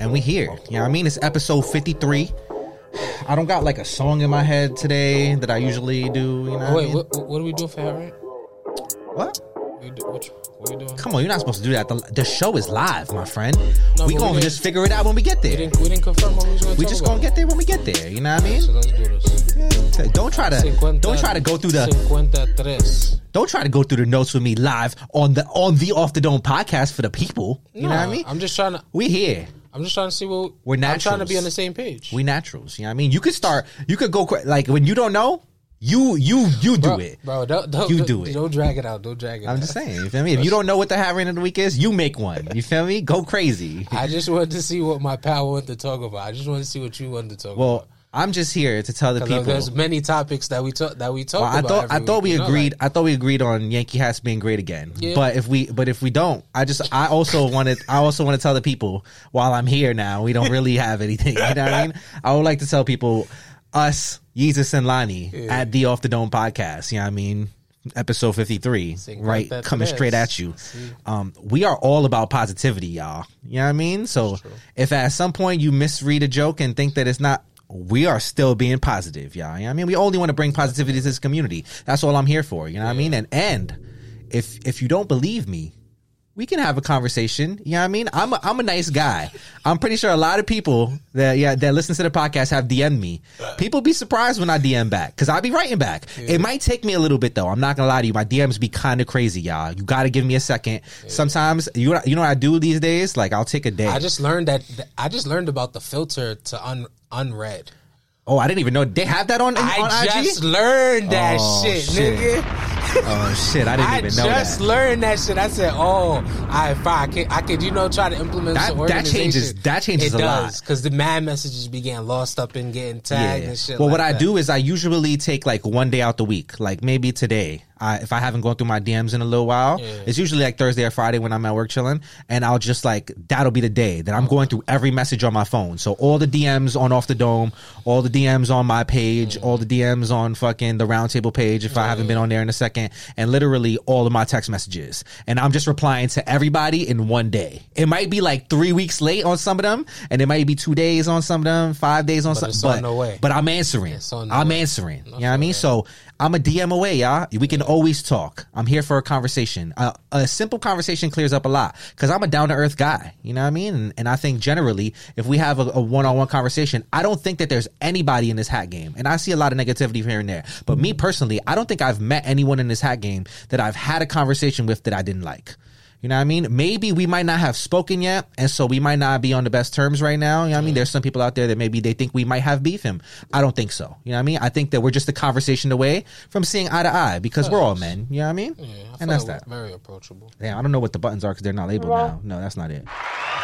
and we here. You know what I mean? It's episode 53. I don't got like a song in my head today that I usually do. You know? What I mean? what, what are we doing for Harriet? what? What, you do, what, what are you doing? Come on, you're not supposed to do that. The, the show is live, my friend. No, we we gonna didn't- just figure it out when we get We there. didn't, we didn't confirm what we was going to We just about. gonna get there when we get there. You know what I mean? So let's do this. Don't try to Cincuenta- don't try to go through the Cincuenta-tres. don't try to go through the notes with me live on the on the off the dome podcast for the people. You know what I mean? I'm just trying to. we here. I'm just trying to see what We're I'm trying to be on the same page. We naturals. You know what I mean? You could start. You could go like when you don't know. You you you do bro, it. bro. Don't, don't, You don't- do it. Don't drag it out. Don't drag it. I'm out. just saying. You feel me? If you don't know what the hat rain of the week is, you make one. You feel me? Go crazy. I just wanted to see what my pal wanted to talk about. I just wanted to see what you wanted to talk Well, about. I'm just here to tell the people. There's many topics that we talk that we talk Well, I about. thought I thought week, we know, agreed. like- I thought we agreed on Yankee hats being great again. Yeah. But if we but if we don't, I just I also wanted I also want to tell the people while I'm here now, we don't really have anything. You know what I mean? I would like to tell people us, Yesus and Lani Yeah. at the Off the Dome podcast. You know what I mean? Episode 53, Cincuenta right? Coming tres. straight at you. Um, we are all about positivity, y'all. You know what I mean? So if at some point you misread a joke and think that it's not, we are still being positive, y'all. You know what I mean? We only want to bring positivity to this community. That's all I'm here for. You know what I mean? And and if if you don't believe me, we can have a conversation. You know what I mean? I'm a, I'm a nice guy. I'm pretty sure a lot of people that yeah that listen to the podcast have DM'd me. People be surprised when I DM back because I be writing back. It might take me a little bit though. I'm not gonna lie to you. My DMs be kind of crazy, y'all. You got to give me a second. Sometimes you know- you know what I do these days? Like I'll take a day. I just learned that I just learned about the filter to un, unread. oh, I didn't even know they have that on on I IG. just learned that Oh, shit, shit. nigga. Oh shit, I didn't I even know I just that. learned that shit. I said, "Oh, I fine. I could, I could, you know, try to implement That- some that changes- that changes it a lot. does because the mad messages be getting lost up and getting tagged and shit. Well, like what I that. do is I usually take like one day out the week, like maybe today. I, if I haven't gone through my DMs in a little while, Yeah. it's usually like Thursday or Friday when I'm at work chilling, and I'll just like that'll be the day that I'm going through every message on my phone. So all the DMs on off the dome, all the DMs on my page, mm. all the DMs on fucking the roundtable page if I haven't been on there in a second, and literally all of my text messages, and I'm just replying to everybody in one day. It might be like three weeks late on some of them, and it might be two days on some of them, five days on some. it's but on the way. but I'm answering. The I'm way. answering. You know what I mean? So I'm a DM away, y'all. We can always talk. I'm here for a conversation. A simple conversation clears up a lot because I'm a down to earth guy. You know what I mean? And, and I think generally, if we have a one on one conversation, I don't think that there's anybody in this hat game. And I see a lot of negativity here and there. But me personally, I don't think I've met anyone in this hat game that I've had a conversation with that I didn't like. You know what I mean? Maybe we might not have spoken yet, and so we might not be on the best terms right now. You know what I mean? There's some people out there that maybe they think we might have beef him. I don't think so. You know what I mean? I think that we're just a conversation away from seeing eye to eye because we're all men. You know what I mean? Yeah, I feel and that's that. Very approachable. Yeah, I don't know what the buttons are because they're not labeled now. No, that's not it.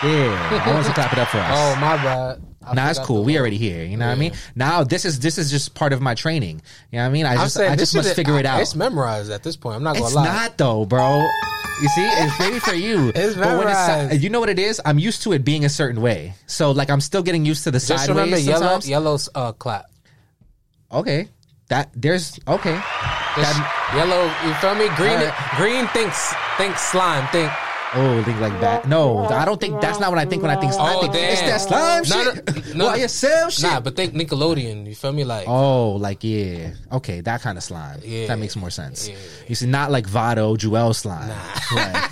Yeah, I want to clap it up for us. Oh my bad. I Nah, it's cool. We already here. You know what I mean? Now this is this is just part of my training. You know what I mean? I just I just must figure it out. It's memorized at this point. I'm not gonna It's lie. not though, bro. You see, it's maybe for you. It's but when memorized. it's, you know what it is? I'm used to it being a certain way. So like I'm still getting used to the Just sideways remember yellow, yellow's uh, clap. Okay. That there's okay. That- yellow, you feel me? Green, Alright. green thinks thinks slime. Think Oh, think like that. No, I don't think that's not what I think when I think slime. I Oh, think it's that slime No, shit. no, no. Why yourself shit? nah, but think Nickelodeon. You feel me? Like Oh, like yeah, okay, that kind of slime. Yeah. That makes more sense. Yeah. You see, not like Vado, Jewel slime, Right.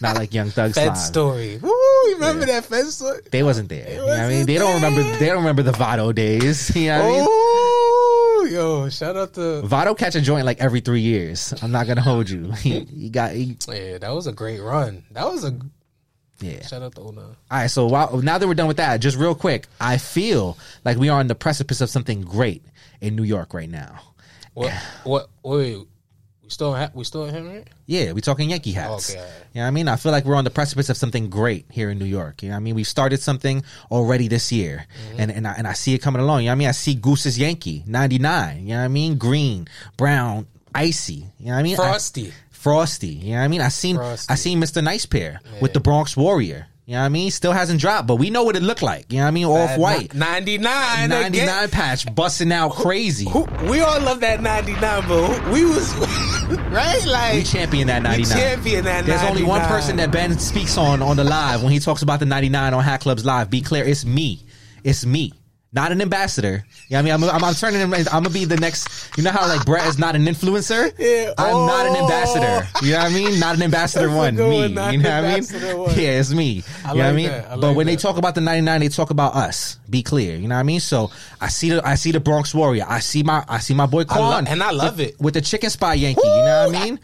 not like Young Thug Fed slime. story. Woo! You remember that Fed story? They wasn't there. You know what I mean, wasn't they don't remember. They don't remember the Vado days. You know what I mean? Oh, Yo! Shout out to Vado catch a joint like every three years. I'm not gonna hold you. He, he got he, yeah. That was a great run. That was a yeah. shout out to Ona. All right, so while, now that we're done with that, just real quick, I feel like we are on the precipice of something great in New York right now. What? What? Wait, still ha- we still in him, right? Yeah, we're talking Yankee hats. Okay. You know what I mean? I feel like we're on the precipice of something great here in New York. You know what I mean? We've started something already this year. Mm-hmm. And and I, and I see it coming along. You know what I mean? I see Goose's Yankee, 99. You know what I mean? Green, brown, icy. You know what I mean? I- Frosty. Frosty. You know what I mean? I seen Frosty. I seen Mr. Nice Pair with the Bronx Warrior. You know what I mean? Still hasn't dropped, but we know what it looked like. You know what I mean? Off white. 99. 99 patch busting out crazy. Who, we all love that 99, but we was, right? Like, We champion that 99. champion that There's only one person that Ben speaks on on the live when he talks about the 99 on Hat Club's live. Be clear, it's me. It's me. Not an ambassador. Yeah, I mean, I'm, I'm, I'm turning. him- I'm gonna be the next. You know how like Brett is not an influencer. Yeah. I'm not an Oh. ambassador. You know what I mean? Not an ambassador one. Me. you know what I mean? one. Yeah, it's me. you know what I mean? that. I but like when they talk about the 99, they talk about us. Be clear. You know what I mean? So I see the I see the Bronx Warrior. I see my I see my boy I Quan. and I love it. with the chicken spot Yankee. You know what I mean?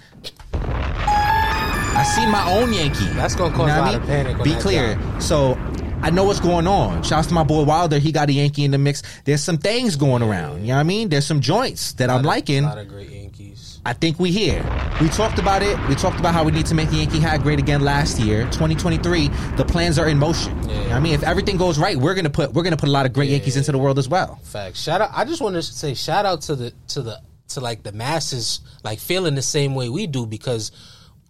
I see my own Yankee. That's gonna cause a lot of panic Be clear. job. So I know what's going on. Shouts to my boy Wilder. He got a Yankee in the mix. There's some things going around. You know what I mean? There's some joints that I'm liking. A lot of great Yankees. I think we here. We talked about it. We talked about how we need to make the Yankee hat great again last year. 2023. The plans are in motion. You know what I mean, if everything goes right, we're gonna put we're gonna put a lot of great Yankees into the world as well. Facts. Shout out. I just want to say shout out to the to the to like the masses like feeling the same way we do because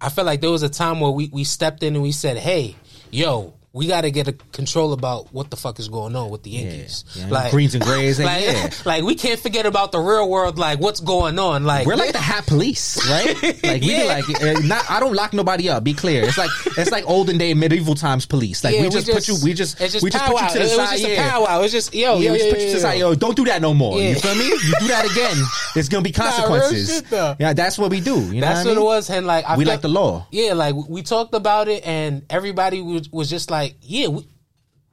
I felt like there was a time where we we stepped in and we said, "Hey, yo." We got to get a control about what the fuck is going on with the Yankees. yeah. Greens and grays, like, yeah. like we can't forget about the real world. Like what's going on? Like We're like the hat police, right? Like we Yeah. like, uh, not. I don't lock nobody up. Be clear. It's like it's like olden day medieval times police. Like Yeah, we just, put you. We just it's just we just put you to the it side. was just yeah. a powwow. It was just yo, Yeah, yo, we just put you to the side. yo. Don't do that no more. Yeah. You feel me? You do that again, there's gonna be consequences. shit, yeah, that's what we do. You know That's what, I mean? it was, and like I We felt- like the law. Yeah, like we talked about it, and everybody was, was just like, "Yeah, we,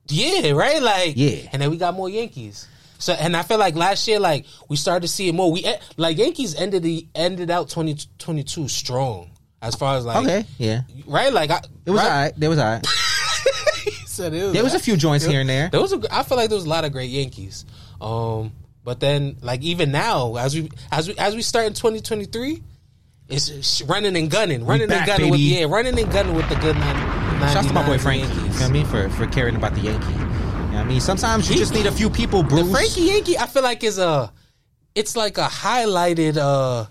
yeah, right." Like, Yeah. and then we got more Yankees. So, and I feel like last year, like we started to see it more. We eh, like Yankees ended the ended out twenty twenty two strong as far as like Okay, yeah, right. Like I, it was right? alright. There was alright. said it was There was a few joints here and there. There was a, I feel like there was a lot of great Yankees. Um, but then like even now, as we as we as we start in twenty twenty three, it's running and gunning, running back, and gunning with baby. yeah, running and gunning with the good nine. Shouts to my boy 99 Frankie. You know what I mean? For for caring about the Yankee. You know what I mean? Sometimes you just need a few people, The Frankie Yankee, I feel like is a, it's like a highlighted uh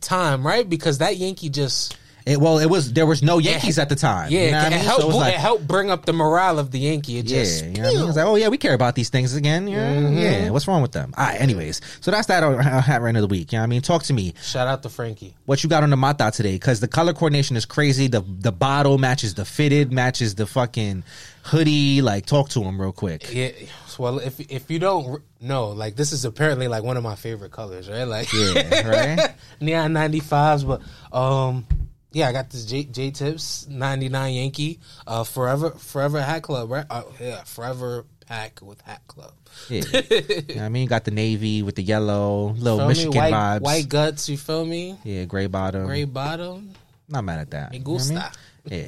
time, right? Because that Yankee just It, well, it was there was no Yankees at the time. yeah, you know what I it, mean? helped So it like- it helped bring up the morale of the Yankee. It Yeah, just you know I mean? Like, oh yeah, we care about these things again. Yeah, Mm-hmm. yeah. What's wrong with them? All right, anyways, so that's that uh, hat rant of the week. You know what I mean? Talk to me. shout out to Frankie. What you got on the mata today? Because the color coordination is crazy. The the bottle matches the fitted, matches the fucking hoodie. Like, talk to him real quick. Yeah, well, if if you don't know, like this is apparently like one of my favorite colors, right? Like Yeah, right? neon ninety fives, but um, yeah, I got this J, J Tips ninety nine Yankee, uh, forever forever hat club, right? Uh, yeah, forever pack with hat club. Yeah, you know I mean? Got the navy with the yellow, little me? Michigan white, vibes. white guts. You feel me? Yeah, gray bottom. Gray bottom. Not mad at that. Me You know I mean? Yeah.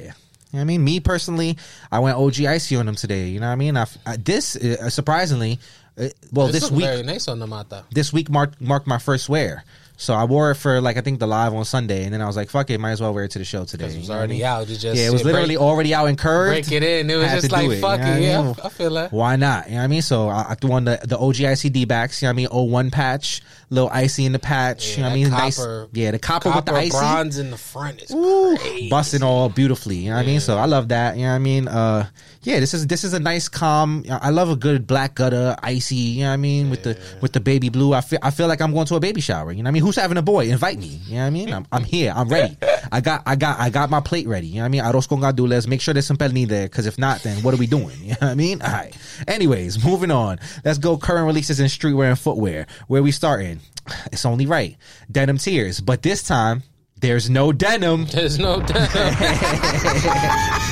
You know what I mean, me personally, I went OG icy on them today. You know what I mean? I, I- this uh, surprisingly, uh, well, this, look week, very nice on the mata. this week marked marked my first wear. So I wore it for like I think the live on Sunday, and then I was like, "Fuck it, might as well wear it to the show today." It was already out. Just yeah, it was literally break, already out and curved. break it in. It was just like it, fuck you know I it. Yeah, mean? I feel that. Why not? You know what I mean? So I, I threw on the the OG ICD backs. You know what I mean? 01 patch, little icy in the patch. you know what I mean? that nice. Yeah, the copper, with the icy. bronze in the front is Ooh, crazy. busting all beautifully. You know what I mean? So I love that. You know what I mean? Uh, yeah, this is this is a nice calm. I love a good black gutter, icy. You know what I mean? With the with the baby blue. I feel I feel like I'm going to a baby shower. You know what I mean? Who's having a boy? Invite me. You know what I mean? I'm, I'm here. I'm ready. I got I got I got my plate ready. You know what I mean? Arroz con gandules. Make sure there's some pernil there, because if not, then what are we doing? You know what I mean? All right. Anyways, moving on. Let's go. Current releases in streetwear and footwear. Where we starting? It's only right. Denim tears, but this time. There's no denim. There's no doubt.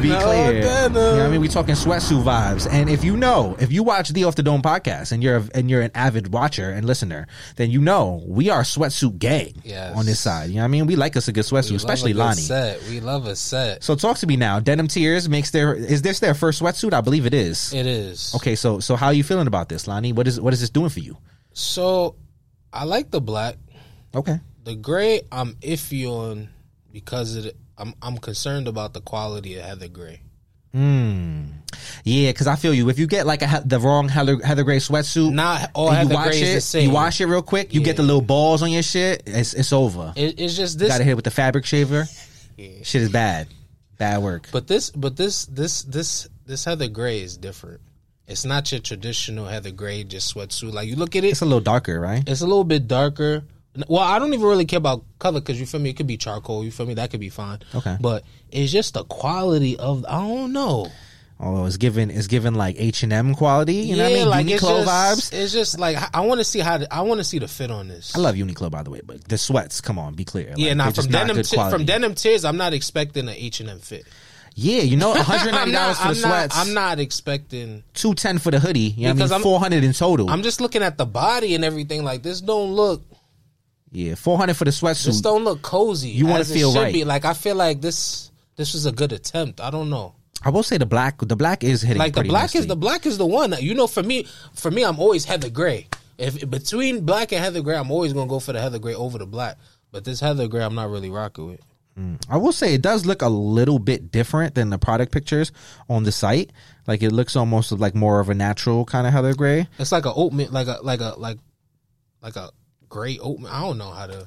be No clear. You know what I mean? We talking sweatsuit vibes. And if you know, if you watch the Off the Dome podcast and you're a, and you're an avid watcher and listener, then you know we are sweatsuit gang Yes. on this side. You know what I mean? We like us a good sweatsuit, We especially love a Lani. Set. We love a set. So talk to me now. Denim Tears makes their is this their first sweatsuit? I believe it is. It is. Okay, so so how are you feeling about this, Lani? What is what is this doing for you? So I like the black. Okay. The gray, I'm iffy on because it. I'm I'm concerned about the quality of Heather Gray. Hmm. Yeah, because I feel you. If you get like a, the wrong Heather, Heather Gray sweatsuit, Not all and Heather you wash Gray it, is the same. you wash it real quick, you get the little balls on your shit. It's it's over. It, it's just this. Got to hit with the fabric shaver. Yeah. Shit is bad. Bad work. But this, but this, this, this, this Heather Gray is different. It's not your traditional Heather Gray just sweatsuit. Like you look at it, It's a little darker, right? it's a little bit darker. Well, I don't even really care about color because you feel me. It could be charcoal. You feel me? That could be fine. Okay. But it's just the quality of. I don't know. Oh, it's given it's given like H and M quality. You know what I mean? like Uniqlo just, vibes. It's just like I want to see how the, I want to see the fit on this. I love Uniqlo by the way, but the sweats, come on, be clear. yeah, Like, now from not denim good t- from denim tears, I'm not expecting an H and M fit. Yeah, you know, one hundred ninety dollars for the I'm sweats. not. I'm not expecting. two ten for the hoodie. You know what I Because mean? I'm- Four hundred in total. I'm just looking at the body and everything. Like this don't look. Yeah, four hundred for the This sweatsuit. don't look cozy. You as it feel right. Be. Like I feel like this. This was a good attempt. I don't know. I will say the black. The black is hitting. Like the black nicely. is the black is the one. That you know, for me, for me, I'm always Heather Gray. If between black and Heather Gray, I'm always gonna go for the Heather Gray over the black. But this Heather Gray, I'm not really rocking with. Mm. I will say it does look a little bit different than the product pictures on the site. Like it looks almost like more of a natural kind of Heather Gray. It's like a oatmeal, like a like a like like a gray oatmeal. I don't know how to.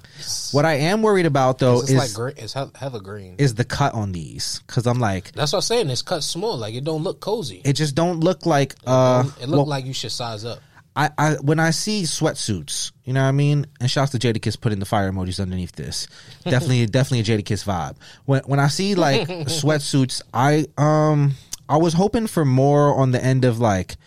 What I am worried about though It's is like gray, it's Heather green. is the cut on these because I'm like That's what I'm saying. It's cut small. Like it don't look cozy. it just don't look like uh it look well, like you should size up. I, I when I see sweatsuits, you know what I mean? And shouts to Jadakiss putting the fire emojis underneath this. Definitely definitely a Jadakiss vibe. When when I see like sweatsuits, I um I was hoping for more on the end of like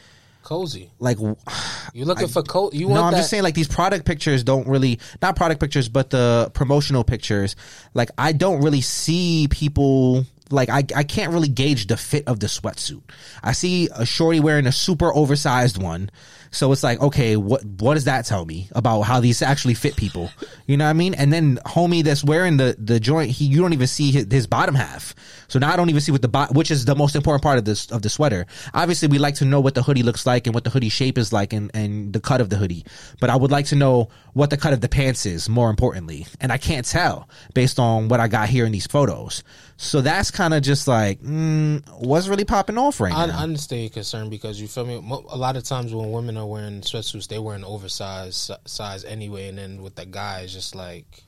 Cozy. like You looking for co? You no, I'm that? just saying like these product pictures don't really not product pictures, but the promotional pictures. Like I don't really see people like I I can't really gauge the fit of the sweatsuit. I see a shorty wearing a super oversized one. So it's like, okay, what what does that tell me about how these actually fit people? You know what I mean? And then homie that's wearing the the joint, he you don't even see his, his bottom half. So now I don't even see what the bo- which is the most important part of this of the sweater. Obviously, we like to know what the hoodie looks like and what the hoodie shape is like and and the cut of the hoodie. But I would like to know what the cut of the pants is more importantly, and I can't tell based on what I got here in these photos. So that's kind of just like mm, what's really popping off right I, now. I understand your concern because you feel me. A lot of times when women are wearing sweatsuits, they wear an oversized size anyway, and then with the guys, just like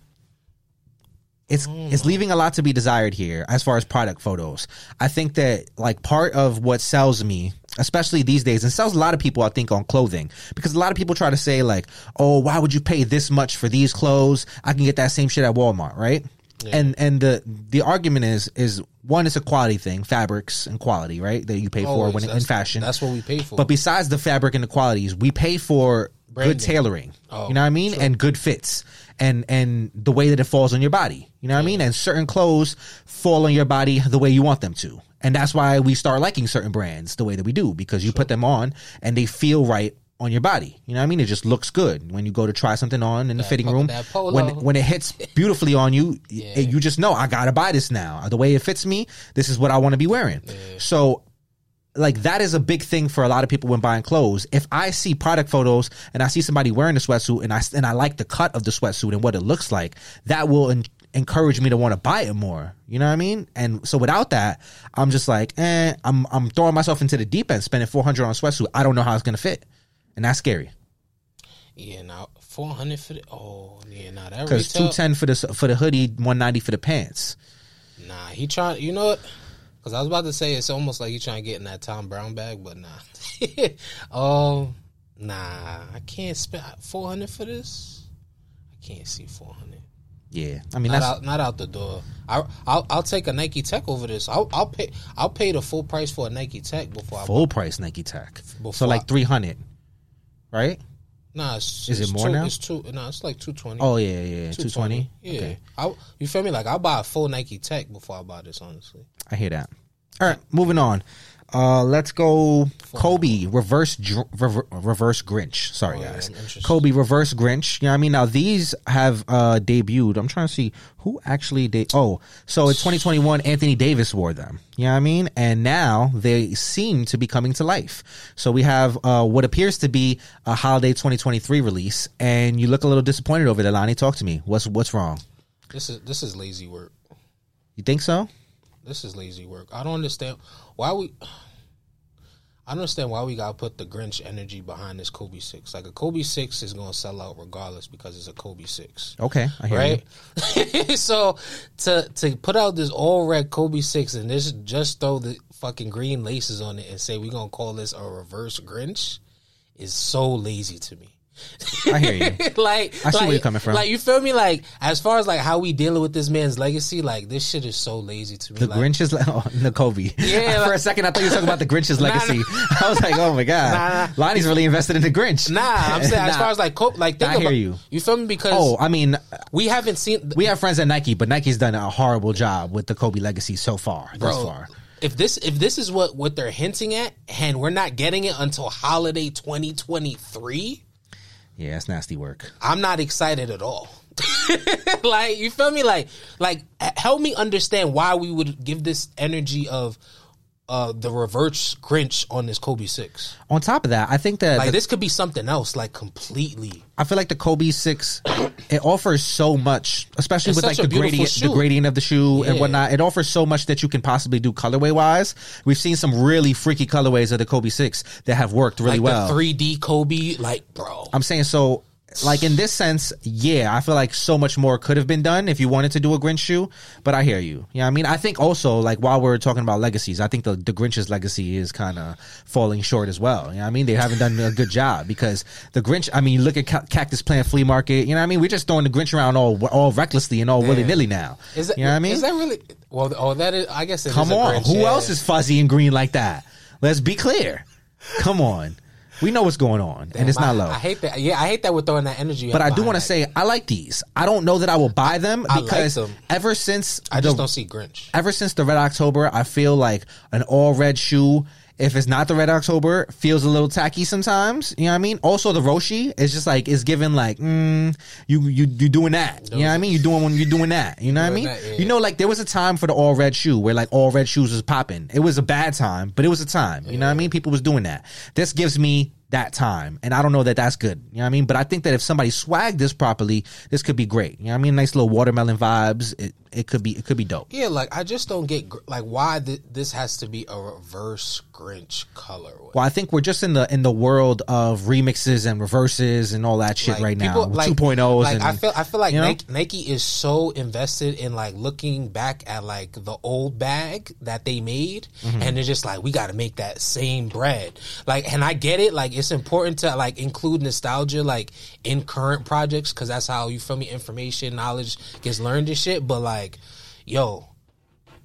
it's it's leaving a lot to be desired here as far as product photos. I think that like part of what sells me, especially these days, and sells a lot of people I think on clothing, because a lot of people try to say like, "Oh, why would you pay this much for these clothes? I can get that same shit at Walmart, right?" And and the the argument is is one it's a quality thing, fabrics and quality, right? That you pay for always, when in fashion. That's what we pay for. But besides the fabric and the qualities, we pay for Branding. good tailoring. Oh, you know what I mean? And good fits. And and the way that it falls on your body. You know what I mean? And certain clothes fall on your body the way you want them to. And that's why we start liking certain brands the way that we do because you put them on and they feel right on your body. You know what I mean? It just looks good when you go to try something on in the fitting room. When when it hits beautifully on you, y- you just know I got to buy this now. The way it fits me, this is what I want to be wearing. So like that is a big thing for a lot of people when buying clothes. If I see product photos and I see somebody wearing a sweatsuit and I and I like the cut of the sweatsuit and what it looks like, that will en- encourage me to want to buy it more. You know what I mean? And so without that, I'm just like, eh, I'm I'm throwing myself into the deep end, spending 400 on a sweatsuit. I don't know how it's gonna fit, and that's scary yeah, now four hundred for the oh yeah, now that because 210 for the for the hoodie, 190 for the pants. Nah, he trying. You know what? Because I was about to say it's almost like he trying to get in that Thom Browne bag, but nah. um, nah, I can't spend four hundred for this. I can't see four hundred. Yeah, I mean Not that's out, not out the door. I, I'll I'll take a Nike Tech over this. I'll I'll pay I'll pay the full price for a Nike Tech before I. full price Nike Tech. So like 300, right? Nah, it's, Is it more two, now? It's two. No, it's like two twenty. Oh yeah, yeah, 220. Yeah, Okay. I, you feel me? Like I'll buy a full Nike Tech before I buy this. Honestly, I hear that. All right, moving on. Uh, let's go. Kobe reverse dr- rever- reverse Grinch. Sorry, Oh, guys. Kobe reverse Grinch. You know what I mean? Now these have uh debuted. I'm trying to see who actually de- Oh, so in 2021, Anthony Davis wore them. You know what I mean? And now they seem to be coming to life. So we have uh what appears to be a holiday 2023 release, and you look a little disappointed over there, Lani. Talk to me. What's what's wrong? this is this is lazy work. You think so? This is lazy work. I don't understand why we. I don't understand why we gotta put the Grinch energy behind this Kobe six. Like a Kobe six is gonna sell out regardless because it's a Kobe six. Okay, I hear Right? you. so to to put out this all red Kobe six and this just throw the fucking green laces on it and say we're gonna call this a reverse Grinch is so lazy to me. I hear you. like, I see where you're coming from. Like, you feel me? Like, as far as like how we dealing with this man's legacy, like this shit is so lazy to me. The like, Grinch is oh, the Kobe. Yeah, For like- a second, I thought you were talking about the Grinch's legacy. I was like, oh my god, Nah, nah. Lani's really invested in the Grinch. Nah, I'm saying as far as like, co- like think I hear about you. You feel me? Because Oh, I mean, we haven't seen we have friends at Nike, but Nike's done a horrible job with the Kobe legacy so far. Thus bro. far. If this if this is what what they're hinting at, and we're not getting it until holiday 2023, Yeah, it's nasty work. I'm not excited at all. like you feel me? Like like help me understand why we would give this energy of uh the reverse Grinch on this Kobe six. On top of that, I think that Like the- this could be something else, like completely. I feel like the Kobe six it offers so much, especially It's with like the gradient, the gradient of the shoe and whatnot. It offers so much that you can possibly do colorway wise. We've seen some really freaky colorways of the Kobe six that have worked really Like well. 3D Kobe, like bro. I'm saying so. Like in this sense, yeah, I feel like so much more could have been done if you wanted to do a Grinch shoe. But I hear you. Yeah, I mean, I think also like while we're talking about legacies, I think the the Grinch's legacy is kind of falling short as well. You know, what I mean, they haven't done a good job because the Grinch. I mean, look at Ca- Cactus Plant Flea Market. You know, what I mean, we're just throwing the Grinch around all all recklessly and all willy nilly now. Is that, you know what I mean? Is that really? Well, oh, that is. I guess it Come is a on, Grinch, who yeah. else is fuzzy and green like that? Let's be clear. Come on, we know what's going on, and it's I- not low. I hate that. Yeah, I hate that we're throwing that energy. But I do want to say I like these. I don't know that I will buy them I like because them. ever since I just the- don't see Grinch. ever since the Red October, I feel like an all red shoe. If it's not the Red October, feels a little tacky sometimes. You know what I mean? Also, the Roshi is just like it's given like mm, you you you doing that. You know what I mean? You doing when you're doing that. You know what I mean? that, yeah. You know, like there was a time for the all red shoe where like all red shoes was popping. It was a bad time, but it was a time. You know what I mean? People was doing that. This gives me that time, and I don't know that that's good. You know what I mean? But I think that if somebody swagged this properly, this could be great. You know what I mean? Nice little watermelon vibes. It it could be it could be dope. Yeah, like I just don't get like why th- this has to be a reverse Grinch colorway. Well, I think we're just in the in the world of remixes and reverses and all that shit Like, right now. people- with like, 2.0s Like and I feel, I feel like you know? Nike, Nike is so invested in like looking back at like the old bag that they made, Mm-hmm. and they're just like, we got to make that same bread. Like, and I get it. Like, it's important to like include nostalgia like in current projects because that's how you feel me. Information, knowledge gets learned and shit. But like, yo,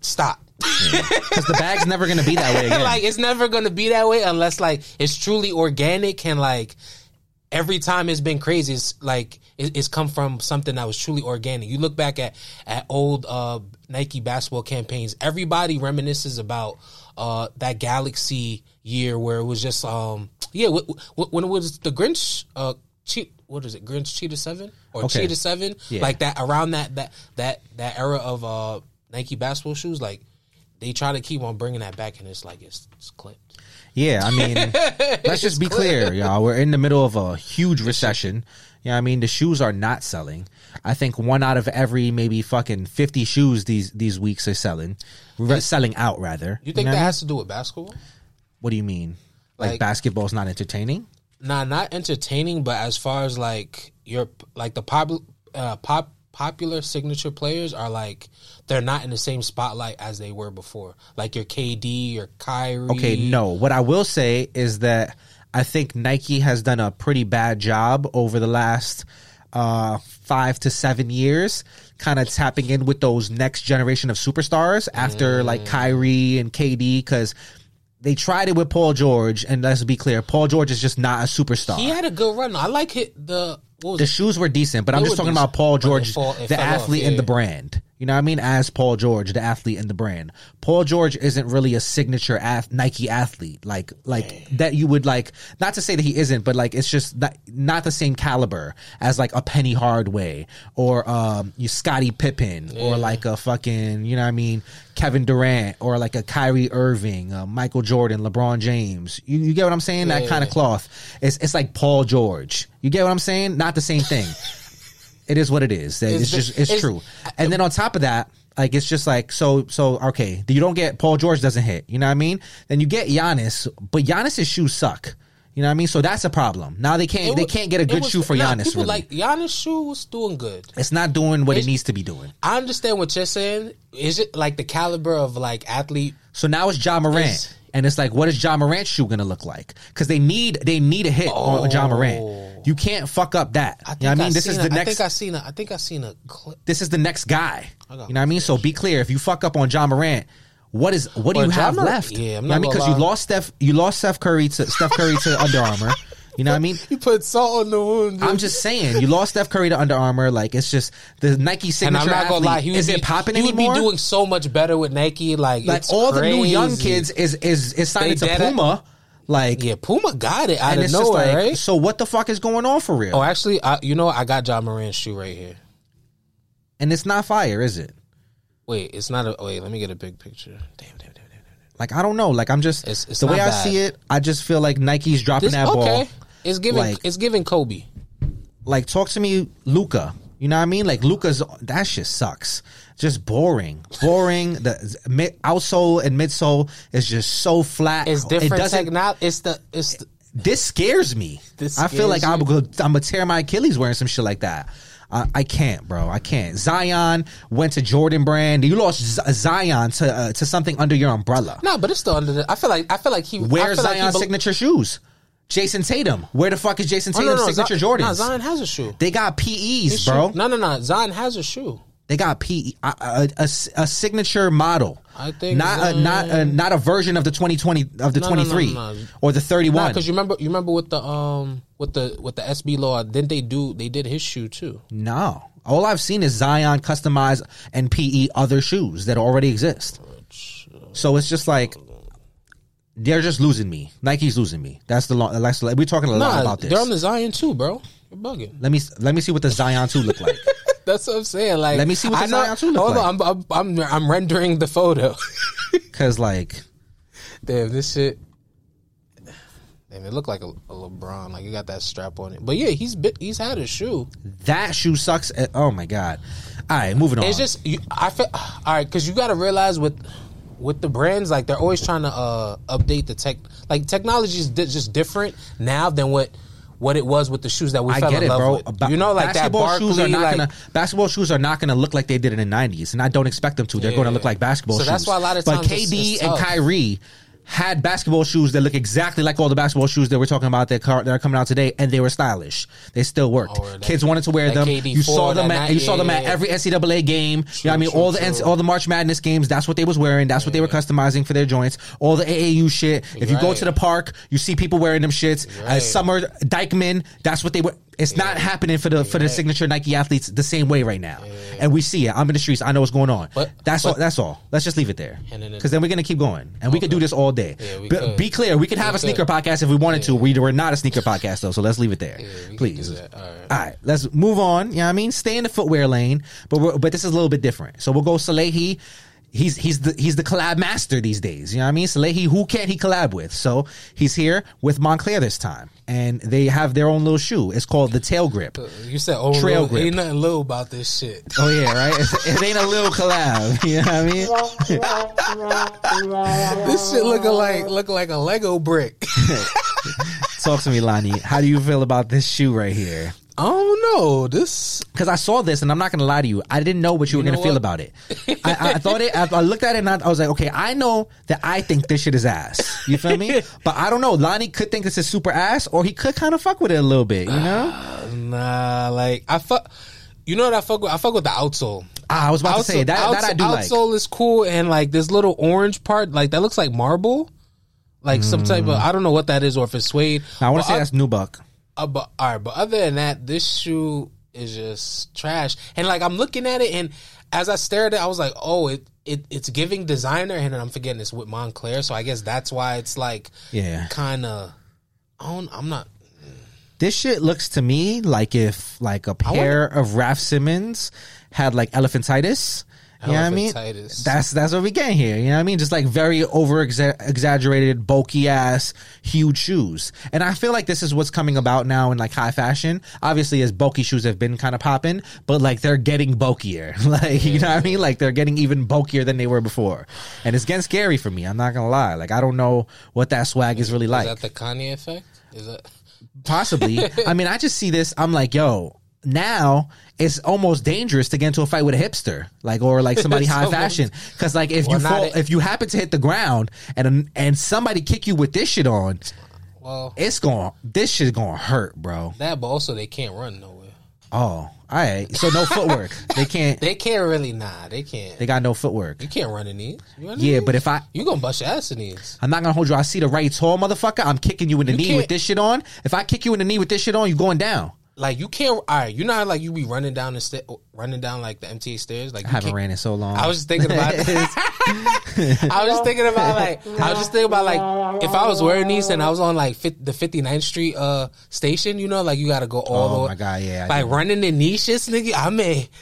stop. because the bag's never going to be that way again. like it's never gonna be that way unless like it's truly organic and like every time it's been crazy it's like it, it's come from something that was truly organic you look back at at old uh nike basketball campaigns everybody reminisces about uh that galaxy year where it was just um yeah w- w- when it was the grinch uh cheat what is it grinch cheetah 7 or Okay. cheetah 7 Yeah. like that around that that that that era of uh nike basketball shoes like they try to keep on bringing that back, and it's like it's, it's clipped. yeah, I mean, let's just be clear, y'all. We're in the middle of a huge recession. Yeah, I mean, the shoes are not selling. I think one out of every maybe fucking fifty shoes these these weeks are selling, Re- selling out rather. You think know that I mean? has to do with basketball? What do you mean? Like, Like- basketball's not entertaining? Nah, not entertaining, but as far as like your like the pop, uh, pop popular signature players are like they're not in the same spotlight as they were before. Like your KD, your Kyrie. Okay, no. What I will say is that I think Nike has done a pretty bad job over the last uh, five to seven years, kind of tapping in with those next generation of superstars after Mm. like Kyrie and KD, because they tried it with Paul George, and let's be clear, Paul George is just not a superstar. He had a good run. I like it. The what was the it? shoes were decent, but I'm just talking decent, about Paul George, fall- the fell off, athlete and the brand. You know what I mean? As Paul George, the athlete and the brand. Paul George isn't really a signature ath- Nike athlete, like like that. You would like not to say that he isn't, but like it's just not, not the same caliber as like a Penny Hardaway or um you Scottie Pippen or like a fucking you know what I mean Kevin Durant or like a Kyrie Irving, uh, Michael Jordan, LeBron James. You, you get what I'm saying? That kind of cloth. It's it's like Paul George. You get what I'm saying? Not the same thing. it is what it is. It's, It's just it's, it's- true. And then on top of that, Like it's just like so so okay. You don't get Paul George doesn't hit. You know what I mean? Then you get Giannis, but Giannis's shoes suck. You know what I mean? So that's a problem. Now they can't It they can't get a good was- shoe for nah, Giannis. People Really. like Giannis shoe was doing good. it's not doing what it needs to be doing. I understand what you're saying. Is it like the caliber of like athlete? So now it's Ja Morant. It's- and it's like, what is Ja Morant's shoe gonna look like? Because they need they need a hit on Ja Morant. Oh. You can't fuck up that. I think you know I mean? This is a- the I next. think I seen a. I think I seen a clip. this is the next guy. You know what I mean? So be clear. If you fuck up on Ja Morant, what is what do Well, you Ja have left? yeah, I'm You know not I mean? Because you lost Steph, you lost Steph Curry to Steph Curry to Under Armour. You know what I mean? You put salt on the wound. I'm just saying, you lost Steph Curry to Under Armour. Like it's just the Nike signature. and. I'm not gonna lie. He would isn't be, popping anymore? He would be doing so much better with Nike. Like, like all the new young kids is is is signing They to Puma. Like Yeah, Puma got it out of nowhere, like, right? so what the fuck is going on for real? Oh, actually, I, you know. I got Ja Morant's shoe right here. and it's not fire, is it? Wait, it's not a. Wait, let me get a big picture. Damn, damn, damn, damn. damn. Like I don't know. Like I'm just It's- it's the way not I see it. I just feel like Nike's dropping This, that ball. okay, it's giving. Like- it's giving Kobe. Like talk to me, Luka. You know what I mean? Like Luka's that shit sucks. Just boring, boring. the mid, outsole and midsole is just so flat. It's It different doesn't- technology. It's the. It's the, this scares me. This I feel like scares I'm gonna, I'm gonna tear my Achilles wearing some shit like that. I, I can't, bro. I can't. Zion went to Jordan Brand. You lost Z- Zion to uh, to something under your umbrella. no, but it's still under the. I feel like. I feel like he. Where's feel like he Zion's signature shoes? Jayson Tatum. Where the fuck is Jason Oh, Tatum's no, no, signature Zion, Jordans? No, Zion has a shoe. They got PEs, His bro. shoe- No, no, no. Zion has a shoe. They got PE, a, a, a, a signature model. I think not a, not a, not a version of the 2020 of the No, no, 23 no, no. or the 31. Because you remember, you remember with the um with the with the SB law, didn't they do? They did his shoe too. no, all I've seen is Zion customize and PE other shoes that already exist. So it's just like they're just losing me. Nike's losing me. That's the long. That's, we're talking a lot Nah, about this. they're on the Zion too, bro. You're bugging. let me let me see what the Zion two look like. That's what I'm saying. Like, Let me see what the know- Zion two look hold like. on, I'm, I'm I'm I'm rendering the photo. Cause like Damn, this shit. Damn, it looked like a, a LeBron. Like he got that strap on it. But yeah, he's bit, he's had a shoe. that shoe sucks. Eh, Oh my god. All right, moving on. It's just you, I feel all right because you got to realize with with the brands like they're always trying to uh update the tech. Like technology is di- just different now than what what it was with the shoes that we I fell get in it, love bro. with. Ba- you know, like that basketball Barkley, shoes are not like, gonna basketball shoes are not gonna look like they did in the nineties, and I don't expect them to. They're Yeah. gonna look like basketball So shoes. that's why a lot of but times it's- KD it's and tough. Kyrie had basketball shoes that look exactly like all the basketball shoes that we're talking about that, car, that are coming out today, and they were stylish. They still worked. Oh, Kids wanted to wear them. KD You saw them. At, night- you saw them yeah, at yeah. every NCAA game. you know what I mean? true, all the true. All the March Madness games. That's what they was wearing. That's what they were customizing for their joints. All the AAU shit. If you go to the park, you see people wearing them shits. Uh, Summer Dyckman. That's what they were. It's not happening for the for the signature Nike athletes the same way right now, and we see it. I'm in the streets. I know what's going on. But- that's but- all. That's all. Let's just leave it there, And then it- because then we're gonna keep going, and we could do this all day. Yeah, Be- be clear, we could have We a sneaker could. podcast if we wanted to. We were not a sneaker podcast though, so let's leave it there, please. All right. All right, let's move on. You know what I mean? Stay in the footwear lane, but we're, but this is a little bit different. So we'll go Salehe. He's he's the he's the collab master these days. You know what I mean? Salehe, who can't he collab with? So he's here with Moncler this time, and they have their own little shoe. It's called the Tail Grip. Uh, you said oh, Trail little, grip. Ain't nothing little about this shit. Oh yeah, right. It's, it ain't a little collab. You know what I mean? This shit looking like looking like a Lego brick. Talk to me, Lani. How do you feel about this shoe right here? I don't know. This Because I saw this, and I'm not going to lie to you, I didn't know what you, were going to feel about it. I, I, I thought it. I, I looked at it, and I, I was like, okay, I know that I think this shit is ass. You feel me? But I don't know. Lani could think this is super ass, or he could kind of fuck with it a little bit. You know? nah, like I fuck. You know what I fuck with? I fuck with the outsole. Ah, I was about to say that. that I do like. outsole is cool, and like this little orange part, like that looks like marble, like some type of I don't know what that is, or if it's suede. I want to say oth- that's Nubuck. Uh, but all right, but other than that, this shoe is just trash. And like I'm looking at it, and as I stared at it, I was like, oh, it it it's giving designer, and then I'm forgetting it's with Moncler, so I guess that's why it's like Yeah. kind of. I'm not. This shit looks to me like if like a pair of Raf Simons had like elephantitis You know what I mean? That's that's what we get here. You know what I mean? Just like very over exaggerated, bulky ass, huge shoes. And I feel like this is what's coming about now in like high fashion. Obviously, as bulky shoes have been kind of popping, but like they're getting bulkier. like you know what I mean? Like they're getting even bulkier than they were before. And it's getting scary for me. I'm not gonna lie. Like I don't know what that swag is really like. Is that the Kanye effect? Is that Possibly. I mean, I just see this. I'm like, yo, now it's almost dangerous to get into a fight with a hipster, like or like somebody high fashion, Because like if Well, you fall, it- if you happen to hit the ground and and somebody kick you with this shit on, well it's going this shit going to hurt, bro. that, but also they can't run nowhere. Oh, all right. So no footwork. They can't. They can't really. Nah, they can't. They got no footwork. you can't run in these. Run in Yeah, these? but if I you gonna bust your ass in these. I'm not gonna hold you. I see the right tall motherfucker. I'm kicking you in the You knee can't- with this shit on. If I kick you in the knee with this shit on, you going down. Like you can't. All right, you know how like you be running down the sta- running down like the MTA stairs. Like I you haven't ran in so long. I was just thinking about. I was just thinking about like I was just thinking about like if I was wearing these and I was on like fit, the 59th Street uh station, you know, like you got to go all the Oh way. my God, yeah, like running in niches, nigga. I may.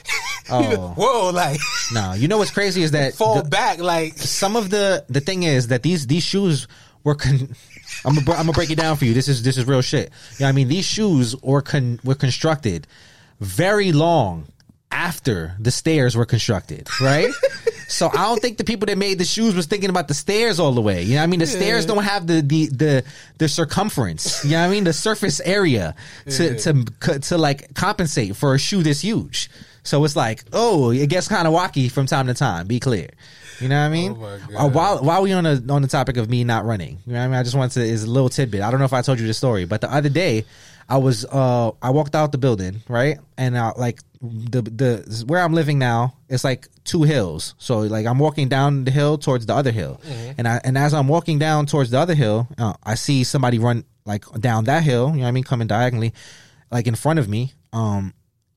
Oh. Whoa, like no, you know what's crazy is that fall the- back, like some of the the thing is that these these shoes were con- I'm gonna, I'm gonna break it down for you. This is this is real shit. Yeah, you know I mean these shoes were con- were constructed very long after the stairs were constructed, right? so I don't think the people that made the shoes was thinking about the stairs all the way. You know, what I mean the stairs don't have the the the the circumference. You know, what I mean the surface area to to to like compensate for a shoe this huge. So it's like, oh, it gets kind of wacky from time to time. Be clear. You know what I mean? Oh Uh, while while we on the on the topic of me not running, you know what I mean? I just wanted to is a little tidbit. I don't know if I told you the story, but the other day I was uh I walked out the building, right? And uh, like the the where I'm living now, it's like two hills. So like I'm walking down the hill towards the other hill. And I and as I'm walking down towards the other hill, uh, I see somebody run like down that hill, you know what I mean, coming diagonally like in front of me. Um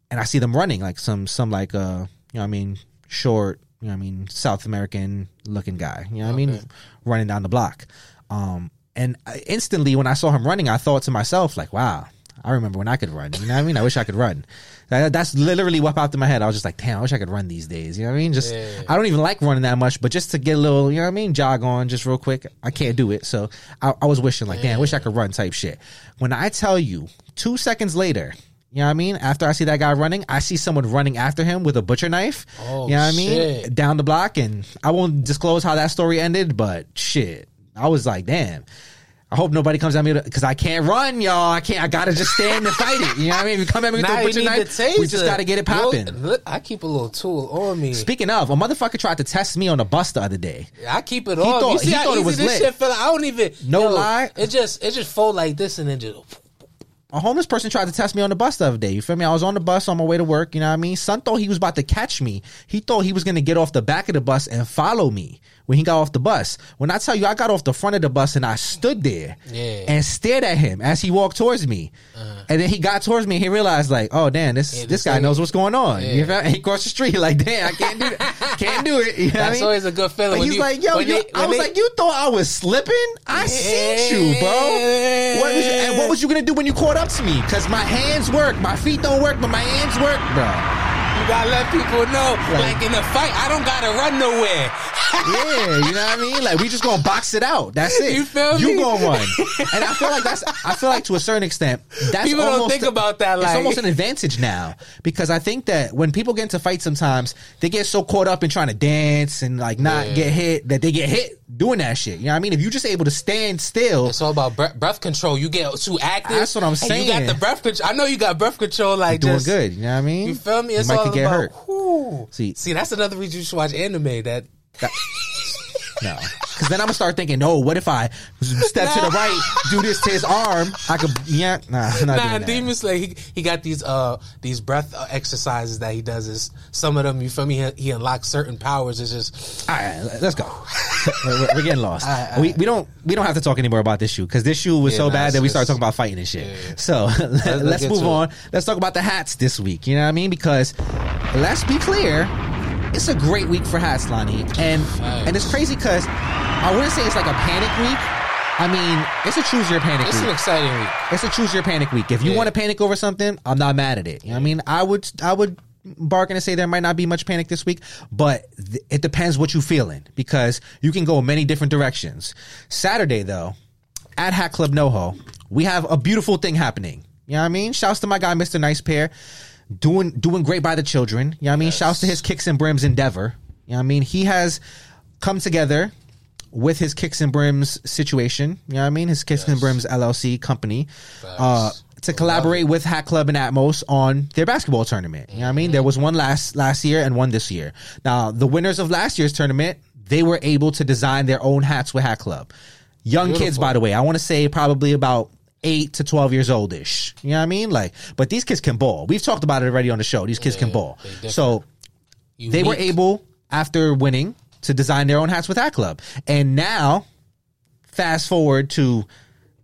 and I see them running like some some like uh you know what I mean short you know what I mean South American looking guy you know what I mean running down the block. Um and I- instantly when I saw him running I thought to myself like wow I remember when I could run you know what I mean? I wish I could run. That, that's literally what popped in my head. I was just like damn I wish I could run these days you know what I mean? Just Yeah. I don't even like running that much but just to get a little you know what I mean jog on just real quick I can't do it. So I, I was wishing like damn I wish I could run type shit. When I tell you two seconds later you know what I mean? After I see that guy running, I see someone running after him with a butcher knife. Oh, you know what I mean? Down the block, and I won't disclose how that story ended, but shit, I was like, damn. I hope nobody comes at me because I can't run, y'all. I can't. I gotta just stand and fight it. You know what I mean? If you come at me with a butcher knife, we just gotta get it popping. I keep a little tool on me. Speaking of, a motherfucker tried to test me on a bus the other day. I keep it on. thought- you see he how thought it was this lit. shit feel? I don't even. No lie. It just it just fold like this and then just. A homeless person tried to test me on the bus the other day. You feel me? I was on the bus on my way to work. You know what I mean? Son thought he was about to catch me. He thought he was going to get off the back of the bus and follow me when he got off the bus. When I tell you, I got off the front of the bus and I stood there Yeah. and stared at him as he walked towards me. Uh-huh. And then he got towards me and he realized like, oh damn, this Yeah, this this guy knows what's going on. Yeah. You? And he crossed the street like, damn, I can't do that. can't do it. You know what I That's mean? always a good feeling. He's you- like, yo, you, they- I was they- like, you thought I was slipping? I seen you, bro. What you, and what was you gonna do when you caught up to me? Because my hands work, my feet don't work, but my hands work, bro. You gotta let people know, like in a fight, I don't gotta run nowhere. Yeah, you know what I mean. Like we just gonna box it out. That's it. You feel You me? gonna run, and I feel like that's. I feel like to a certain extent, that's People don't almost think about that, It's almost an advantage now because I think that when people get into fights, sometimes they get so caught up in trying to dance and like not Yeah. get hit that they get hit doing that shit. You know what I mean? If you're just able to stand still, It's all about breath, breath control. You get too active. That's what I'm saying. You got the breath control. I know you got breath control. Like doing just, good. You know what I mean? You feel me? You It's might all could get about, hurt. See- see, that's another reason you should watch anime. That No, because then I'm gonna start thinking, oh, what if I step to the right, do this to his arm? I could, yeah, nah, I'm not nah, doing that. Demon Slayer. He, he got these uh these breath uh, exercises that he does. Is some of them you feel me? He, he unlocks certain powers. It's just All right, let's go. we're, we're getting lost. All right, all we, we don't we don't have to talk anymore about this shoe because this shoe was Yeah, so nah, bad that we started talking about fighting and shit. Yeah. So let, let's move to it. on. Let's talk about the hats this week. You know what I mean? Because let's be clear, it's a great week for hats, Lani, and and it's crazy because I wouldn't say it's like a panic week. I mean, it's a choose your panic week. it's week. an exciting week. It's a choose your panic week. If you Yeah. want to panic over something, I'm not mad at it. You know what I mean? I would, I would, bargain to say there might not be much panic this week, but th- it depends what you're feeling because you can go many different directions. Saturday though, at Hat Club NoHo, we have a beautiful thing happening. You know what I mean? Shouts to my guy, Mr. Nice Pair, doing doing great by the children. You know what I mean? Shouts to his kicks and brims endeavor. You know what I mean? He has come together with his kicks and brims situation. You know what I mean? His kicks and brims LLC company. Uh, to collaborate with Hat Club and Atmos on their basketball tournament. You know what I mean? There was one last last year and one this year. Now, the winners of last year's tournament, they were able to design their own hats with Hat Club. Young kids, by the way. I want to say probably about eight to twelve years old ish. You know what I mean? Like, but these kids can ball. We've talked about it already on the show. These kids can Yeah, ball. they different. So they were able after winning to design their own hats with Hat Club, and now fast forward to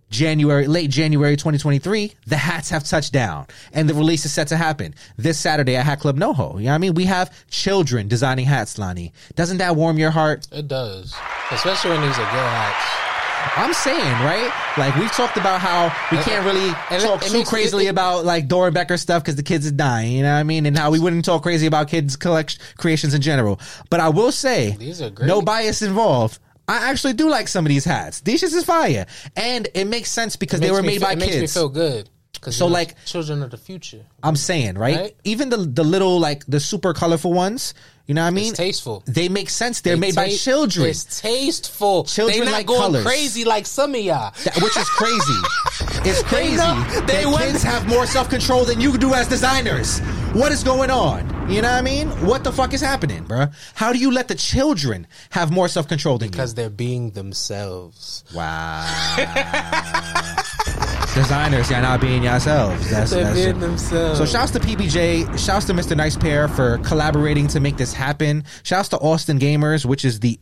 January, late January 2023, the hats have touched down and the release is set to happen this Saturday at Hat Club NoHo. You know what I mean? We have children designing hats, Lani. Doesn't that warm your heart? It does, especially when these are good hats. I'm saying, right? Like we've talked about how we can't really and it- talk it too crazily it- about like Dora Becker stuff because the kids are dying. You know what I mean? And how we wouldn't talk crazy about kids' collection creations in general. But I will say, oh, These are great. no bias involved. I actually do like some of these hats. These shits is fire, and it makes sense because they were made feel- by it makes me kids. feel good. So, like- children of the future. I'm saying, right? Right? Even the the little like the super colorful ones, you know what I mean? It's tasteful. They make sense. They're made by children. It's tasteful. Children they not like going colors. crazy like some of y'all. That- which is crazy. It's crazy. know- they that kids have more self control than you do as designers. What is going on? You know what I mean? What the fuck is happening, bruh? How do you let the children have more self control than you? because they're being themselves. Wow. designers, y'all not being yourselves. That's, They're that's being themselves. So shouts to PBJ, shouts to Mr. Nice Pair for collaborating to make this happen. Shouts to Austin Gamers, which is the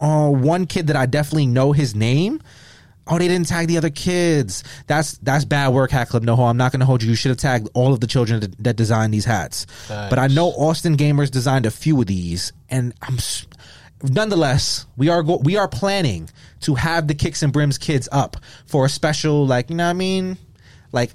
uh, one kid that I definitely know his name. Oh, they didn't tag the other kids. That's that's bad work, Hat Club. No, I'm not going to hold you. You should have tagged all of the children that, that designed these hats. But I know Austin Gamers designed a few of these, and I'm nonetheless we are go- we are planning to have the kicks and brims kids up for a special, like you know what I mean, like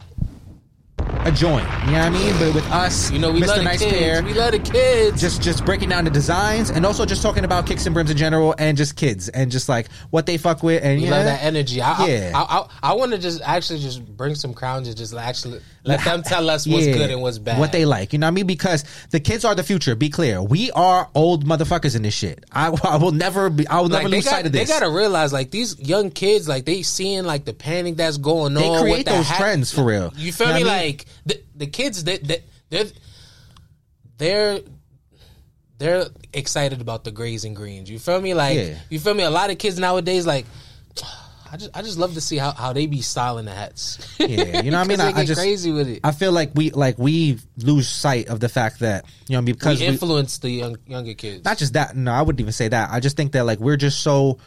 a joint. You know what I mean? But with us, You know, we Mr. love the Nice kids. Pair, We love the kids. just just breaking down the designs and also just talking about kicks and brims in general and just kids and just like what they fuck with and we yeah, love that energy. I, Yeah. I, I, I, I want to just actually just bring some crowns and just actually let them tell us what's Yeah. good and what's bad. What they like, you know what I mean? Because the kids are the future. Be clear, we are old motherfuckers in this shit. I, I will never be. I will like never they lose got, sight of this. they gotta realize like these young kids like they seeing like the panic that's going They on. create those hat- trends for real. You feel You know me? I mean? Like the, the kids that that they're they're they're excited about the grays and greens. You feel me? Like Yeah. you feel me? A lot of kids nowadays like. I just, I just love to see how, how they be styling the hats. Yeah, you know what I mean. I- I just- crazy with it. I feel like we like we lose sight of the fact that you know because we we, influence the young younger kids. not just that. No, I wouldn't even say that. I just think that like we're just so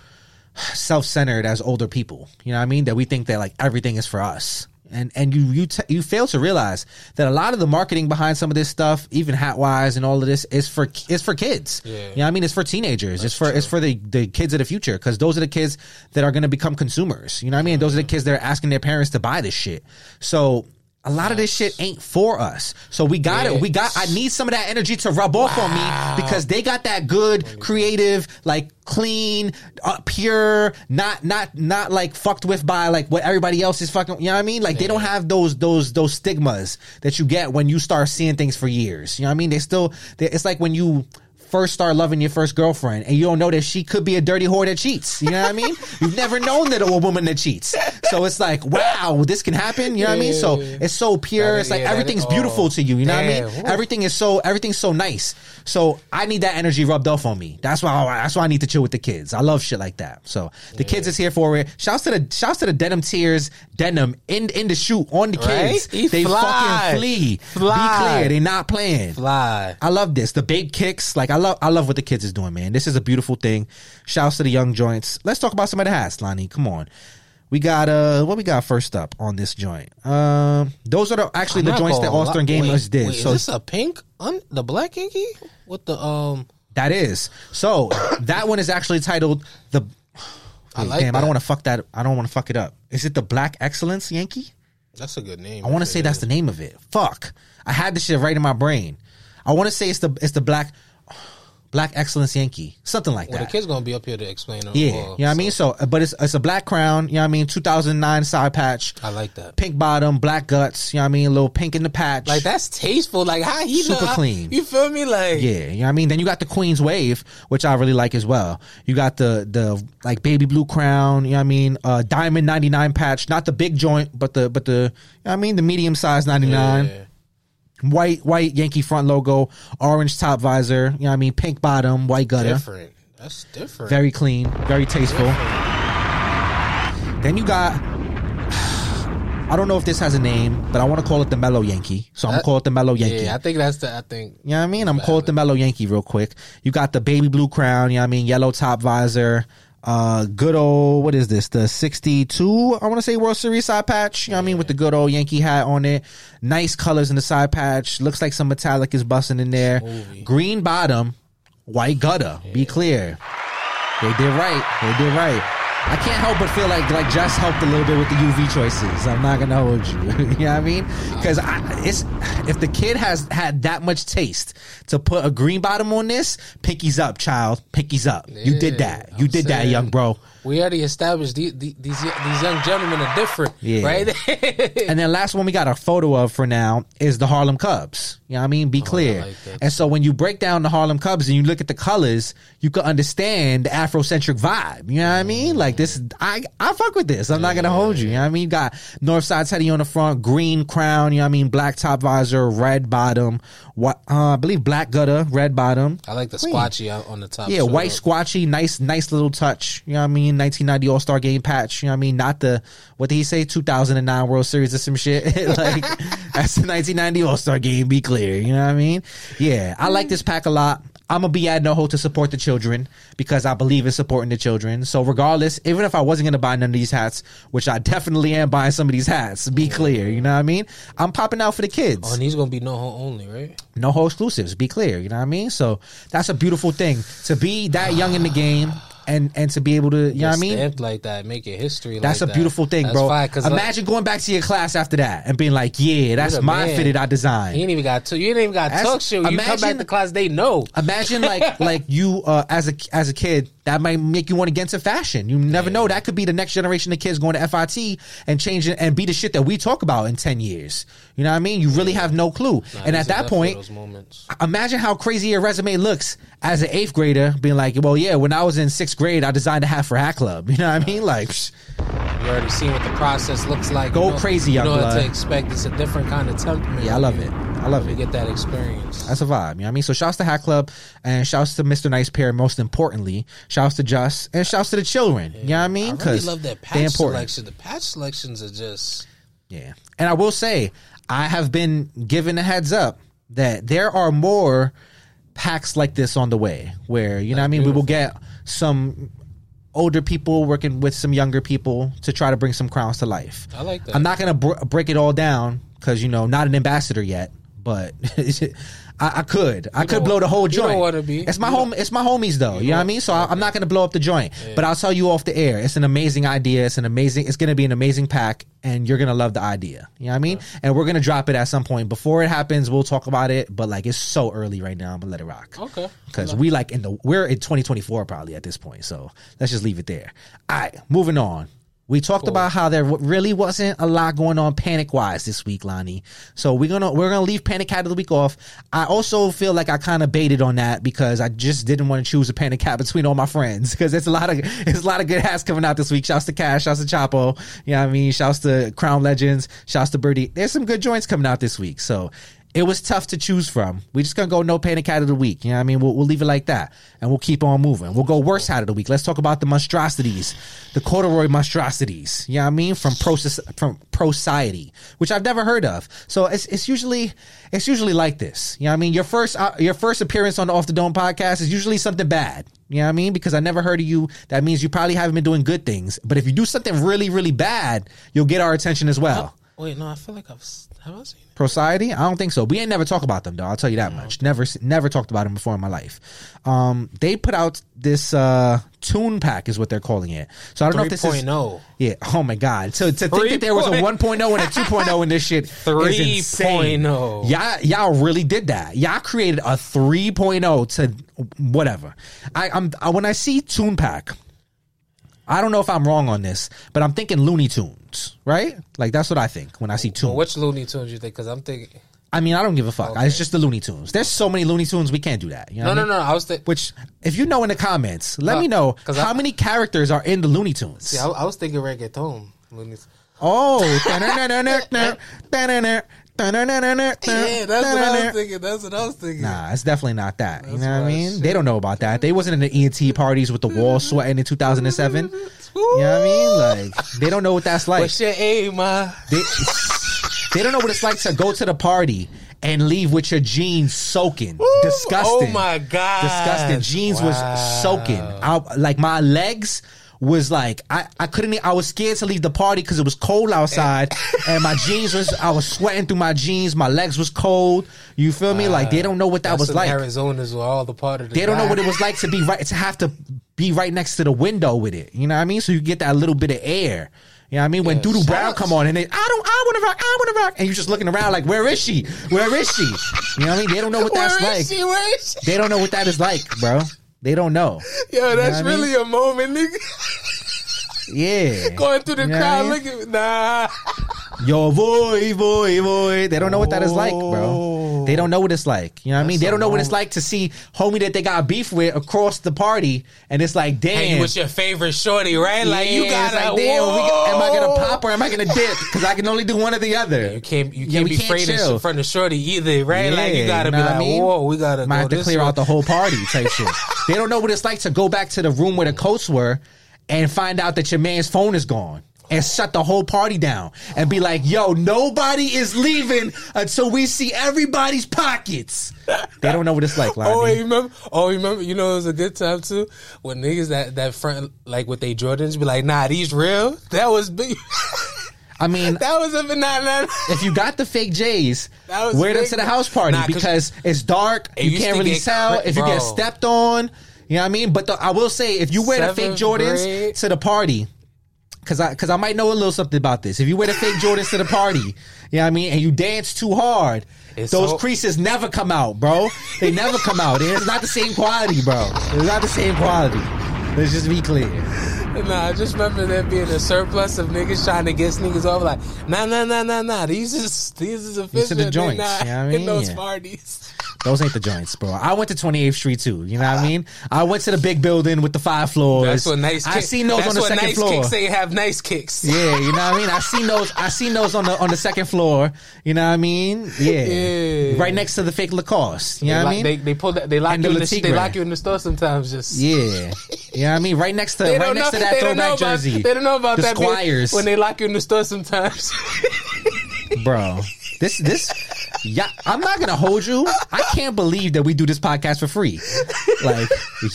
self-centered as older people. You know what I mean? That we think that like everything is for us. And and you you t- you fail to realize that a lot of the marketing behind some of this stuff, even hat wise and all of this, is for is for kids. Yeah. You know what I mean? It's for teenagers. it's for it's for the the kids of the future because those are the kids that are going to become consumers. You know what I mean? Those are the kids that are asking their parents to buy this shit. So. A lot of this shit ain't for us. So we got it. We got I need some of that energy to rub off on me because they got that good, creative, like clean, uh, pure, not not not like fucked with by like what everybody else is fucking. You know what I mean? Like they don't have those those those stigmas that you get when you start seeing things for years. You know what I mean? They still. They, it's like when you first start loving your first girlfriend and you don't know that she could be a dirty whore that cheats. You know what I mean? You've never known that a woman that cheats. So it's like, wow, this can happen. You know what I mean? So it's so pure. It's like everything's beautiful to you. You know what I mean? Everything is so everything's so nice. So I need that energy rubbed off on me. That's why that's why I need to chill with the kids. I love shit like that. So the kids is here for it. Shouts to the shouts to the denim tears denim in in the shoot on the kids. Right? They fly. fucking flee. Fly. Be clear, they not playing. Fly. I love this. The big kicks. Like I love I love what the kids is doing, man. This is a beautiful thing. Shouts to the young joints. Let's talk about some of the hats, Lani. Come on. We got uh what we got first up on this joint. Um those are the actually I'm the joints that Austin Gamers did. wait, so is this a pink un, the black inky What the um that is. So that one is actually titled the I like damn, I don't want to fuck that. I don't want to fuck it up. Is it the Black Excellence Yankee? that's a good name. I want to say that's the name of it. Fuck. I had this shit right in my brain. I want to say it's the it's the black black excellence Yankee, something like Well, that. the kid's gonna be up here to explain it. yeah, all, you know what I mean. so So, but it's it's a black crown. You know what I mean. 2009 side patch, I like that. pink bottom, black guts. You know what I mean. A little pink in the patch. Like that's tasteful. Like how he Super know, clean. You feel me? Like Yeah, you know what I mean. Then you got the Queen's Wave, which I really like as well. You got the the like baby blue crown. You know what I mean. Uh, Diamond ninety nine patch, not the big joint, but the but the you know what I mean the medium size ninety nine. Yeah. White white Yankee front logo, orange top visor. You know what I mean. Pink bottom, white gutter. different. That's different. Very clean, very tasteful. Then you got. I don't know if this has a name, but I want to call it the Mellow Yankee. So I'm gonna call it the Mellow Yankee. Yeah, I think that's the. I think You know what I mean? I'm call it the Mellow Yankee real quick. You got the baby blue crown, you know what I mean? Yellow top visor. Uh, good old, what is this? The 62, I want to say World Series side patch, you know what I mean? With the good old Yankee hat on it. Nice colors in the side patch. Looks like some metallic is busting in there. Green bottom, white gutter. Be clear. They did right. They did right. I can't help but feel like like Jess helped a little bit with the UV choices. I'm not gonna hold you. you know what I mean? Because it's if the kid has had that much taste to put a green bottom on this, pinkies up, child. Pinkies up. you did that. You I'm did that, young bro. We already established these these these young gentlemen are different, Yeah. right? And then last one we got a photo of for now is the Harlem Cubs. You know what I mean? Be clear. like and so when you break down the Harlem Cubs and you look at the colors, you can understand the Afrocentric vibe. You know what I mean? Like this, I I fuck with this. I'm not gonna hold you. You know what I mean? You got Northside Teddy on the front, green crown. You know what I mean? Black top visor, red bottom. What uh, I believe black gutter, red bottom. I like the Clean. squatchee on the top. Yeah, shoulder. white squatchee, nice, nice little touch. You know what I mean? 1990 All Star Game patch. You know what I mean? Not the what did he say? 2009 World Series or some shit. like that's the 1990 All Star Game. Be clear. You know what I mean? Yeah, I like this pack a lot. I'm gonna be at NoHo to support the children because I believe in supporting the children. So regardless, even if I wasn't gonna buy none of these hats, which I definitely am buying some of these hats. Be clear. You know what I mean? I'm popping out for the kids Oh, and he's gonna be NoHo only, right? NoHo exclusives. Be clear, you know what I mean. So that's a beautiful thing to be that young in the game and and to be able to, you know what I mean. Stamped like that, make it history. That's like a that. beautiful thing, That's bro. fine, 'cause, like, Imagine going back to your class after that and being like, "Yeah, that's the my man. fitted I designed. You designed." ain't even got to. You ain't even got to That's- talk shit. When you come back imagine- to class, they know. Imagine like like you uh, as a as a kid that might make you want to get into fashion. You never know. That could be the next generation of kids going to FIT and change it and be the shit that we talk about in ten years. You know what I mean? You really have no clue. Nah, and at that point, imagine how crazy your resume looks as an eighth grader, being like, "Well, yeah, when I was in sixth grade, I designed a hat for Hat Club." You know what I mean? Like, You already seen what the process looks like. Go you know, crazy, You know young what blood. to expect. It's a different kind of temperament. yeah, I love it. I love You it. get that experience. That's a vibe. You know what I mean? So shouts to Hat Club and shouts to Mr. Nice Pair. Most importantly, shouts to Just and shouts to the children. You know what I mean? I really love that patch selection. The patch selections are just Yeah. And I will say, I have been given a heads up that there are more packs like this on the way where, you know what I mean? We will get some older people working with some younger people to try to bring some crowns to life. I like that. I'm not going to br- break it all down because, you know, not an ambassador yet, but I, I could. I could blow the whole you joint. don't. It's my You home. It's my homies though. You, know what I mean? So I, I'm not going to blow up the joint, but I'll tell you off the air. It's an amazing idea. It's an amazing. It's going to be an amazing pack, and you're going to love the idea. You know what I mean? And we're going to drop it at some point. Before it happens, we'll talk about it. But like, it's so early right now. I'm gonna let it rock. Okay. Because we like in the we're in 2024 probably at this point. So let's just leave it there. All right, moving on. We talked about how there really wasn't a lot going on panic wise this week, Lani. So we're gonna we're gonna leave panic hat of the week off. I also feel like I kind of baited on that because I just didn't want to choose a panic hat between all my friends because it's a lot of it's a lot of good hats coming out this week. Shouts to Cash, shouts to Chapo. You know what I mean? Shouts to Crown Legends, shouts to Birdie. There's some good joints coming out this week. So it was tough to choose from. We just gonna go no panic hat of the week. You know what I mean? We'll, we'll leave it like that, and we'll keep on moving. We'll go worst hat of the week. Let's talk about the monstrosities, the corduroy monstrosities. You know what I mean? From pro from Society, which I've never heard of. So it's it's usually it's usually like this. You know what I mean? Your first uh, your first appearance on the Off the Dome podcast is usually something bad. You know what I mean? Because I never heard of you. That means you probably haven't been doing good things. But if you do something really really bad, you'll get our attention as well. Wait, no, I feel like I've. Have I seen it? Society? I don't think so. We ain't never talked about them though. I'll tell you that much. Never, never talked about them before in my life. Um, they put out this uh tune pack is what they're calling it. So I don't know if this is 3.0. yeah. Oh my god. So to think that there was a 1.0 and a 2.0 in this shit 3.0. insane. Y'all, y'all really did that. Y'all created a 3.0 to whatever. I, I'm I, when I see tune pack. I don't know if I'm wrong on this, but I'm thinking Looney Tunes, right? Like that's what I think when I see Tunes. Well, which Looney Tunes you think? Because I'm thinking. I mean, I don't give a fuck. It's just the Looney Tunes. There's so many Looney Tunes, we can't do that. You know No, no, mean? no. I was thinking. Which, if you know in the comments, let No, me know how I- many characters are in the Looney Tunes. See, I, I was thinking reggaeton. Looney Oh, Yeah, that's what I was thinking. That's what I was thinking. Nah, it's definitely not that. You know what I mean? shit. They don't know about that. They wasn't in the ENT parties with the wall sweating in 2007. You know what I mean? Like, they don't know what that's like. What's your aim, uh? They, they don't know what it's like to go to the party and leave with your jeans soaking. Disgusting. Oh my god. disgusting. Jeans was soaking. I, like my legs was like I, I couldn't. I was scared to leave the party because it was cold outside, and my jeans was. I was sweating through my jeans. My legs was cold. You feel me? Like they uh, don't know what that That's was like. Arizona's were all the part of the. They don't know what it was like to be right to have to be right next to the window with it. You know what I mean? So you get that little bit of air. You know what I mean? When Yeah, Doo Doo Brown come on and they, I don't, I want to rock, I want to rock, and you're just looking around like, where is she? Where is she? You know what I mean? They don't know what that's Where like. she? Where is she? They don't know what that is like, bro. They don't know. Yo, that's I mean? really a moment, nigga. Yeah. Going through the You know crowd, I mean? looking. Nah. Yo, boy, boy, boy. They don't know what that is like, bro. Oh. They don't know what it's like. You know what I mean? They don't know what it's like to see homie that they got beef with across the party, and it's like, damn. Hey, you your favorite shorty, right? Like you Yeah, got it's to like, damn, we got- am I gonna pop or am I gonna dip? Because I can only do one or the other. You can't. You Yeah, can't we be can't afraid chill. in front of shorty either, right? like you gotta know be what like, I mean? whoa, we gotta. Might go have to this clear way. out the whole party type shit. They don't know what it's like to go back to the room where the coats were and find out that your man's phone is gone. And shut the whole party down and be like, yo, nobody is leaving until we see everybody's pockets. They don't know what it's like, oh, Lani. Oh, you remember? Oh, you remember? You know, it was a good time too when niggas that that front like with they Jordans be like, nah, these real. That was big. I mean, that was a nah. if you got the fake J's, wear them to the house party Nah, 'cause because it's dark. You can't really tell cra- if you get stepped on. You know what I mean? But the, I will say, if you wear the fake Jordans grade. to the party, because I because I might know a little something about this. If you wear the fake Jordans to the party, you know what I mean, and you dance too hard. It's those so- creases never come out, bro. They never come out. It's not the same quality, bro. It's not the same quality. Let's just be clear. Nah, I just remember there being a surplus of niggas trying to get sneakers off. Like, nah, nah, nah, nah, nah. These is these is official. These are the They joints, you know what I in mean? those Yeah. parties. Those ain't the joints, bro. I went to 28th Street too. You know what I mean? I went to the big building with the five floors. That's what nice. I kick- seen those on the second nice floor. Kicks say have nice kicks. Yeah, you know what I mean. I seen those. I seen those on the on the second floor. You know what I mean? Yeah, Yeah. right next to the fake Lacoste. You They, know what I mean? they they pull that they lock And you the in the, they lock you in the store sometimes. Just yeah, you know what I mean. Right next to right next know, to that they don't know throwback about, jersey. They don't know about the that Squires, when they lock you in the store sometimes. bro. This this yeah. I'm not gonna hold you. I can't believe that we do this podcast for free. Like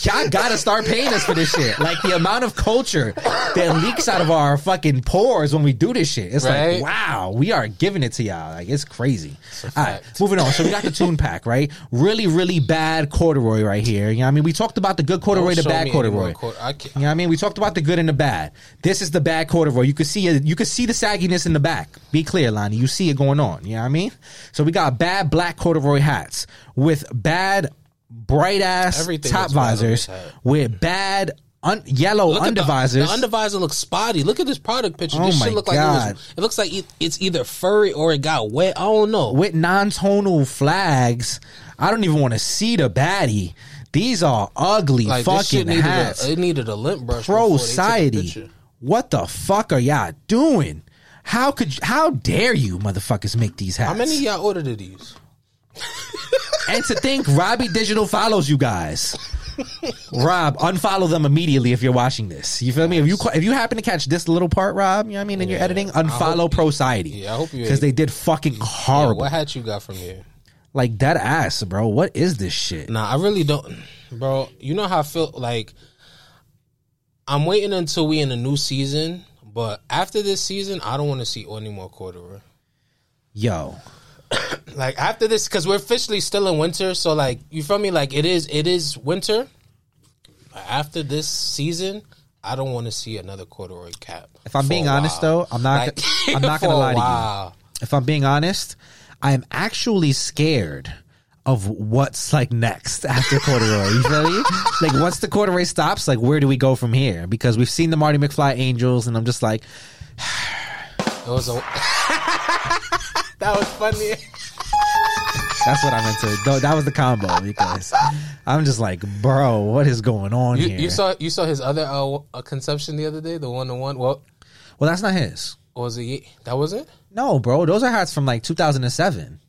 y'all gotta start paying us for this shit. Like the amount of culture that leaks out of our fucking pores when we do this shit. It's Right. like wow, we are giving it to y'all. Like it's crazy. All right, moving on. So we got the tune pack, right? Really, really bad corduroy right here. You know what I mean? We talked about the good corduroy, the Don't bad me any more corduroy. cor- I can't- You know what I mean? We talked about the good and the bad. This is the bad corduroy. You can see it. You can see the sagginess in the back. Be clear, Lani. You see it going on. You know what I mean? So we got bad black corduroy hats with bad bright ass Everything top looks bad on visors with bad un- yellow Look at the- undervisors. The, undervisor looks spotty. Look at this product picture. Oh this my shit look like it, God. was, it looks like it's either furry or it got wet. I don't know. with non-tonal flags. I don't even want to see the baddie. These are ugly like fucking needed hats. a, it needed a lint brush. Pro before they took the society. What the fuck are y'all doing? How could you, how dare you motherfuckers make these hats? How many of y'all ordered of these? and to think Robbie Digital follows you guys. Rob, unfollow them immediately if you're watching this. You feel me? If you if you happen to catch this little part, Rob, you know what I mean, in your editing, unfollow Society. Yeah, I hope you- because they did fucking Yeah, horrible. what hat you got from here? like that ass, bro. What is this shit? Nah, I really don't, bro. You know how I feel like. I'm waiting until we in a new season, but after this season, I don't want to see any more corduroy. Yo, Like after this, because we're officially still in winter, so like you feel me? Like it is, it is winter. After this season, I don't want to see another corduroy cap. If I'm being honest, though, I'm not Like, I'm not gonna lie to you. if I'm being honest, I am actually scared of what's like next after corduroy. You feel me? Like once the corduroy stops, like where do we go from here? Because we've seen the Marty McFly Angels, and I'm just like, It was a. that was funny. that's what I meant to. th- That was the combo because I'm just like, bro, what is going on You, here? you saw you saw his other uh, uh, conception the other day, the one to one. Well, well, that's not his. was it? That was it. No, bro, those are hats from like 2007.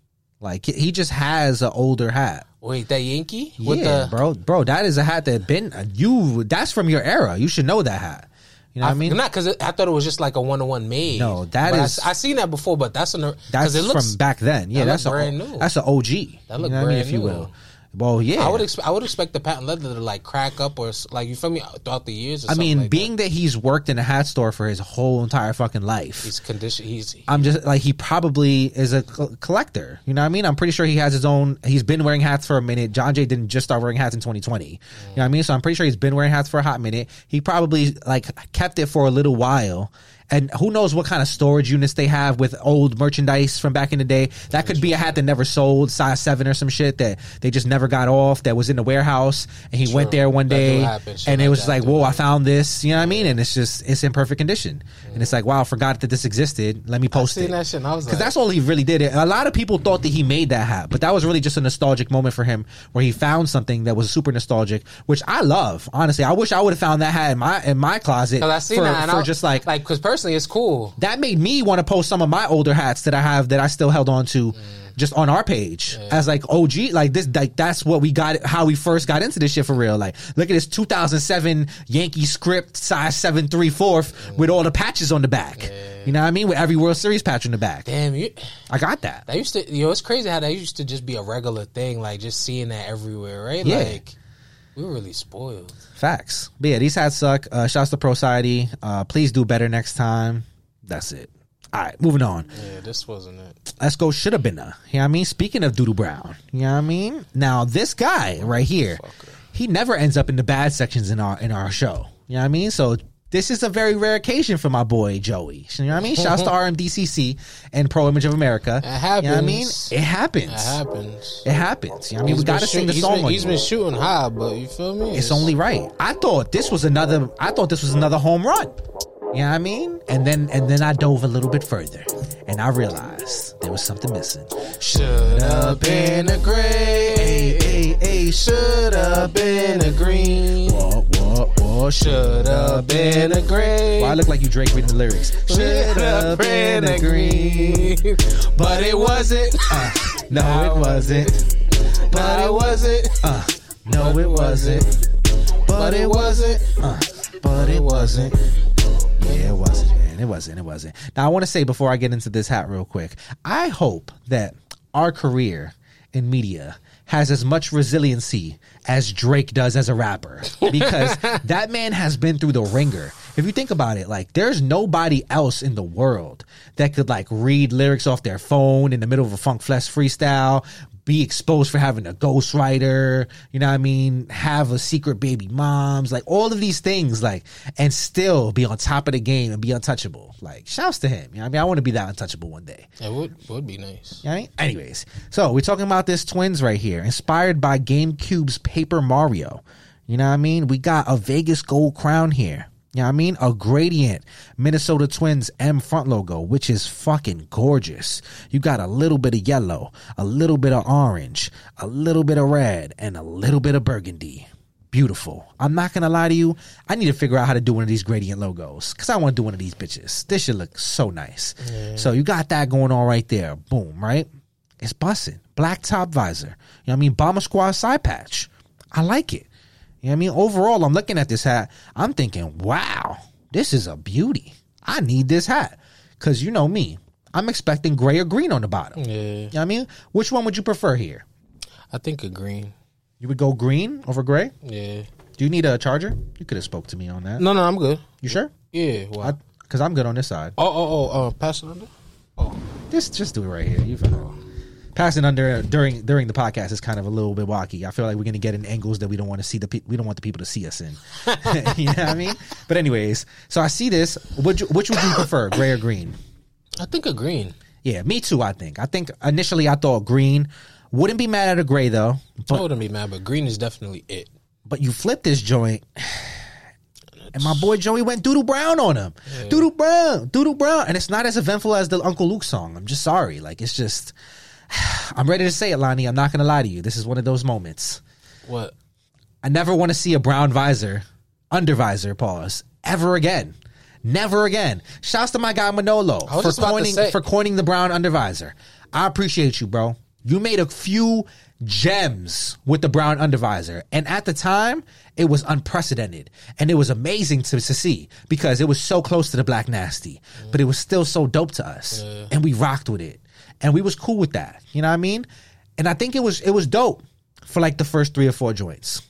Like he- just has an older hat. Wait, that Yankee with yeah, the bro, bro, that is a hat that been you. That's from your era. You should know that hat. You know what I mean? not because I thought it was just like a one to one made. No, that But I- is- I, seen that before, but that's an That's it looks. from back then. Yeah, that that's a, brand new. That's an OG. That you look know what I mean, brand if you new. Well, yeah. I would expect I would expect the patent leather to like crack up or like you feel me throughout the years. Or I mean, like being that. he's worked in a hat store for his whole entire fucking life, he's condition. He's I'm just like he probably is a co- collector. You know what I mean? I'm pretty sure he has his own. He's been wearing hats for a minute. John Jay didn't just start wearing hats in 2020. You know what I mean? So I'm pretty sure he's been wearing hats for a hot minute. He probably like kept it for a little while. And who knows what kind of storage units they have with old merchandise from back in the day? That could be a hat that never sold, size seven or some shit that they just never got off. That was in the warehouse, and he went there one day, happen. And it was like, "Whoa, I found this." You know what I mean? And it's just it's in perfect condition, and it's like, "Wow, I forgot that this existed. Let me post seen it." that shit and I was Because like- that's all he really did. A lot of people thought that he made that hat, but that was really just a nostalgic moment for him, where he found something that was super nostalgic, which I love. Honestly, I wish I would have found that hat in my in my closet because I seen for, that and for just like like because personally it's cool. that made me want to post some of my older hats that I have that I still held on to. Just on our page as like OG, like this, like that's what we got, how we first got into this shit for real. Like, look at this 2007 Yankee script, size seven three fourth, with all the patches on the back. You know what I mean? With every World Series patch on the back. Damn you. I got that. That used to, you know, it's crazy how that used to just be a regular thing, like just seeing that everywhere, right? Yeah. Like, we were really spoiled. Facts. But yeah, these hats suck. Uh, shouts to Pro Society. Uh, please do better next time. That's it. All right, moving on. Yeah, this wasn't it. Let's go. Should have been a. You know what I mean? Speaking of Doo Doo Brown, you know what I mean? Now this guy right here, he never ends up in the bad sections in our in our show. You know what I mean? So this is a very rare occasion for my boy Joey. You know what I mean? Shouts to RMDCC and Pro Image of America. It You know what I mean? It happens. It happens. It happens. You know what I mean? He's we got to sing the he's song been, He's been shooting high, but you feel me? It's only right. I thought this was another. I thought this was another home run. You know what I mean? And then and then I dove a little bit further, and I realized there was something missing. should have been a gray. Hey, hey, Should have been a green. what, what, what? Should have been a gray. Why I look like you Drake reading the lyrics? Should have been a green. But it wasn't. No, it wasn't. But it wasn't. Uh, no, it wasn't. But it wasn't. Uh, but it wasn't. Yeah, it wasn't, man. It wasn't. It wasn't. Now, I want to say before I get into this hat real quick, I hope that our career in media has as much resiliency as Drake does as a rapper because that man has been through the ringer. If you think about it, like there's nobody else in the world that could like read lyrics off their phone in the middle of a Funk Flex freestyle, be exposed for having a ghostwriter, you know what I mean? Have a secret baby moms, like all of these things, like, and still be on top of the game and be untouchable. Like, shouts to him. You know what I mean? I want to be that untouchable one day. It would would be nice. You know I mean? Anyways, so we're talking about this twins right here, inspired by GameCube's Paper Mario. You know what I mean? We got a Vegas gold crown here. You know what I mean? A gradient Minnesota Twins M front logo, which is fucking gorgeous. You got a little bit of yellow, a little bit of orange, a little bit of red, and a little bit of burgundy. Beautiful. I'm not gonna lie to you. I need to figure out how to do one of these gradient logos because I want to do one of these bitches. This should look so nice. So you got that going on right there. Boom, right? It's busting. Black top visor. You know what I mean? Bomber squad side patch. I like it. You know what I mean? Overall, I'm looking at this hat. I'm thinking, wow, this is a beauty. I need this hat. Cause you know me. I'm expecting gray or green on the bottom. Yeah, You know what I mean? Which one would you prefer here? I think a green. You would go green over gray? Yeah. Do you need a charger? You could have spoke to me on that. No, no, I'm good. You sure? Yeah. Well, Because I'm good on this side. oh, oh, oh, uh, pass it under. Oh, Just just do it right here. You feel passing under uh, during during the podcast is kind of a little bit wacky. I feel like we're gonna get in angles that we don't want to see the pe- we don't want the people to see us in. you know what I mean? But anyways, so I see this. Which which would you prefer, gray or green? I think a green. Yeah, me too. I think. I think initially I thought green. Wouldn't be mad at a gray though. I But wouldn't be mad, but green is definitely it. but you flip this joint. And my boy Joey went Doo Doo Brown on him. Doo Doo Brown, Doo Doo Brown. And it's not as eventful as the Uncle Luke song. I'm just sorry. Like, it's just, I'm ready to say it, Lani. I'm not going to lie to you. This is one of those moments. What? I never want to see a brown visor, under visor, pause, ever again. Never again. Shouts to my guy Manolo for just about to coining for coining the brown under visor. I appreciate you, bro. You made a few gems with the brown under visor, and at the time, it was unprecedented, and it was amazing to, to see because it was so close to the Black Nasty, but it was still so dope to us, and we rocked with it, and we was cool with that. You know what I mean? And I think it was it was dope for like the first three or four joints.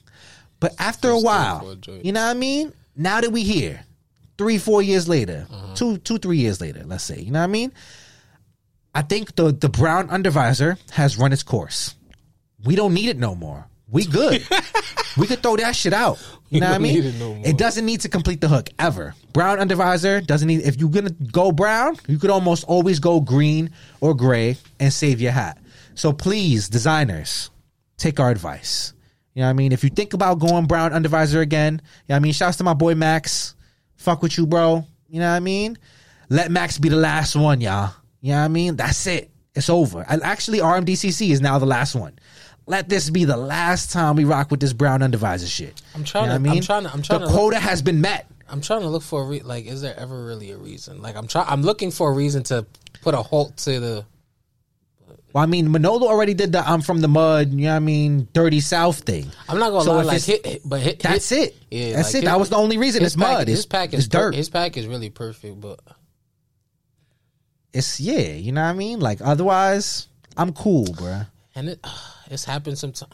But after a First or while, you know what I mean? Now that we here, three, four years later, Uh-huh. two, two, three years later, let's say, you know what I mean? I think the the brown undervisor has run its course. We don't need it no more. We good. we could throw that shit out. You know what I mean? it no. It doesn't need to complete the hook ever. Brown undervisor doesn't need. If you're gonna go brown, you could almost always go green or gray and save your hat. So please, designers, take our advice. You know what I mean? If you think about going brown undervisor again, you know what I mean? Shouts to my boy Max. Fuck with you, bro. You know what I mean? Let Max be the last one, y'all. You know what I mean? That's it. It's over. And actually, RMDCC is now the last one. Let this be the last time we rock with this brown undervisor shit. I'm trying You know to- I I'm mean? trying to- I'm trying the to look- quota has been met. I'm trying to look for a re- like. Is there ever really a reason? Like I'm trying. I'm looking for a reason to put a halt to the. Well, I mean, Manolo already did the I'm from the mud, you know what I mean, dirty South thing. I'm not gonna So lie. Like, hit, hit- but hit, That's hit- it. Yeah, That's like, it. That was the only reason. It's pack- mud. His It's, pack it's is per- dirt. His pack is really perfect, but it's yeah, you know what I mean? Like otherwise, I'm cool, bruh. and it it's happened sometimes.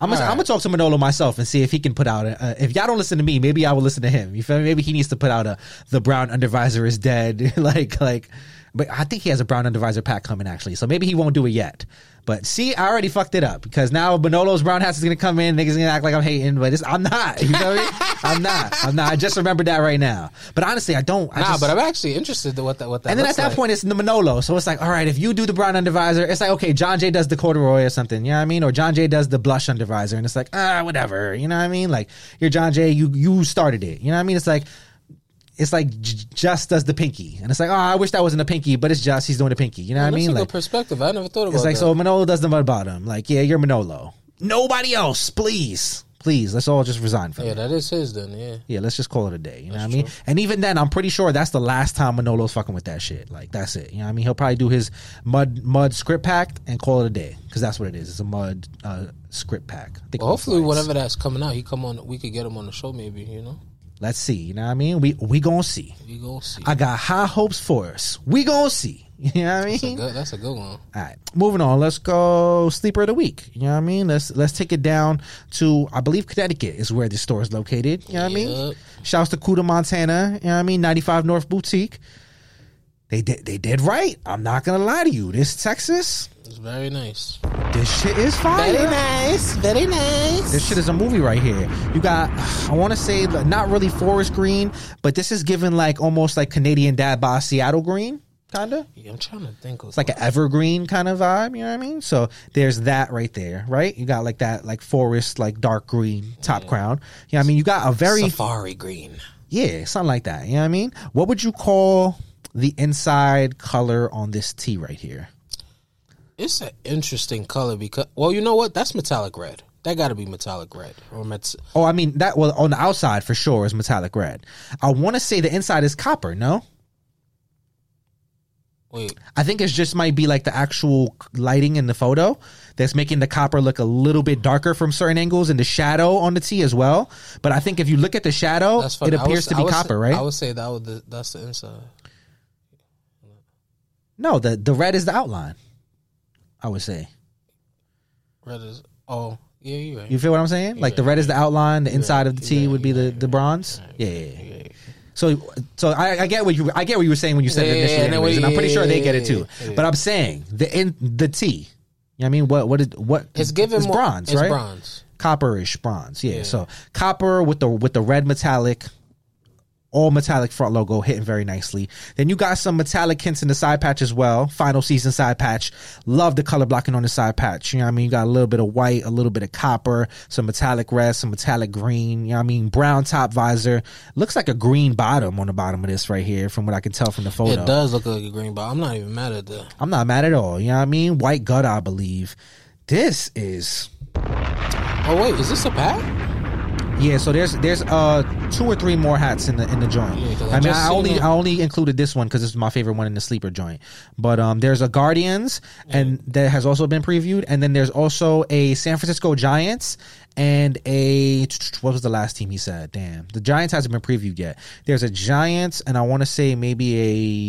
I'm gonna, All I'm gonna talk to Manolo myself and see if he can put out a. Uh, if y'all don't listen to me, maybe I will listen to him. You feel me? Maybe he needs to put out a the brown undervisor is dead. like like, but I think he has a brown undervisor pack coming actually, so maybe he won't do it yet. But see, I already fucked it up because now Manolo's brown hats is gonna come in. Niggas gonna act like I'm hating, but it's, I'm not. You know me? I'm not. I'm not. I just remembered that right now. But honestly, I don't. I Nah, just, but I'm actually interested in what that what that. and then at that like. point, it's the Manolo. So it's like, all right, if you do the brown undervisor, it's like, okay, John Jay does the corduroy or something. You know what I mean? Or John Jay does the blush undervisor. And it's like, ah, whatever. You know what I mean? Like, you're John Jay, you, you started it. You know what I mean? It's like, it's like J- Just does the pinky. And it's like, oh, I wish that wasn't a pinky, but it's Just, he's doing the pinky. You know what I mean? a Like, perspective. I never thought about it's like, that. so Manolo does the mud bottom. Like, yeah, you're Manolo. Nobody else, please. Please, let's all just resign from yeah, it. that is his then. Yeah, Yeah, let's just call it a day. You know what I mean? And even then, I'm pretty sure that's the last time Manolo's fucking with that shit. Like that's it. You know what I mean? He'll probably do his mud mud script pack and call it a day because that's what it is. It's a mud uh, script pack. I think well, hopefully, whenever that's coming out, he come on. We could get him on the show, maybe. You know, Let's see. You know what I mean? We we gonna see. we gonna see. I got high hopes for us. We gonna see. You know what I mean? That's a good. That's a good one. All right, moving on. Let's go sleeper of the week. You know what I mean? Let's let's take it down to I believe Connecticut is where this store is located. You know what I mean? Shouts to Cuda, Montana. You know what I mean? 95 North Boutique. They did they did right. I'm not gonna lie to you. This Texas, It's very nice. this shit is fire. Very nice. Very nice. This shit is a movie right here. You got, I want to say, not really forest green, but this is given like almost like Canadian Dad Boss Seattle green, kind of. Yeah, I'm trying to think. It's like an evergreen kind of vibe, you know what I mean? So there's that right there, right? You got like that like forest, like dark green top crown. You know what I mean? You got a very safari green. yeah, something like that. You know what I mean? What would you call the inside color on this tee right here? It's an interesting color because, well, you know what? That's metallic red. That got to be metallic red or met. Oh, I mean that well on the outside for sure is metallic red. I want to say the inside is copper, no? Wait, I think it just might be like the actual lighting in the photo that's making the copper look a little bit darker from certain angles and the shadow on the tee as well. But I think if you look at the shadow, it appears would- to be copper, say, right? I would say that would the, that's the inside. no, the the red is the outline. I would say. Red is. Oh, yeah, you're right. You feel what I'm saying? Like the red is the outline, the inside of the T would be the the bronze. Yeah, yeah, yeah. So, so I, I get what you I get what you were saying when you said Yeah, it initially, anyways, and I'm pretty sure they get it too. But I'm saying the in the T. You know what I mean, what what is what? It's given it's more, bronze, it's right? bronze. Copperish bronze, yeah. So copper with the with the red metallic, all metallic front logo hitting very nicely. Then you got some metallic hints in the side patch as well. Final season side patch. Love the color blocking on the side patch. You know what I mean? You got a little bit of white, a little bit of copper, some metallic red, some metallic green. You know what I mean? Brown top visor. Looks like a green bottom on the bottom of this right here from what I can tell from the photo. It does look like a green ball. I'm not even mad at that. I'm not mad at all. You know what I mean? White gut, I believe. This is Oh wait, is this a pack? Yeah, so there's there's uh two or three more hats in the in the joint. Yeah, I I, mean, I only it. I only included this one because this is my favorite one in the sleeper joint. But um, there's a Guardians, and that has also been previewed, and then there's also a San Francisco Giants and a what was the last team he said? Damn, the Giants hasn't been previewed yet. There's a Giants, and I want to say maybe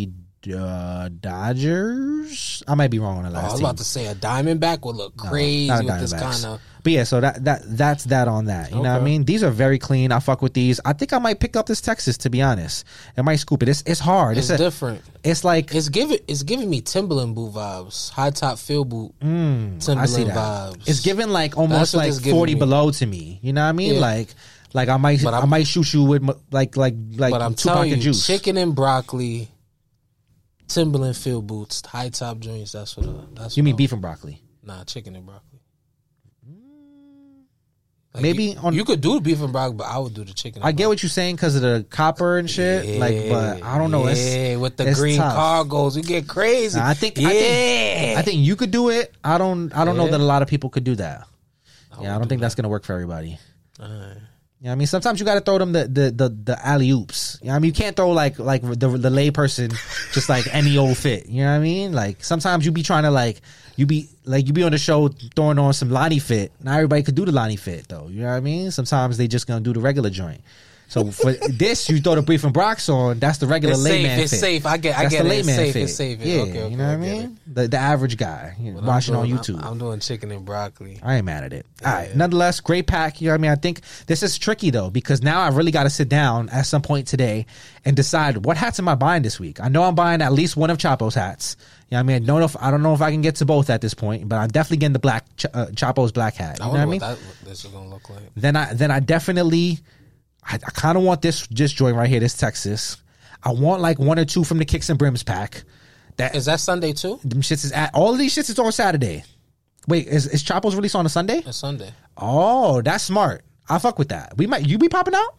a uh, Dodgers. I might be wrong on the Oh, last I was team. about to say a Diamondback would look crazy Not a with this kind of. But yeah, so that that that's that on that. You know what I mean? These are very clean. I fuck with these. I think I might pick up this Texas to be honest. I might scoop it. It's it's hard. It's It's, a, different. it's like It's giving it's giving me Timberland boot vibes, high top field boot Timberland Mm, I see that. vibes. It's giving like almost like forty me. below to me. You know what I mean? Yeah. Like like I might I might shoot you with like like like but I'm Tupac telling you, Juice. chicken and broccoli, Timberland field boots, high top joints. That's what. I- That's You what mean I- beef and broccoli? Nah, chicken and broccoli. Maybe you, on- you could do the beef and broccoli, but I would do the chicken. And I get what you're saying because of the copper and shit. like, but I don't know. Yeah, with the green tough. cargos, you get crazy. I think yeah. I think I think you could do it. I don't I don't know that a lot of people could do that. yeah, I don't think that's gonna work for everybody. Alright. Yeah, I mean, sometimes you got to throw them the the the, the alley oops. You know what I mean, you can't throw like like the the lay person just like any old fit. You know what I mean? Like sometimes you be trying to like you be like you be on the show throwing on some Lani fit. Not everybody could do the Lani fit though. You know what I mean? Sometimes they just gonna do the regular joint. So for this, you throw the brief and Brox on. That's the regular It's safe, it's fit. safe. I get- I That's get the it. It's layman safe, fit. it's safe. Yeah, Okay, okay, you know what I mean? The the average guy you know, watching on YouTube. I'm, I'm doing chicken and broccoli. I ain't mad at it. All right. Nonetheless, great pack. You know what I mean? I think this is tricky though, because now I really got to sit down at some point today and decide what hats am I buying this week. I know I'm buying at least one of Chapo's hats. You know what I mean? I don't know if, I don't know if I can get to both at this point, but I'm definitely getting the black, Ch- uh, Chapo's black hat. You I know what I mean? what, that, what this is gonna look like. then I, then I definitely, I, I kind of want this, just joint right here, this Texas. I want like one or two from the Kicks and Brims pack. That Is that Sunday too? them shits is at, all of these shits is on Saturday. Wait, is, is Chapo's release on a Sunday? It's Sunday. Oh, that's smart. I fuck with that. We might you be popping out?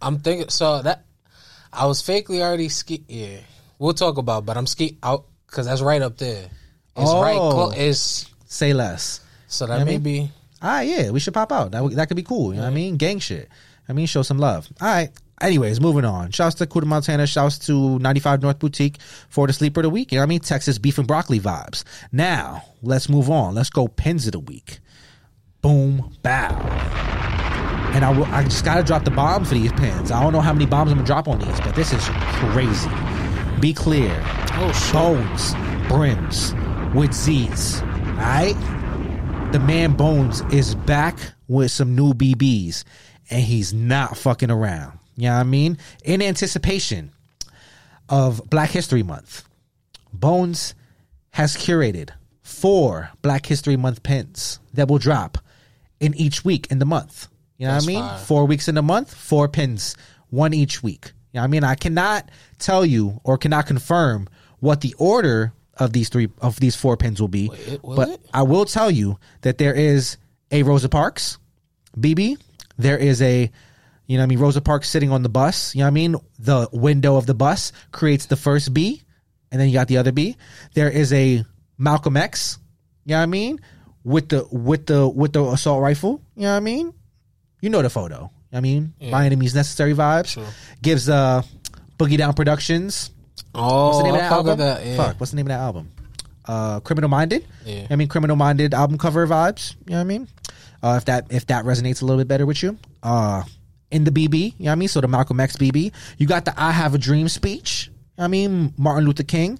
I'm thinking. So that I was fakely already ski. Yeah, we'll talk about. But I'm ski out because that's right up there. It's right. Oh. Clo- it's Say less. so that may be. Ah, yeah, we should pop out. That that could be cool. You know what I mean? Gang shit. I mean, show some love. All right. Anyways, moving on. Shouts to Kuda Montana. Shouts to 95 North Boutique for the sleeper of the week. You know what I mean? Texas beef and broccoli vibes. Now, let's move on. Let's go pins of the week. Boom, bow. And I, will, I just got to drop the bomb for these pins. I don't know how many bombs I'm going to drop on these, but this is crazy. Be clear. Oh shit! Bonez, brims, with Z's. Alright? The man Bonez is back with some new BBs and he's not fucking around. You know what I mean? In anticipation of Black History Month, Bonez has curated four Black History Month pins that will drop in each week in the month. You know That's what I mean? fire. Four weeks in a month, four pins, one each week. You know what I mean? I cannot tell you or cannot confirm what the order of these three of these four pins will be, Wait, will but it? I will tell you that there is a Rosa Parks BB. There is a you know what I mean Rosa Parks sitting on the bus. You know what I mean? The window of the bus creates the first B, and then you got the other B. There is a Malcolm X. You know what I mean? With the with the with the assault rifle. You know what I mean? You know the photo. I mean, by any means necessary vibes. Sure. Gives uh Boogie Down Productions. Oh, What's the name of that fuck album? that. Yeah. Fuck, what's the name of that album? Uh Criminal Minded. Yeah. I mean Criminal Minded album cover vibes. You know what I mean? Uh if that if that resonates a little bit better with you. Uh in the BB, you know what I mean? So the Malcolm X BB. You got the I Have a Dream speech. You know what I mean, Martin Luther King.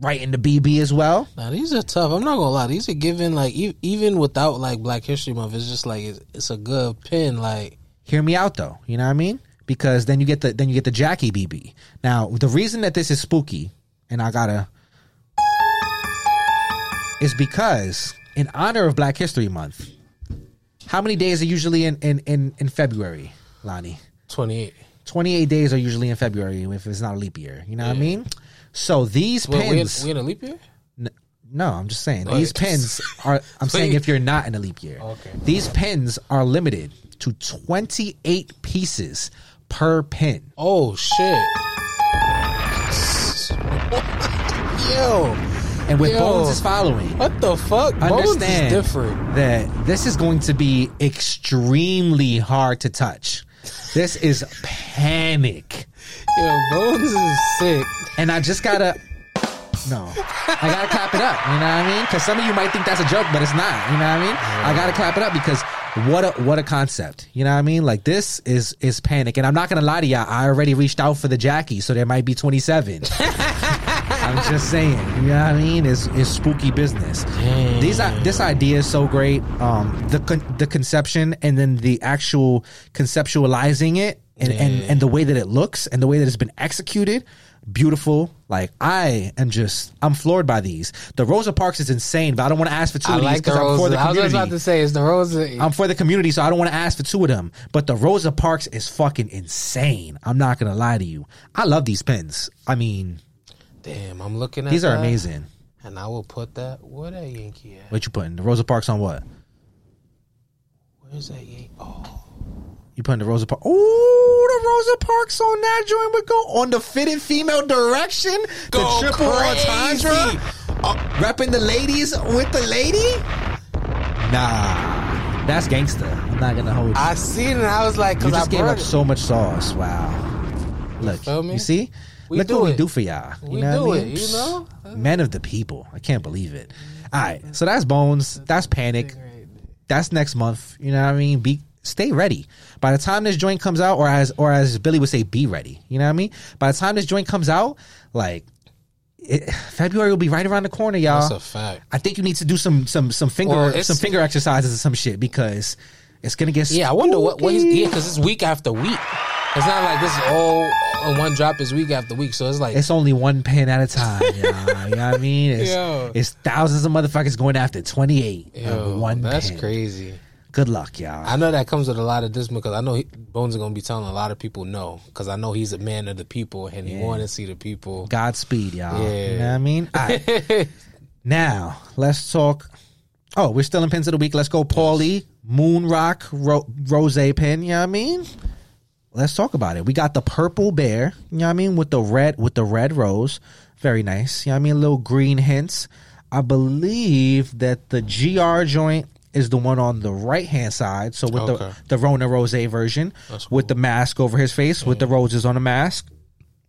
Right in the BB as well. Now these are tough. I'm not gonna lie. These are given like e- even without like Black History Month. It's just like it's, it's a good pin. Like Hear me out though. You know what I mean? because then you get the then you get the Jackie BB. Now the reason that this is spooky, and I gotta, is because in honor of Black History Month. How many days are usually in in in, in February, Lani? 28. 28 days are usually in February if it's not a leap year. You know what I mean? So these Wait, we, in, pins. we in a leap year? N- No, I'm just saying Wait. these pins are. I'm saying if you're not in a leap year, Okay. these pins are limited to 28 pieces per pin. Oh, shit. Yo. And with Yo. Bonez is following, What the fuck? Bonez understand is different. that this is going to be extremely hard to touch. This is panic, Yo, Bonez is sick. and I just gotta. No, I gotta clap it up. You know what I mean? Because some of you might think that's a joke, but it's not. You know what I mean? I gotta clap it up because what a what a concept. You know what I mean? Like this is is panic, and I'm not gonna lie to y'all. I already reached out for the Jackie, so there might be 27. I'm just saying. You know what I mean? It's it's spooky business. These i- this idea is so great. Um, the con- the conception and then the actual conceptualizing it and, and and the way that it looks and the way that it's been executed. Beautiful. Like I am just I'm floored by these. The Rosa Parks is insane, but I don't want to ask for two I of these like the because I'm for the I was about to say, it's the Rosa. I'm for the community, so I don't want to ask for two of them. But the Rosa Parks is fucking insane. I'm not gonna lie to you. I love these pins. I mean, Damn, I'm looking at these are that, amazing. And I will put that. Where that Yankee at? What you putting? The Rosa Parks on what? Where's that Yankee? Oh. You putting the Rosa Parks? Ooh, the Rosa Parks on that joint would go on the fitted female direction. Go the triple crazy. entendre. Uh, repping the ladies with the lady. Nah, that's gangster. I'm not gonna hold you. I seen it. and I was like, you because I just gave up it. so much sauce. Wow. Look, me? you see? We Look do what we it. do for y'all. You We know do what I it, mean? you know? Men of the people. I can't believe it. All right, so that's Bonez. That's Panic. That's next month. You know what I mean? Be stay ready. By the time this joint comes out, or as or as Billy would say, be ready. You know what I mean? By the time this joint comes out, like it, February will be right around the corner, y'all. That's a fact. I think you need to do some some some finger Well, some finger exercises or some shit because it's gonna get Yeah, I wonder what, what he's. Yeah, because it's week after week. It's not like this is all one drop is week after week. So it's like, It's only one pin at a time. y'all. you know what I mean? It's, Yo. it's thousands of motherfuckers going after 28 one that's pin. crazy. Good luck, y'all. I know that comes with a lot of discipline because I know he, Bonez is going to be telling a lot of people no because I know he's a man of the people and he want to see the people. Godspeed, y'all. Yeah. You know what I mean? All right. now, let's talk. Oh, we're still in pins of the week. Let's go, Paulie. Moon Rock ro- Rose pin. You know what I mean? Let's talk about it. We got the purple bear. You know what I mean? With the red, with the red rose. Very nice. You know what I mean? Little green hints. I believe that the GR joint is the one on the right hand side. So with Okay. the the Rona Rose version, That's with the mask over his face, with the roses on the mask.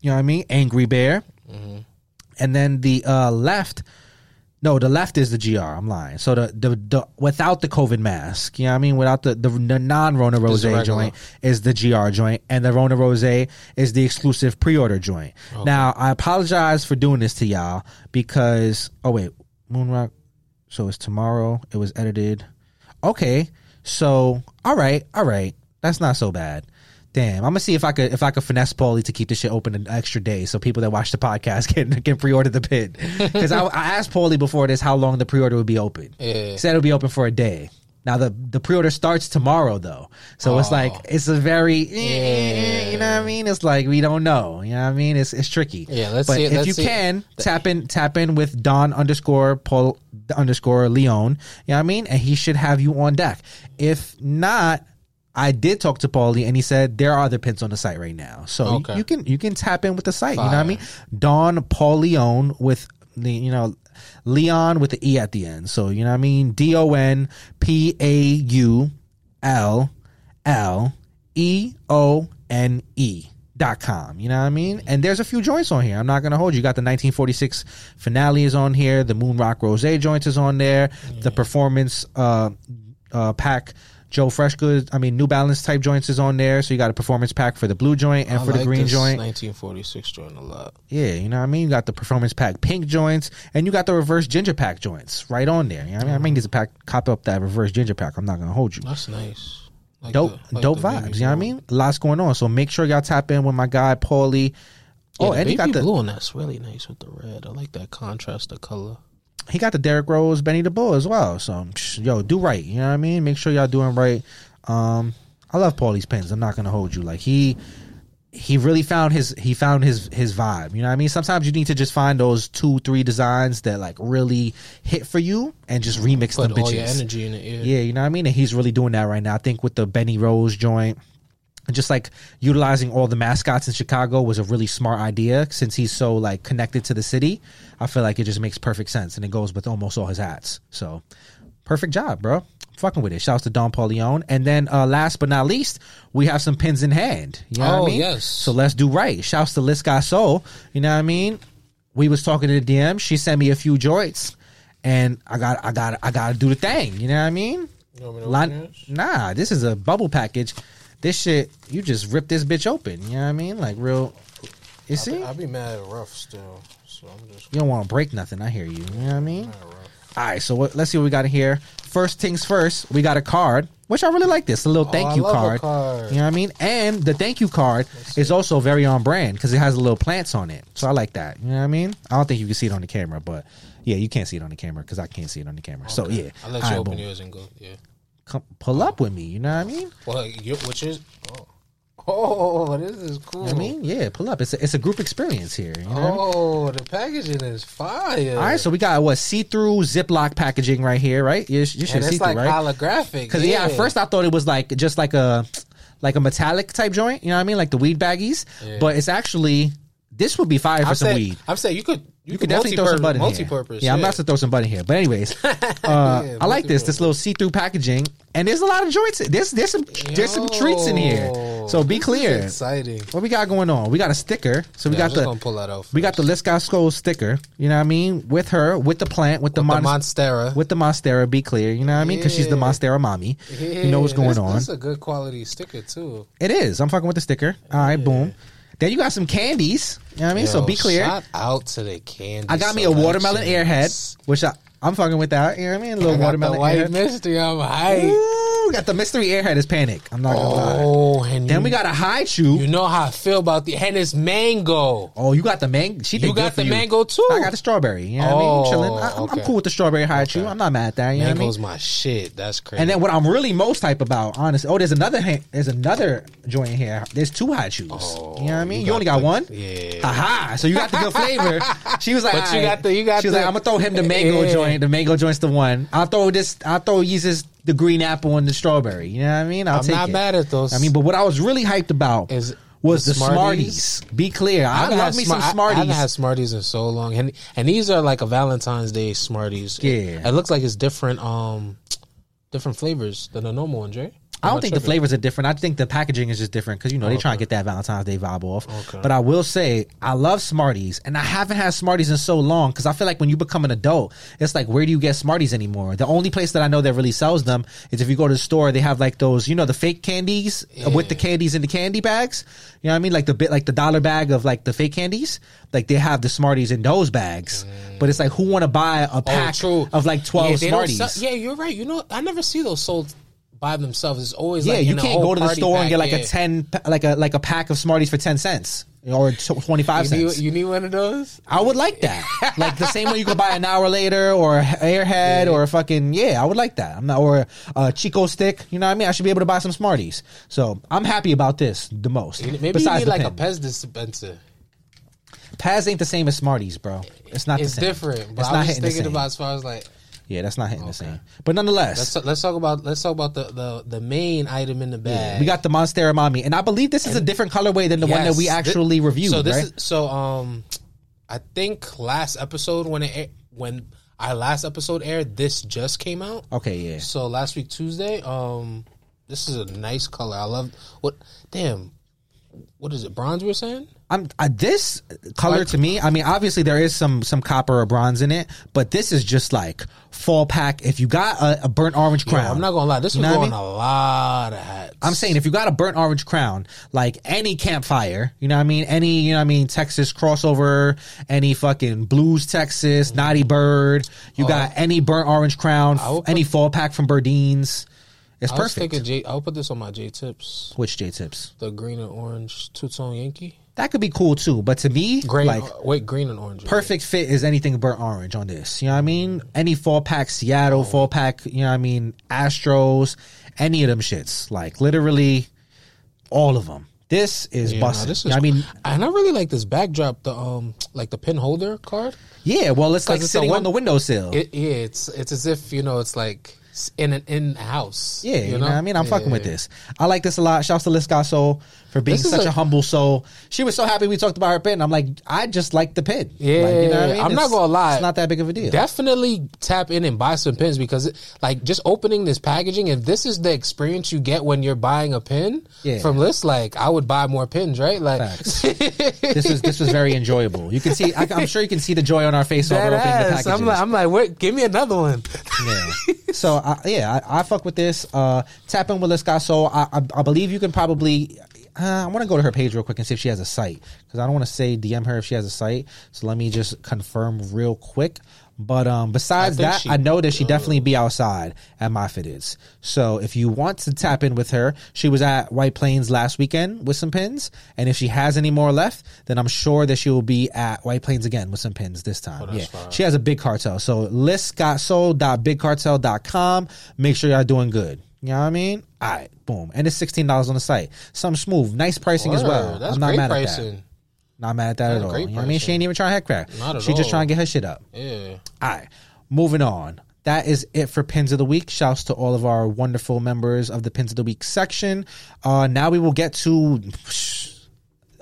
You know what I mean? Angry bear. And then the uh, left, no, the left is the GR. I'm lying. So the the, the without the COVID mask, you know what I mean? Without the the, the non Rona Rose joint is the GR joint, and the Rona Rose is the exclusive pre order joint. Now I apologize for doing this to y'all because oh wait, Moonrock. So it's tomorrow. It was edited. Okay, so all right, all right, that's not so bad. Damn, I'm gonna see if I could if I could finesse Paulie to keep this shit open an extra day so people that watch the podcast can can pre order the pin. Because I, I asked Paulie before this how long the pre order would be open. Yeah. He said it'll be open for a day. Now the the pre order starts tomorrow though, so it's Oh. like it's a very eh, you know what I mean. It's like we don't know. You know what I mean. It's it's tricky. Yeah, let's but see- if you can tap in tap in with Don underscore Paul underscore Leon. You know what I mean, and he should have you on deck. If not. I did talk to Paulie and he said there are other pins on the site right now. So you- Okay. you, can you can tap in with the site. You know what I mean? Don Paul Leon with the you know Leon with the E at the end. So you know what I mean? D O N P A U L L E O N E dot com you know what i mean and there's a few joints on here i'm not gonna hold you. you got the 1946 finale is on here the moon rock rose joint is on there the performance uh uh pack Joe Freshgoods i mean new balance type joints is on there so you got a performance pack for the blue joint and I for the green this joint 1946 joint a lot. yeah, you know what I mean? You got the performance pack pink joints and you got the reverse ginger pack joints right on there. You know what I mean? I mean, there's a pack, cop up that reverse ginger pack. I'm not going to hold you. That's nice. Like dope, the- like dope vibes. You know what I mean? Lots going on. So make sure y'all tap in with my guy Paulie. Yeah, oh, and he got the blue one that's really nice with the red. I like that contrast of color. He got the Derrick Rose, Benny the Bull as well. So yo, do right. You know what I mean? Make sure y'all doing right. Um, I love Paulie's pens. I'm not gonna hold you. Like he he really found his he found his his vibe. You know what I mean? Sometimes you need to just find those two, three designs that like really hit for you and just remix Put them all bitches. your energy in it. Yeah. Yeah, you know what I mean? And he's really doing that right now. I think with the Benny Rose joint, just like utilizing all the mascots in Chicago was a really smart idea since he's so like connected to the city. I feel like it just makes perfect sense and it goes with almost all his hats. So perfect job, bro. Fucking with it. Shouts to Don Paulione. And then uh last but not least, we have some pins in hand. You know what Oh, I mean? yes. So let's do right. Shouts to Liz Soul. You know what I mean? We was talking to the DM. She sent me a few joints and I got I got I gotta do the thing. You know what I mean? You want me to Line- open nah, this is a bubble package. This shit, you just rip this bitch open. You know what I mean? Like real. You see, I'll be mad at rough still. So I'm just you don't want to break nothing. I hear you. You know what I mean? mad at rough. All right, so what, let's see what we got in here. First things first, we got a card, which I really like. This a little oh, thank Oh, you a card. card. You know what I mean? And the thank you card is also very on brand because it has the little plants on it. So I like that. You know what I mean? I don't think you can see it on the camera, but yeah, you can't see it on the camera because I can't see it on the camera. So yeah, I'll let you open boom. yours and go. Yeah. Come, pull up with me. You know what I mean? Well, you, which is oh, oh, this is cool. I mean, yeah, pull up. It's a, it's a group experience here. You know what I mean? oh, the packaging is fire. All right, so we got what see through Ziploc packaging right here, right? You, you should see it's through, like right? holographic. Because yeah. at first I thought it was like just like a like a metallic type joint. You know what I mean? Like the weed baggies, Yeah. but it's actually this would be fire for I'm some saying, weed. I'm saying you could you, You could definitely throw some butt in here. multi-purpose. Yeah, I'm about to throw some butt in here. But anyways, uh, Yeah, I like this this little see through packaging, and there's a lot of joints. There's there's some there's some treats in here. So be clear. exciting. What we got going on? We got a sticker. So we Yeah, I'm got the pull that out. we got the. Liscott Skull sticker. You know what I mean? With her, with the plant, with, the, the mon- Monstera. with the Monstera. Be clear. You know what I mean? Because she's the Monstera mommy. you know what's going this, on. This is a good quality sticker too. It is. I'm fucking with the sticker. All right, boom. Then you got some candies. You know what I mean? so be clear. Shout out to the candy. I got me a watermelon airhead, which I, I'm fucking with that. You know what I mean? A little watermelon white airhead. mystery. I'm hype. Ooh, got the mystery airhead is panic. I'm not gonna lie. Oh, and Then you, we got a Hi-Chew. You know how I feel about the and it's mango. oh, you got the mango. She did You got the you. mango too. I got the strawberry. You know what I Oh, mean? Chilling. I, okay. cool with the strawberry Hi-Chew. I'm not mad at that. You know what I mean? Mango's my shit. That's crazy. And then what I'm really most hype about, honestly, oh, there's another there's another joint here. There's two Hi-Chews. Oh, you know what I oh, mean? You, you only got the- one. yeah. Aha! So you got the good flavor. She was like, But you got the- you got She was like, I'm gonna throw him the mango Yeah. Joint. The mango joint's the one. I'll throw this. I'll throw Yesus the green apple and the strawberry. You know what I mean? I'll I'm take not it. mad at those. I mean, but what I was really hyped about Is was the the Smarties. Smarties? Be clear, I, haven't love me some I, I haven't had Smarties in so long, and and these are like a Valentine's Day Smarties. Yeah. it, it looks like it's different, um, different flavors than the normal ones, right? I don't think the flavors are different. I think the packaging is just different because you know they try to get that Valentine's Day vibe off. Okay. But I will say I love Smarties, and I haven't had Smarties in so long because I feel like when you become an adult, it's like where do you get Smarties anymore? The only place that I know that really sells them is if you go to the store. They have like those, you know, the fake candies uh, with the candies in the candy bags. You know what I mean? Like the bit, like the dollar bag of like the fake candies. Like they have the Smarties in those bags. But it's like who want to buy a pack true. of like twelve yeah, Smarties? sell- yeah, you're right. You know, I never see those sold by themselves. It's always Yeah, like you can't go to the store and get like yeah. a ten, like a like a pack of Smarties for ten cents or twenty five cents. need, you need one of those. I would like that, like the same way you could buy an hour later or a Airhead or a fucking yeah. I would like that. I'm not or a Chick-O-Stick. You know what I mean? I should be able to buy some Smarties. So I'm happy about this the most. Maybe you need like a pen. Pez dispenser. Pez ain't the same as Smarties, bro. It's not. It's the same. different, but It's I not was just thinking about as far as like Yeah, that's not hitting the same. But nonetheless, let's let's talk about let's talk about the the, the main item in the bag. we got the Monstera Mommy, and I believe this is a different colorway than the one that we actually Thi- reviewed. So this right? is so um, I think last episode when it when our last episode aired, this just came out. okay, yeah. So last week Tuesday, um, this is a nice color. I love what. Damn, what is it? Bronze? We're saying. I'm uh, this color Like- to me. I mean, obviously there is some some copper or bronze in it, but this is just like fall pack. If you got a, a burnt orange Yo, crown, I'm not gonna lie. This was I going mean? a lot of hats. I'm saying if you got a burnt orange crown, like any campfire, you know what I mean? Any, you know what I mean? Texas crossover, any fucking blues Texas, Naughty Bird. You got any burnt orange crown, would any fall pack from Burdeens. It's I perfect. J. I'll put this on my Jay Tips. Which Jay Tips? The green and orange two tone Yankee. That could be cool too. But to me, Green. like uh, wait, green and orange. perfect fit is anything burnt orange on this. You know what I mean? Any fall pack Seattle, fall pack, you know what I mean? Astros, any of them shits. Like literally all of them. This is Yeah, busting. this You is. know I mean, and I really like this backdrop. The um, like the pin holder card. yeah, well, it's like it's sitting one- on the windowsill. It, yeah, it's it's as if you know it's like in an in a house. Yeah, you know, what I mean, I'm Yeah. fucking with this. I like this a lot. Shouts to Liz Soul for being This such a, a- humble soul. She was so happy we talked about her pin. I'm like, I just like the pin. Yeah, like, you know what I mean? I'm not gonna lie. It's not that big of a deal. Definitely tap in and buy some pins because, it, like, just opening this packaging and this is the experience you get when you're buying a pin Yeah. from List. Like, I would buy more pins, right? Like, Facts. this was this was very enjoyable. You can see, I, I'm sure you can see the joy on our face while we're opening the packages. I'm like, I'm like, wait, give me another one. Yeah. So I, yeah, I, I fuck with this. Uh, tap in with Liz Soul. I, I I believe you can probably. Uh, I want to go to her page real quick and see if she has a site because I don't want to say DM her if she has a site. So let me just confirm real quick. But um, besides I that, she I know that she definitely be outside at my fitteds. So if you want to tap in with her, she was at White Plains last weekend with some pins, and if she has any more left, then I'm sure that she will be at White Plains again with some pins this time. yeah, fine. she has a big cartel. So listgotsold.bigcartel.com. Make sure y'all doing good. You know what I mean? All right, boom. And it's sixteen dollars on the site. Something smooth, nice pricing as well. That's I'm not great mad at pricing. that. Not mad at that That's at all. You know what I mean? She ain't even trying to head crack. Not at She just trying to get her shit up. Yeah. All right, moving on. That is it for pins of the week. Shouts to all of our wonderful members of the pins of the week section. Uh, now we will get to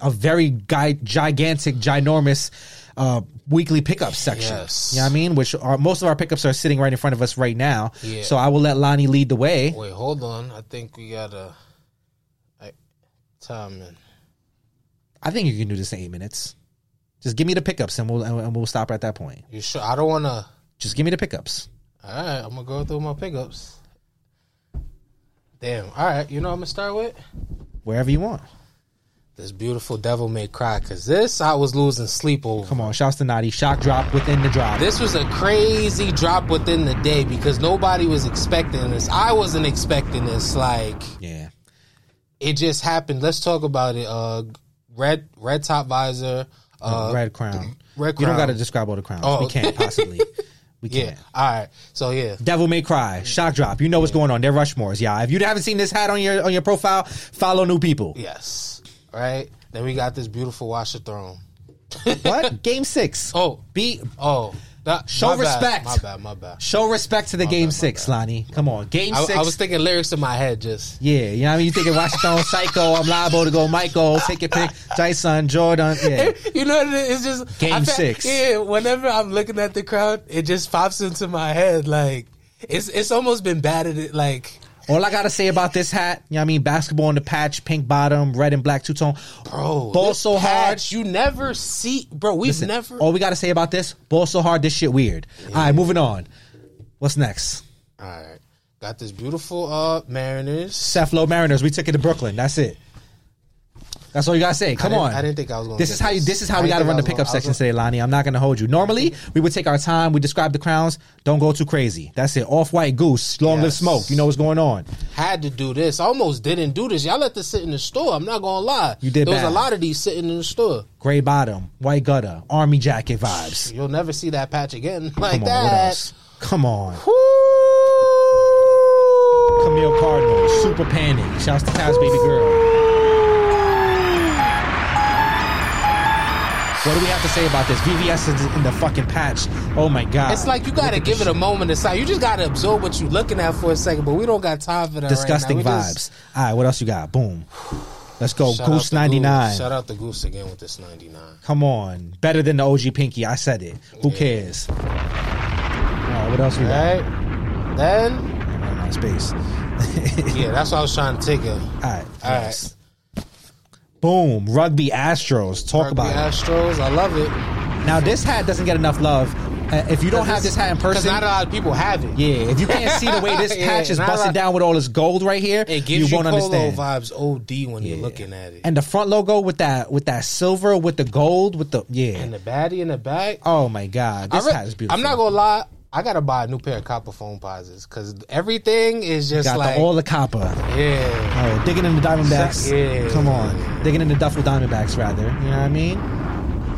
a very gi- gigantic, ginormous uh, weekly pickup section. Yes. You know what I mean? Which are most of our pickups are sitting right in front of us right now. Yeah. So I will let Lani lead the way. Wait, hold on. I think we gotta. I, timing. I think you can do this in eight minutes. Just give me the pickups and we'll and we'll stop at that point. You sure? I don't wanna. Just give me the pickups. All right, I'm gonna go through my pickups. Damn. All right, you know what I'm gonna start with Wherever you want. This beautiful Devil May Cry because this I was losing sleep over. Come on, shouts to Naughty. Shock drop within the drop. This was a crazy drop within the day because nobody was expecting this. I wasn't expecting this. Like yeah. it just happened. Let's talk about it. Uh, red red top visor. Uh, red crown. Red You don't got to describe all the crowns. Oh. We can't possibly. We can't. All right. So yeah. Devil May Cry, Shock Drop. You know what's going on. They're Rushmores. Yeah. If you haven't seen this hat on your on your profile, follow new people. Yes. Right. Then we got this beautiful Watch the Throne. What? Game six. Oh. Be Oh. That, Show my bad, respect. My bad. My bad. show respect to the game six, Lani. Come on. Game I, six. I was thinking lyrics in my head. Just yeah, you know what I mean? You thinking Washington Psycho, I'm liable to go Michael, take your pick, Jason, Jordan. Yeah. you know, what it is? it's just Game I six. Yeah, whenever I'm looking at the crowd, it just pops into my head. Like it's it's almost been batted. It like All I gotta say about this hat, you know what I mean? Basketball on the patch, pink bottom, red and black two tone. bro, Ball so hard. patch, You never see, bro. We've Listen, never. All we gotta say about this, ball so hard, this shit weird. All right, moving on. What's next? All right, got this beautiful uh Mariners. Cephallo Mariners. We took it to Brooklyn. That's it. That's all you gotta say. Come didn't- on. I didn't think I was gonna This is how you. this. Is I how we gotta run the gonna- pickup I was section today, Lani. I'm not gonna hold you. Normally, we would take our time. We describe the crowns. Don't go too crazy. That's it. Off white goose. Long live smoke. You know what's going on. Had to do this. I almost didn't do this. Y'all let this sit in the store. I'm not gonna lie. You did There was a lot of these sitting in the store. Gray bottom, white gutter, army jacket vibes. You'll never see that patch again like Come on, that. Come on. Woo! Camille Cardinal, super panic. Shouts to Taz baby girl. What do we have to say about this? VVS is in the fucking patch. Oh my god! It's like you gotta give it a moment silence. You just gotta absorb what you're looking at for a second, but we don't got time for that. disgusting right vibes. just- All right, what else you got? Boom. Let's go. Shout Goose ninety nine. Shout out to Goose again with this 99. Come on, better than the OG Pinky. I said it. Who cares? All right, what else we got? Right? Then, space. yeah, that's what I was trying to take. A, All right. All right. Boom. Rugby Astros. Talk Rugby about it. Astros, I love it. Now this hat doesn't get enough love. Uh, if you don't have this hat in Because person, not a lot of people have it. yeah. If you can't see the way this Yeah, patch is busted down with all this gold right here, It you gives you, won't polo understand. vibes OD when you're looking at it. And the front logo with that with that silver with the gold with the yeah. And the baddie in the back. oh my god, this re- hat is beautiful. I'm not gonna lie. I gotta buy a new pair of copper Foamposites because everything is just Got like the, all the copper. yeah. Oh, digging in the Diamondbacks. Yeah. Come on, digging in the Duffel Diamondbacks, rather. You know what I mean?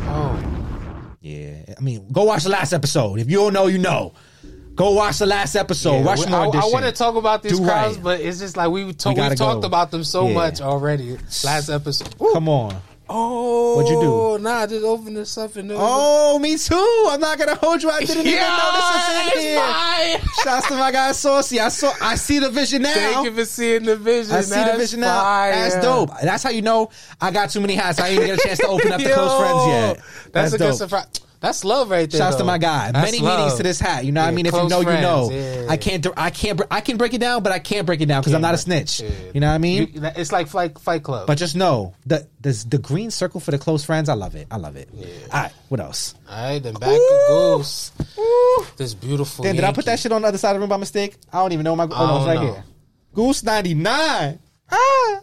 Oh, Yeah. I mean, go watch the last episode. If you don't know, you know. Go watch the last episode. yeah. Rushmore I, I want to talk about these Do crowds, right. but it's just like we talk, We we talked go. about them so Yeah. much already. Last episode. Ooh. Come on. Oh, What'd you do? Oh nah, I just opened this up and Oh, me too. I'm not gonna hold you. I didn't even yeah, know this was in here. fire. Shouts to my guy Saucy. I saw. I see the vision now. Thank you for seeing the vision. I see the vision now. fire. That's dope. That's how you know I got too many hats. I didn't get a chance to open up the close friends yet. That's, a dope. good surprise. That's love right there. Shouts to my guy. That's Many love. meanings to this hat. You know what I mean? If you know, you know. yeah. I can't. I can't. I can break it down, but I can't break it down because I'm not a snitch. Yeah. You know what I mean? You- it's like Fight Fight Club. But just know the the the green circle for the close friends. I love it. I love it. All right. What else? all right, then back Ooh. to Goose. Ooh. This beautiful. Damn, did I put that shit on the other side of the room by mistake? I don't even know my. Oh no, it's right know. here. Goose ninety nine. Ah.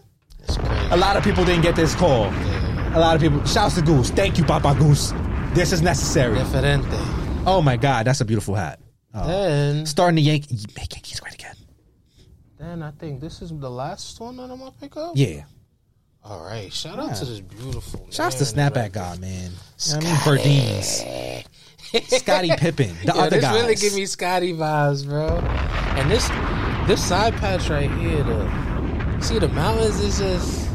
A lot of people didn't get this call. A lot of people. Shouts to Goose. Thank you, Papa Goose. This is necessary. Diferente. Oh my God, that's a beautiful hat. Oh. Then, Starting the Yankee, make Yankees great again. then I think this is the last one that I'm gonna pick up. Yeah. All right. Shout out to this beautiful. Shouts to man. Snapback God, man. You know what I mean? Scotty Pippen. The Yo, other this guys. really give me Scotty vibes, bro. And this this side patch right here, the see the mountains is just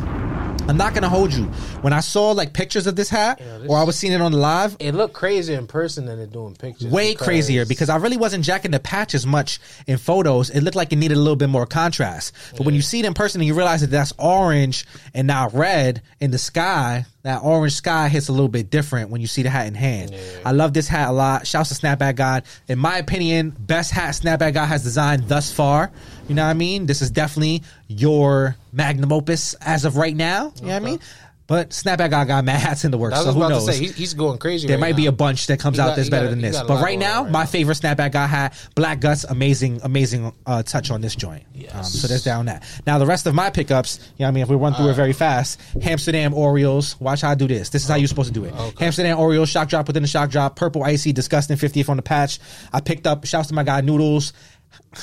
I'm not gonna hold you. When I saw like pictures of this hat, Yeah, this- or I was seeing it on the live, it looked crazier in person than it doing pictures. way because- crazier because I really wasn't jacking the patch as much in photos. It looked like it needed a little bit more contrast. But when you see it in person and you realize that that's orange and not red in the sky, that orange sky hits a little bit different when you see the hat in hand. Yeah. I love this hat a lot. Shouts to Snapback God. In my opinion, best hat Snapback God has designed thus far. You know what I mean? This is definitely your magnum opus as of right now. You know what I mean? But Snapback God got mad hats in the works, I was so who about knows? to say he's, he's going crazy. There right might be a bunch that comes out got- that's better than this. But right now, right my now. favorite snapback guy hat, Black Guts, amazing, amazing uh, touch on this joint. Um, so that's down that. Now the rest of my pickups, you know what I mean, if we run through it very fast, Amsterdam Orioles, watch how I do this. This is how you're supposed to do it. Amsterdam Orioles, shock drop within the shock drop, purple icy, disgusting 50th on the patch. I picked up, shouts to my guy Noodles.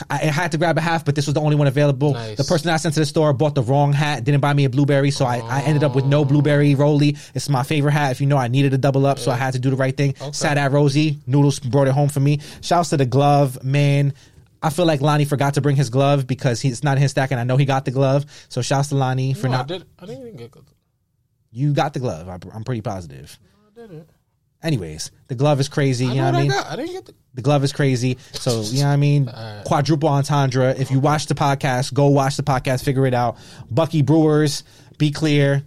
I I had to grab a half, but this was the only one available. Nice. The person I sent to the store bought the wrong hat, didn't buy me a blueberry, so I, I ended up with no oh. blueberry roly. It's my favorite hat. If you know, I needed a double up, so I had to do the right thing. Sat at Rosie, Noodles brought it home for me. Shouts to the glove, man. I feel like Lani forgot to bring his glove because he's not in his stack, and I know he got the glove. So shouts to Lani for No, I not. did. I didn't even get. glove. You got the glove. I, I'm pretty positive. I didn't. Anyways, the glove is crazy. I you know know what I I mean? got. I didn't get the. The glove is crazy. So, you know what I mean? Quadruple entendre. If you watch the podcast, go watch the podcast, figure it out. Bucky Brewers, be clear.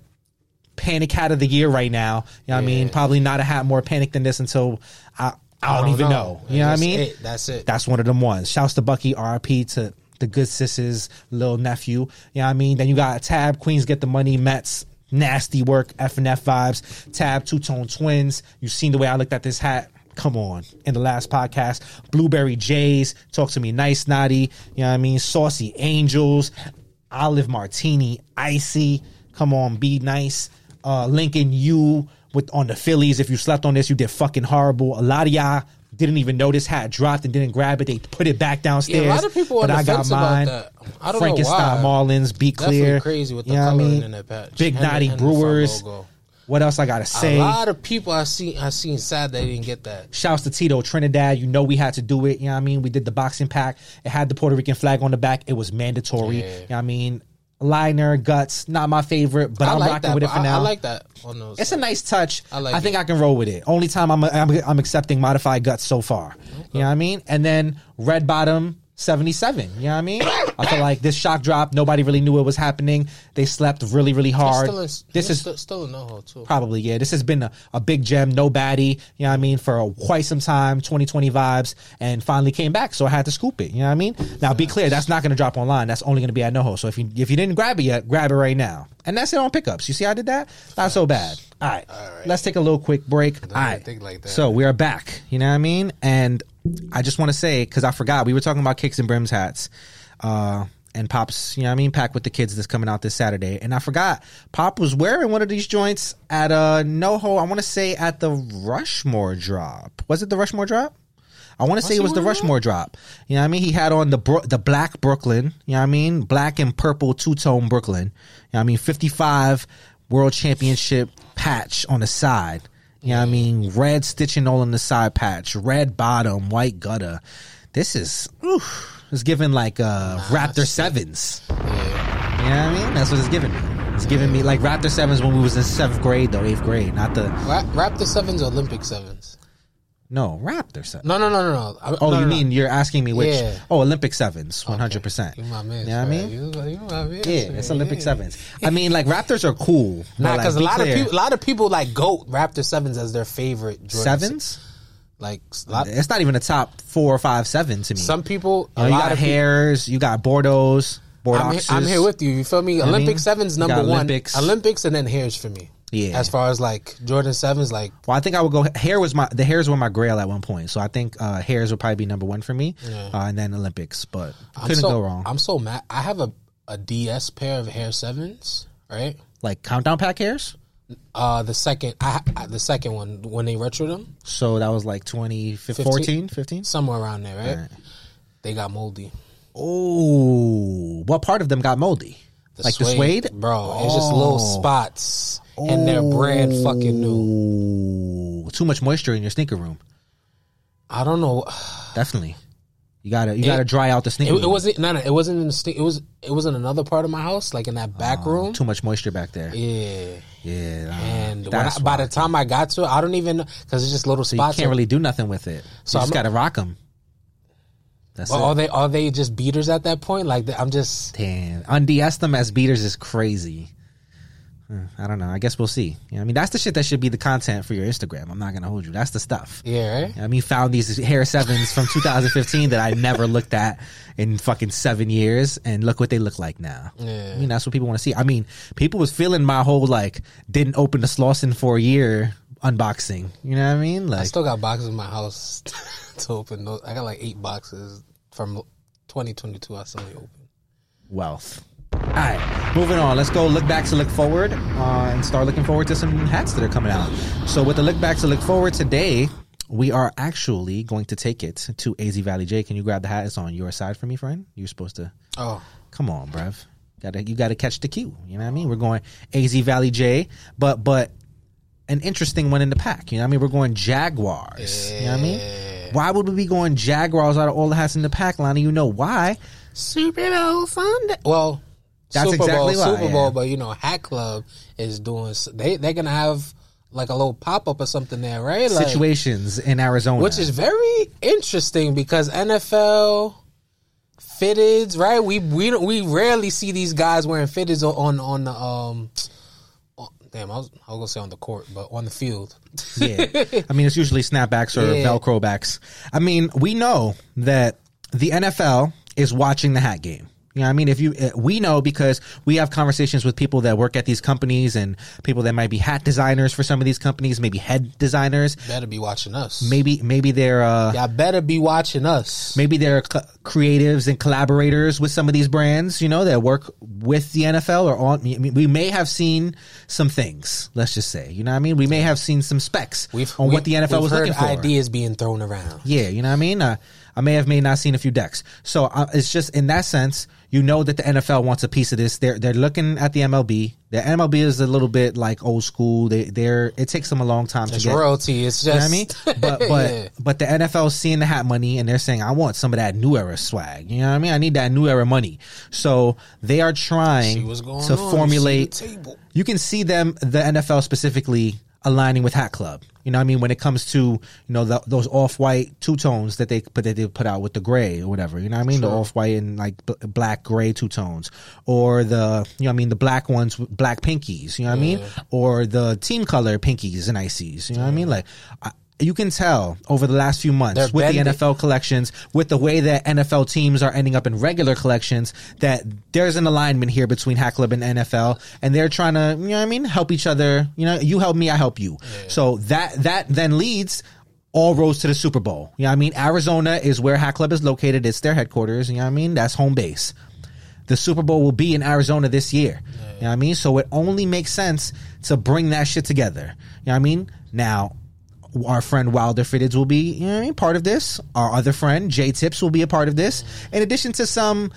Panic hat of the year right now. You know what I mean? Probably not a hat more panic than this until I, I, don't, even know. You know what I mean? it. That's it. That's one of them ones. Shouts to Bucky, RP to the good sis's little nephew. You know what I mean? Then you got Tab, Queens get the money, Mets, nasty work, F and F vibes, Tab, two tone twins. You've seen the way I looked at this hat. Come on, in the last podcast, Blueberry Jays, talk to me nice, naughty. You know what I mean? Saucy Angels, Olive Martini, Icy. Come on, be nice. Uh, Lincoln, you with on the Phillies. If you slept on this, you did fucking horrible. A lot of y'all didn't even know this hat dropped and didn't grab it. They put it back downstairs. Yeah, a lot of people but I got mine. that. I don't know Frankenstein why. Marlins, be clear. crazy with the You know what I mean? in that patch. Big Naughty Brewers. What else I gotta say? A lot of people I see I seen sad they didn't get that. Shouts to Tito Trinidad. You know we had to do it. You know what I mean? We did the boxing pack. It had the Puerto Rican flag on the back. It was mandatory. Yeah. You know what I mean? Liner, guts, not my favorite, but I I'm like rocking that. with it for I, now. I like that on those. It's a nice touch. I, I think it. I can roll with it. Only time I'm I'm, I'm accepting modified guts so far. You know what I mean? And then red bottom 77. You know what I mean? I feel like this shock drop, nobody really knew it was happening. They slept really, really hard. Still in, this is still, still in NoHo too. probably yeah. This has been a, a big gem, no baddie. You know what I mean? For a, quite some time, 2020 vibes, and finally came back. So I had to scoop it. You know what I mean? Now be clear, that's not going to drop online. That's only going to be at NoHo. So if you if you didn't grab it yet, grab it right now. And that's it on pickups. You see, how I did that. Not so bad. All right, right. let's take a little quick break. All right, think like that. so we are back. You know what I mean? And I just want to say because I forgot we were talking about kicks and brims hats. Uh, and Pop's, you know what I mean, pack with the kids that's coming out this Saturday. And I forgot, Pop was wearing one of these joints at uh NoHo, I want to say at the Rushmore drop. Was it the Rushmore drop? I want to say it was the? Rushmore drop. You know what I mean? He had on the Bro- the black Brooklyn. You know what I mean? Black and purple two tone Brooklyn. You know what I mean? 55 world championship patch on the side. You know what I mean? Red stitching all on the side patch, red bottom, white gutter. This is, oof, it's giving like uh, Raptor sevens. Yeah. You know what I mean? That's what it's giving me. It's giving me like Raptor sevens when we was in seventh grade though, eighth grade, not the Ra- Raptor sevens, or Olympic sevens. No Raptor sevens. No, no, no, no, no. I- Oh, no, you no, no. mean you're asking me which? Yeah. Oh, Olympic sevens, one hundred percent. You You my man. know what I mean? You, you man. Yeah, it's. Olympic Yeah. sevens. I mean, like Raptors are cool. Nah, like, because a lot clear, of people, a lot of people like goat Raptor sevens as their favorite Jordan sevens. Like lot, It's not even a top four or five seven to me. some people, You, a know, you lot got people. Hares. You got Bordeaux's. I'm, he- Bordeaux's. I'm here with you. You feel me? I Olympic mean? sevens number one. Olympics. Olympics and then Hares for me. Yeah. As far as like Jordan sevens, like Well, I think I would go. Hare was my the Hares were my grail at one point, so I think uh, Hares would probably be number one for me, Yeah. uh, and then Olympics. But I'm couldn't so, go wrong. I'm so mad. I have a a DS pair of Hare sevens, right? like countdown pack Hares. Uh, the second, I, I the second one when they retro them, So that was like 2014, 15? somewhere around there, right? Right. They got moldy. Oh, what part of them got moldy? like the suede, bro. It's just little Oh. spots, and they're brand fucking new. Too much moisture in your sneaker room. I don't know. Definitely, you gotta you gotta dry out the sneaker. It, it wasn't no no. It wasn't in the sneaker. It was it was in another part of my house, like in that back room. too much moisture back there. Yeah, Yeah, uh, and I, by the time I got to it, I don't even because it's just little so you can't really do nothing with it. So you just I'm- gotta rock them. That's But it. are they are they just beaters at that point? Like I'm just Damn, unds them as beaters is crazy. Hmm, I don't know. I guess we'll see. You know, I mean, that's the shit that should be the content for your Instagram. I'm not gonna hold you. That's the stuff. yeah, right. I mean, found these Hare sevens from 2015 that I never looked at in fucking seven years, and look what they look like now. Yeah. I mean, that's what people want to see. I mean, people was feeling my whole like didn't open the Slauson for a year unboxing. You know what I mean? I Like, still got boxes in my house to open. Those. I got like eight boxes from 2022. I still open. wealth. All right, moving on. Let's go look back to look forward uh, and start looking forward to some hats that are coming out. So, with the look back to look forward today, we are actually going to take it to AZ Valley J. Can you grab the hat? It's on your side for me, friend. You're supposed to. Oh, Come on, bruv. Gotta you gotta catch the cue. You know what I mean? We're going AZ Valley J, but but an interesting one in the pack. You know what I mean? We're going Jaguars. Yeah. You know what I mean? Why would we be going Jaguars out of all the hats in the pack, Lani? You know why? Super Bowl Sunday. Well, That's Super exactly Bowl, why, Super Bowl, yeah. but you know, Hat Club is doing. They they're gonna have like a little pop up or something there, right? Like, Situations in Arizona. which is very interesting because NFL fitteds, right? We we don't we rarely see these guys wearing fitteds on on the um. on- Damn, I was, I was gonna say on the court, but on the field. yeah. I mean, it's usually snapbacks or Yeah. Velcro backs. I mean, we know that the NFL is watching the hat game. You know what I mean? If you, uh, we know because we have conversations with people that work at these companies and people that might be hat designers for some of these companies, maybe head designers, Better be watching us. maybe, maybe they're, uh, Y'all better be watching us. maybe they're creatives and collaborators with some of these brands, you know, that work with the NFL or on. I mean, we may have seen some things. Let's just say, you know what I mean? We may have seen some specs on what the NFL we've was heard looking for. Ideas being thrown around. Yeah, you know what I mean. Uh, I may have may not seen a few decks, so uh, it's just in that sense, you know that the NFL wants a piece of this. They're they're looking at the MLB. The MLB is a little bit like old school. They they're it takes them a long time It's to get. royalty. It's You know just. what I mean? But but Yeah. but the NFL seeing the hat money and they're saying, I want some of that new era swag. You know what I mean? I need that new era money. So they are trying to on. Formulate you can see them the NFL specifically aligning with Hat Club. You know what I mean when it comes to you know the, those off white two tones that they put that they put out with the gray or whatever. You know what I mean the off white and like b- black gray two tones or the you know I mean the black ones black pinkies. You know what I mean or the team color pinkies and ices. You know what I mean like. I, you can tell over the last few months They're with the. NFL collections, with the way that NFL teams are ending up in regular collections, that there's an alignment here between Hat Club and NFL, and they're trying to, you know what I mean, help each other. You know, you help me, I help you. So that that then leads all roads to the Super Bowl. You know what I mean? Arizona is where Hat Club is located. It's their headquarters. You know what I mean? That's home base. The Super Bowl will be in Arizona this year. You know what I mean? So it only makes sense to bring that shit together. You know what I mean? Now, our friend Wilder Fitteds will be, you know I mean, part of this. Our other friend Jay Tips will be a part of this. In addition to some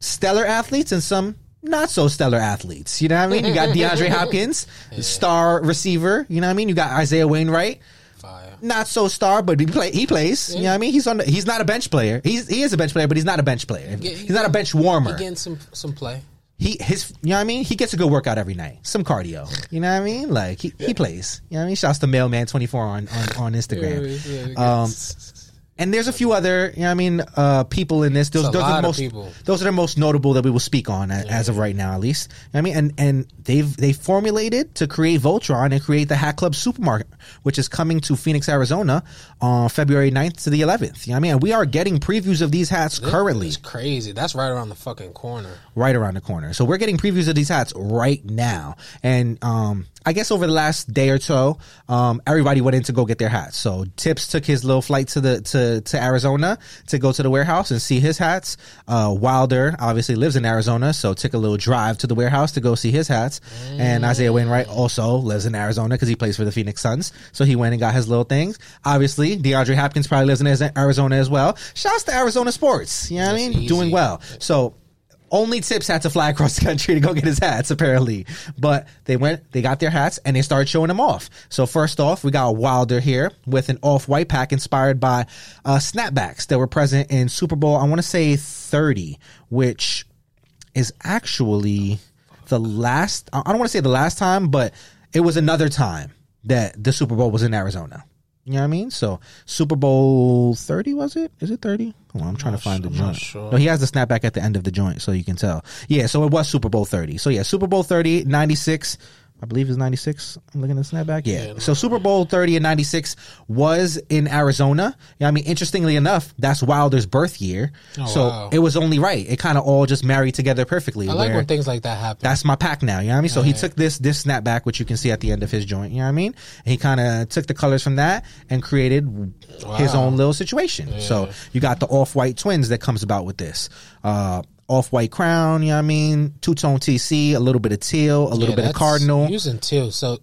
stellar athletes and some not so stellar athletes. You know what I mean? You got DeAndre Hopkins, star receiver. You know what I mean? You got Isaiah Wainright, Fire. not so star, but he play he plays. You know what I mean? He's on. The, he's not a bench player. He's he is a bench player, but he's not a bench player. Yeah, he's not a bench warmer. Getting some some play. He his you know what I mean? He gets a good workout every night. Some cardio. You know what I mean? Like he, he plays. You know what I mean? Shouts to Mailman twenty four on, on on Instagram. Um, and there's a few other, you know I mean, uh, people in this. Those, those are the most people. those are the most notable that we will speak on a- as of right now, at least. You know I mean, and and they've they formulated to create Voltron and create the Hat Club Supermarket, which is coming to Phoenix, Arizona, on February 9th to the 11th. You know what I mean? And we are getting previews of these hats currently It's crazy. That's right around the fucking corner. right around the corner. So we're getting previews of these hats right now. And um, I guess over the last day or so, um, everybody went in to go get their hats. So Tips took his little flight to the to, to Arizona to go to the warehouse and see his hats. Uh, Wilder obviously lives in Arizona, so took a little drive to the warehouse to go see his hats. And Isaiah Wainright also lives in Arizona because he plays for the Phoenix Suns. So he went and got his little things. Obviously, DeAndre Hopkins probably lives in Arizona as well. Shouts to Arizona sports. You know what I mean? Doing well. So only Tips had to fly across the country to go get his hats, apparently. But they went, they got their hats, and they started showing them off. So first off, we got Wilder here with an off-white pack inspired by uh, snapbacks that were present in Super Bowl. I want to say 30, which is actually the last. I don't want to say the last time, but it was another time that the Super Bowl was in Arizona. You know what I mean? So Super Bowl thirty was it? Is it thirty? Hold on, I'm trying to find the I'm not joint. sure. No, he has the snapback at the end of the joint, so you can tell. Yeah, so it was Super Bowl thirty. So yeah, Super Bowl 30, 96. I believe it's 96. I'm looking at the snapback. Yeah. Yeah, so Super Bowl 30 and 96 was in Arizona. Yeah, I mean, interestingly enough, that's Wilder's birth year. Oh, so wow. it was only right. It kind of all just married together perfectly. I like when things like that happen. that's my pack now. You know what I mean? So he Yeah. took this this snapback, which you can see at the end of his joint. You know what I mean? And he kind of took the colors from that and created his own little situation. So you got the off white twins that comes about with this. Uh, off white crown. You know what I mean? Two tone TC, a little bit of teal, a little Yeah, bit of cardinal. Using teal, so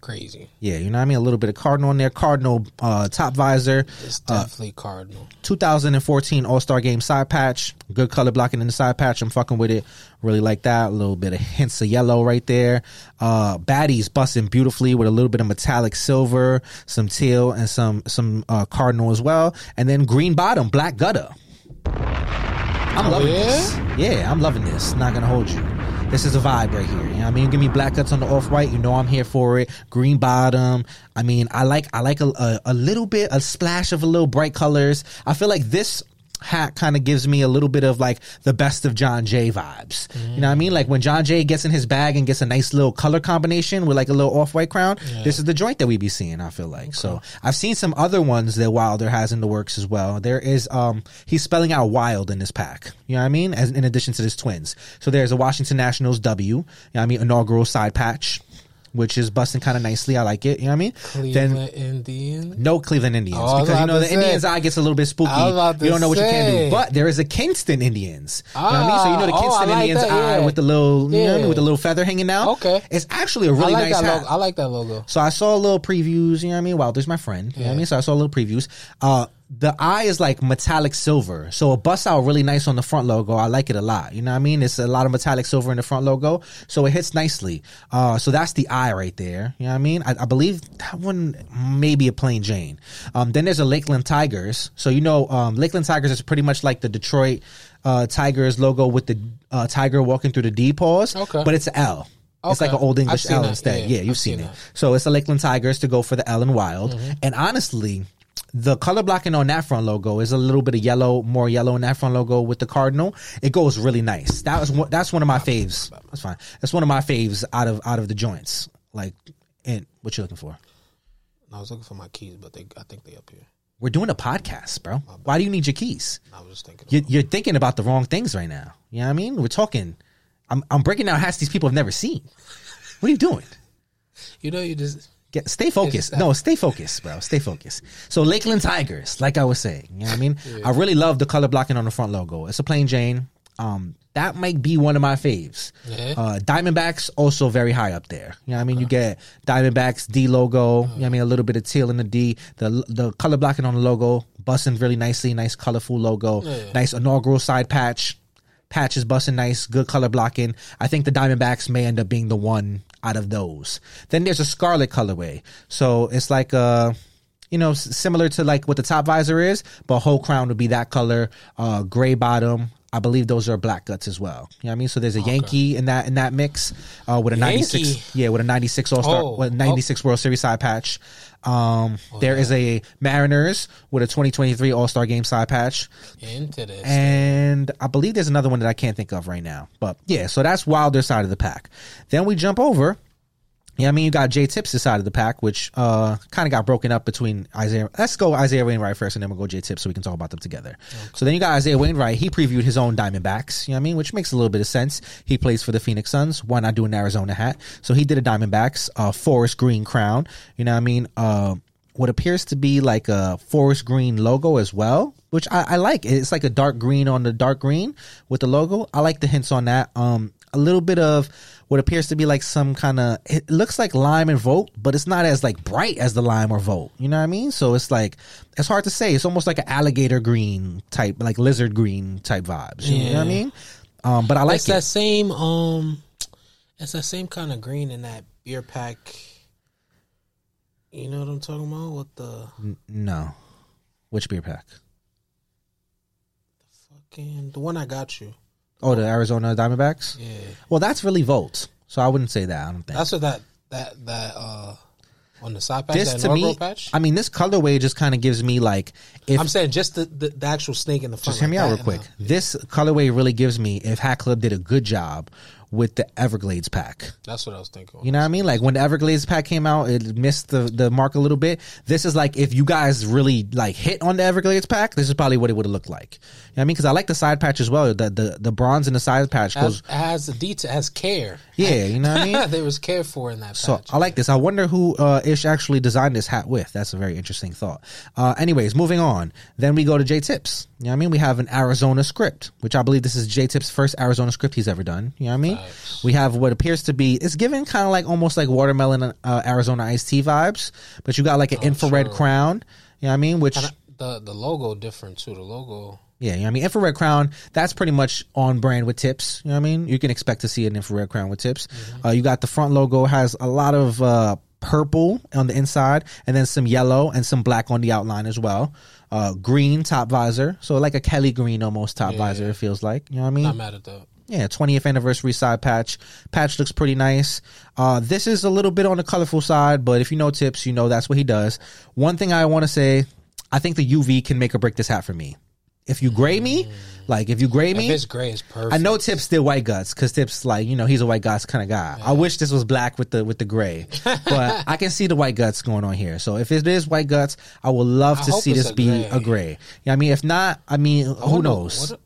crazy. yeah, you know what I mean? A little bit of cardinal in there. Cardinal uh, top visor. It's Uh, definitely cardinal. 2014 All Star Game side patch. Good color blocking in the side patch. I'm fucking with it. Really like that. A little bit of hints of yellow right there. Uh, baddies busting beautifully with a little bit of metallic silver, some teal, and some some uh, cardinal as well. And then green bottom, black gutter. I'm loving yeah? this. Yeah, I'm loving this. Not gonna hold you. This is a vibe right here. You know what I mean? Give me black cuts on the off white. You know I'm here for it. Green bottom. I mean, I like I like a, a, a little bit, a splash of a little bright colors. I feel like this hat kind of gives me a little bit of like the best of John Jay vibes. You know what I mean? Like when John Jay gets in his bag and gets a nice little color combination with like a little off white crown, this is the joint that we be seeing, I feel like. So I've seen some other ones that Wilder has in the works as well. There is um he's spelling out wild in this pack. You know what I mean? As in addition to his twins. So there's a Washington Nationals W, you know what I mean, inaugural side patch. Which is busting kind of nicely. I like it. You know what I mean? Cleveland Indians. No Cleveland Indians Oh, because you know the say. Indians eye gets a little bit spooky. I was about to You don't know what you can do, but there is a Kingston Indians. you know what I mean? So you know the Ah, oh, Kingston like Indians that, eye with the little, you know I mean, Yeah. with the little feather hanging out. Okay. it's actually a really I like nice that hat. logo. I like that logo. So I saw a little previews, you know what I mean? Wow, there's my friend. You know what I mean? So I saw a little previews. Uh the eye is like metallic silver. So it busts out really nice on the front logo. I like it a lot. You know what I mean? It's a lot of metallic silver in the front logo. So it hits nicely. Uh so that's the eye right there. You know what I mean? I, I believe that one may be a plain Jane. Um then there's a Lakeland Tigers. So you know um Lakeland Tigers is pretty much like the Detroit uh Tigers logo with the uh tiger walking through the D paws. Okay. But it's an L. It's like an old English L that. instead. Yeah, Yeah, you've seen, seen it. that. Mm-hmm. So it's the Lakeland Tigers to go for the Ellen Wild. And honestly, the color blocking on that front logo is a little bit of yellow, more yellow in that front logo with the cardinal. It goes really nice. That was one, that's one of my faves. That's fine. That's one of my faves out of out of the joints. Like, and what you looking for? I was looking for my keys, but they I think they up here. We're doing a podcast, bro. Why do you need your keys? I was just thinking. You're, you're thinking about the wrong things right now. You know what I mean? We're talking. I'm I'm breaking down hats these people have never seen. What are you doing? you know, you just Get, stay focused. No, stay focused, bro. Stay focused. So Lakeland Tigers, like I was saying, you know what I mean? I really love the color blocking on the front logo. It's a plain Jane. Um, that might be one of my faves. Yeah. Uh, Diamondbacks also very high up there. You know what I mean? You get Diamondbacks D logo. You know what I mean? A little bit of teal in the D. The the color blocking on the logo busting really nicely. Nice colorful logo. Nice inaugural side patch. Patch is busting nice. Good color blocking. I think the Diamondbacks may end up being the one out of those. Then there's a scarlet colorway. So it's like a you know, similar to like what the top visor is, but whole crown would be that color, uh, gray bottom. I believe those are black guts as well. You know what I mean? So there's a Yankee in that in that mix, uh, with a Yankee? 96, yeah, with a 96 All Star, Oh, with 96 World Series side patch. Um, there is a Mariners with a 2023 All Star Game side patch, Into this. and I believe there's another one that I can't think of right now. But yeah, so that's Wilder side of the pack. Then we jump over. Yeah, I mean you got Jay Tips' side of the pack, which uh kind of got broken up between Isaiah. Let's go Isaiah Wainright first, and then we'll go Jay Tips, so we can talk about them together. So then you got Isaiah Wainright. He previewed his own Diamondbacks. You know what I mean, which makes a little bit of sense. He plays for the Phoenix Suns. Why not do an Arizona hat? So he did a Diamondbacks, uh, forest green crown. You know what I mean? Uh, what appears to be like a forest green logo as well, which I, I like. It's like a dark green on the dark green with the logo. I like the hints on that. Um, a little bit of what appears to be like some kind of it looks like lime and volt, but it's not as like bright as the lime or volt. You know what I mean? So it's like it's hard to say. It's almost like an alligator green type, like lizard green type vibes. You know what I mean? Um, but I like it's it. that same um it's that same kind of green in that beer pack. You know what I'm talking about? What the No, which beer pack? The fucking the one I got you. Oh, the Arizona Diamondbacks. Yeah. Well, that's really volt, so I wouldn't say that. I don't think. That's what that that that uh on the side patch, this to me, patch. I mean, this colorway just kind of gives me like if I'm saying just the, the, the actual snake in the front. just hear like me out real quick. the- This colorway really gives me if Hat Club did a good job with the Everglades pack. that's what I was thinking. You know what I mean? Like when the Everglades pack came out, it missed the, the mark a little bit. This is like if you guys really like hit on the Everglades pack, this is probably what it would have looked like. You know what I mean? Because I like the side patch as well. The the, the bronze in the side patch goes. has the detail, has care. Yeah, you know what I mean. there was care for in that So patch. I like this. I wonder who uh, Ish actually designed this hat with. That's a very interesting thought. Uh, anyways, moving on. Then we go to Jay Tips. You know what I mean? We have an Arizona script, which I believe this is Jay Tips' first Arizona script he's ever done. You know what I mean? Nice. We have what appears to be it's given kind of like almost like watermelon uh, Arizona iced tea vibes, but you got like an infrared true. crown. You know what I mean? Which the the logo different too. The logo. Yeah, you know what I mean? Infrared crown, that's pretty much on brand with tips. You know what I mean? You can expect to see an infrared crown with tips. Uh, you got the front logo has a lot of uh, purple on the inside and then some yellow and some black on the outline as well. Uh, green top visor. So like a Kelly green almost top visor, it feels like. You know what I mean? Not mad at that. Yeah, 20th anniversary side patch. Patch looks pretty nice. Uh, this is a little bit on the colorful side, but if you know tips, you know that's what he does. One thing I want to say, I think the UV can make or break this hat for me. If you gray me, mm. like if you gray If me, it's gray, it's perfect. I know Tips did white guts because Tips like you know he's a white guts kind of guy. I wish this was black with the with the gray, but I can see the white guts going on here. So if it is white guts, I would love I to see this a be gray. a gray. Yeah, I mean if not, I mean who What- knows? what-.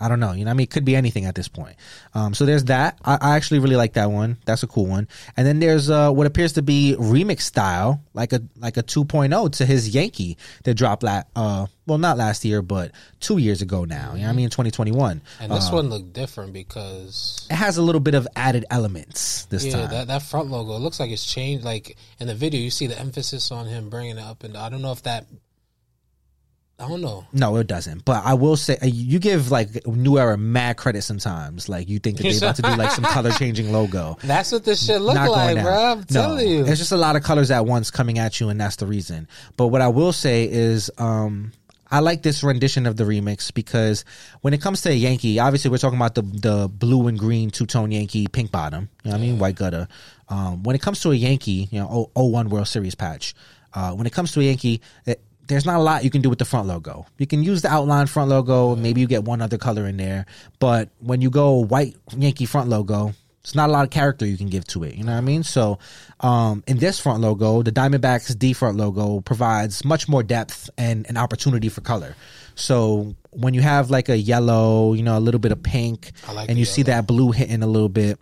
I don't know. You know, what I mean, it could be anything at this point. Um, so there's that. I, I actually really like that one. That's a cool one. And then there's uh, what appears to be remix style, like a like a 2.0 to his Yankee that dropped la- uh, well, not last year, but two years ago now. You know, what I mean, 2021. And this Uh, one looked different because it has a little bit of added elements this yeah, time. that that front logo it looks like it's changed. Like in the video, you see the emphasis on him bringing it up, and I don't know if that. I don't know. no, it doesn't. But I will say, uh, you give like New Era mad credit sometimes. Like you think that they about to do like some color changing logo. That's what this shit look not like, bro. I'm telling you. It's just a lot of colors at once coming at you, and that's the reason. But what I will say is, um, I like this rendition of the remix because when it comes to a Yankee, obviously we're talking about the the blue and green two tone Yankee, pink bottom. You know what I mean? White gutter. Um, when it comes to a Yankee, you know, 0- 01 World Series patch. Uh, when it comes to a Yankee, it, there's not a lot you can do with the front logo. You can use the outline front logo. Maybe you get one other color in there. But when you go white Yankee front logo, it's not a lot of character you can give to it. You know what I mean? So, um, in this front logo, the Diamondbacks D front logo provides much more depth and an opportunity for color. So when you have like a yellow, you know, a little bit of pink, like and you see that blue hitting a little bit,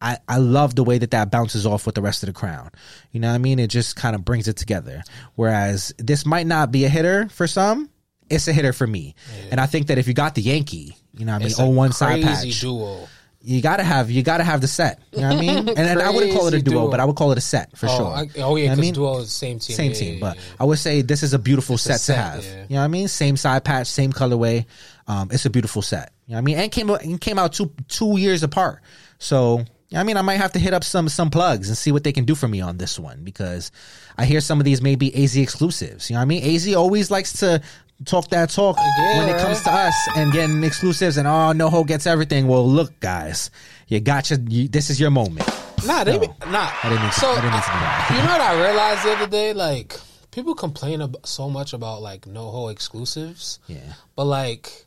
I, I love the way that that bounces off with the rest of the crown. You know what I mean? It just kind of brings it together. Whereas this might not be a hitter for some, it's a hitter for me. And I think that if you got the Yankee, You know what I mean? A On one side patch. duo. You gotta have you gotta have the set. You know what I mean? And, and I wouldn't call it a duo, duo. but I would call it a set for oh, sure. I, oh You yeah, know I because mean? duo is the same team. Same Yeah, team, yeah, but yeah. I would say this is a beautiful set, set, to have. yeah. You know what I mean? Same side patch, same colorway. Um, it's a beautiful set. You know what I mean? And came out- and came out two two years apart. So I mean, I might have to hit up some some plugs and see what they can do for me on this one because I hear some of these may be AZ exclusives. You know what I mean? AZ always likes to talk that talk when it comes to us and getting exclusives and oh NoHo gets everything. Well, look guys, you got your you, this is your moment. Nah, they No. be, nah. I didn't mean to- so I didn't mean to do that. you know what I realized the other day? Like people complain so much about like NoHo exclusives. Yeah. But like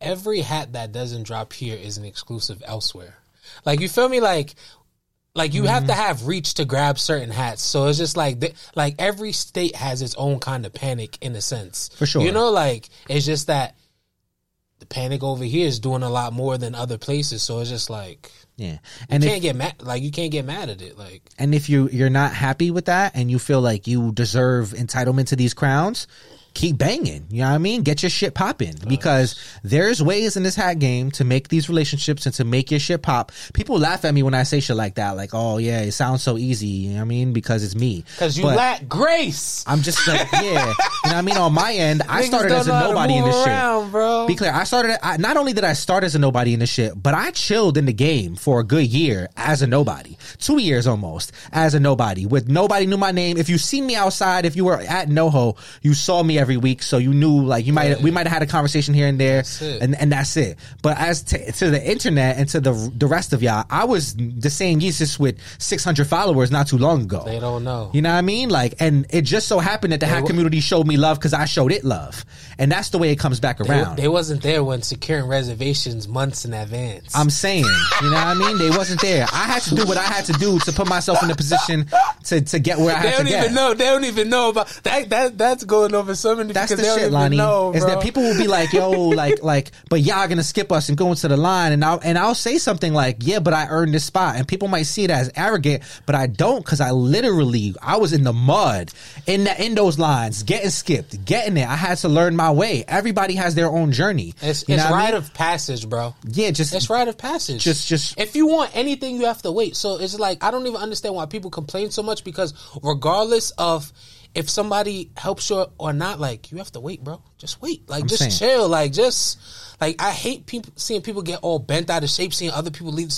every hat that doesn't drop here is an exclusive elsewhere. Like you feel me? Like like you have to Mm-hmm. have reach to grab certain hats. So it's just like th- like every state has its own kind of panic in a sense. For sure. You know, like it's just that the panic over here is doing a lot more than other places. So it's just like Yeah. you And if, can't get mad. Like you can't get mad at it. Like and if you you're not happy with that and you feel like you deserve entitlement to these crowns keep banging. You know what i mean? Get your shit popping. Because there's ways in this hat game to make these relationships and to make your shit pop. People laugh at me when i say shit like that. Like oh yeah it sounds so easy. You know what i mean? Because it's me. Because you But lack grace. i'm just like yeah. You know what i mean? On my end i Niggas started as a know how to nobody in this shit. bro. be clear, I started. I, not only did I start as a nobody in the shit, but I chilled in the game for a good year as a nobody, two years almost as a nobody. With nobody knew my name. If you see me outside, if you were at NoHo, you saw me every week, so you knew. Like you might, we might have had a conversation here and there, and and that's it. But as to, to the internet and to the the rest of y'all, I was the same Yesus with six hundred followers not too long ago. they don't know. You know what I mean? Like, and it just so happened that the hack community showed me love because I showed it love, and that's the way it comes back around. they wasn't there when securing reservations months in advance. I'm saying, you know what I mean? They wasn't there. I had to do what I had to do to put myself in a position to, to get where I they had to get. They don't even know. They don't even know about that. That that's going over so many. That's the because they don't shit, Lani. Know, is that people will be like, "Yo, like, like," but y'all gonna skip us and go into the line, and I'll and I'll say something like, "Yeah, but I earned this spot," and people might see it as arrogant, but I don't because I literally I was in the mud in the in those lines, getting skipped, getting it. I had to learn my way. Everybody has their own journey. It's, You it's know what I rite mean? of passage, bro. yeah, just It's rite of passage. Just- just- if you want anything, you have to wait. So it's like I don't even understand why people complain so much because regardless of if somebody helps you or not, like you have to wait, bro. Just wait. Like just saying. chill. Like just like I hate people seeing people get all bent out of shape, seeing other people leave.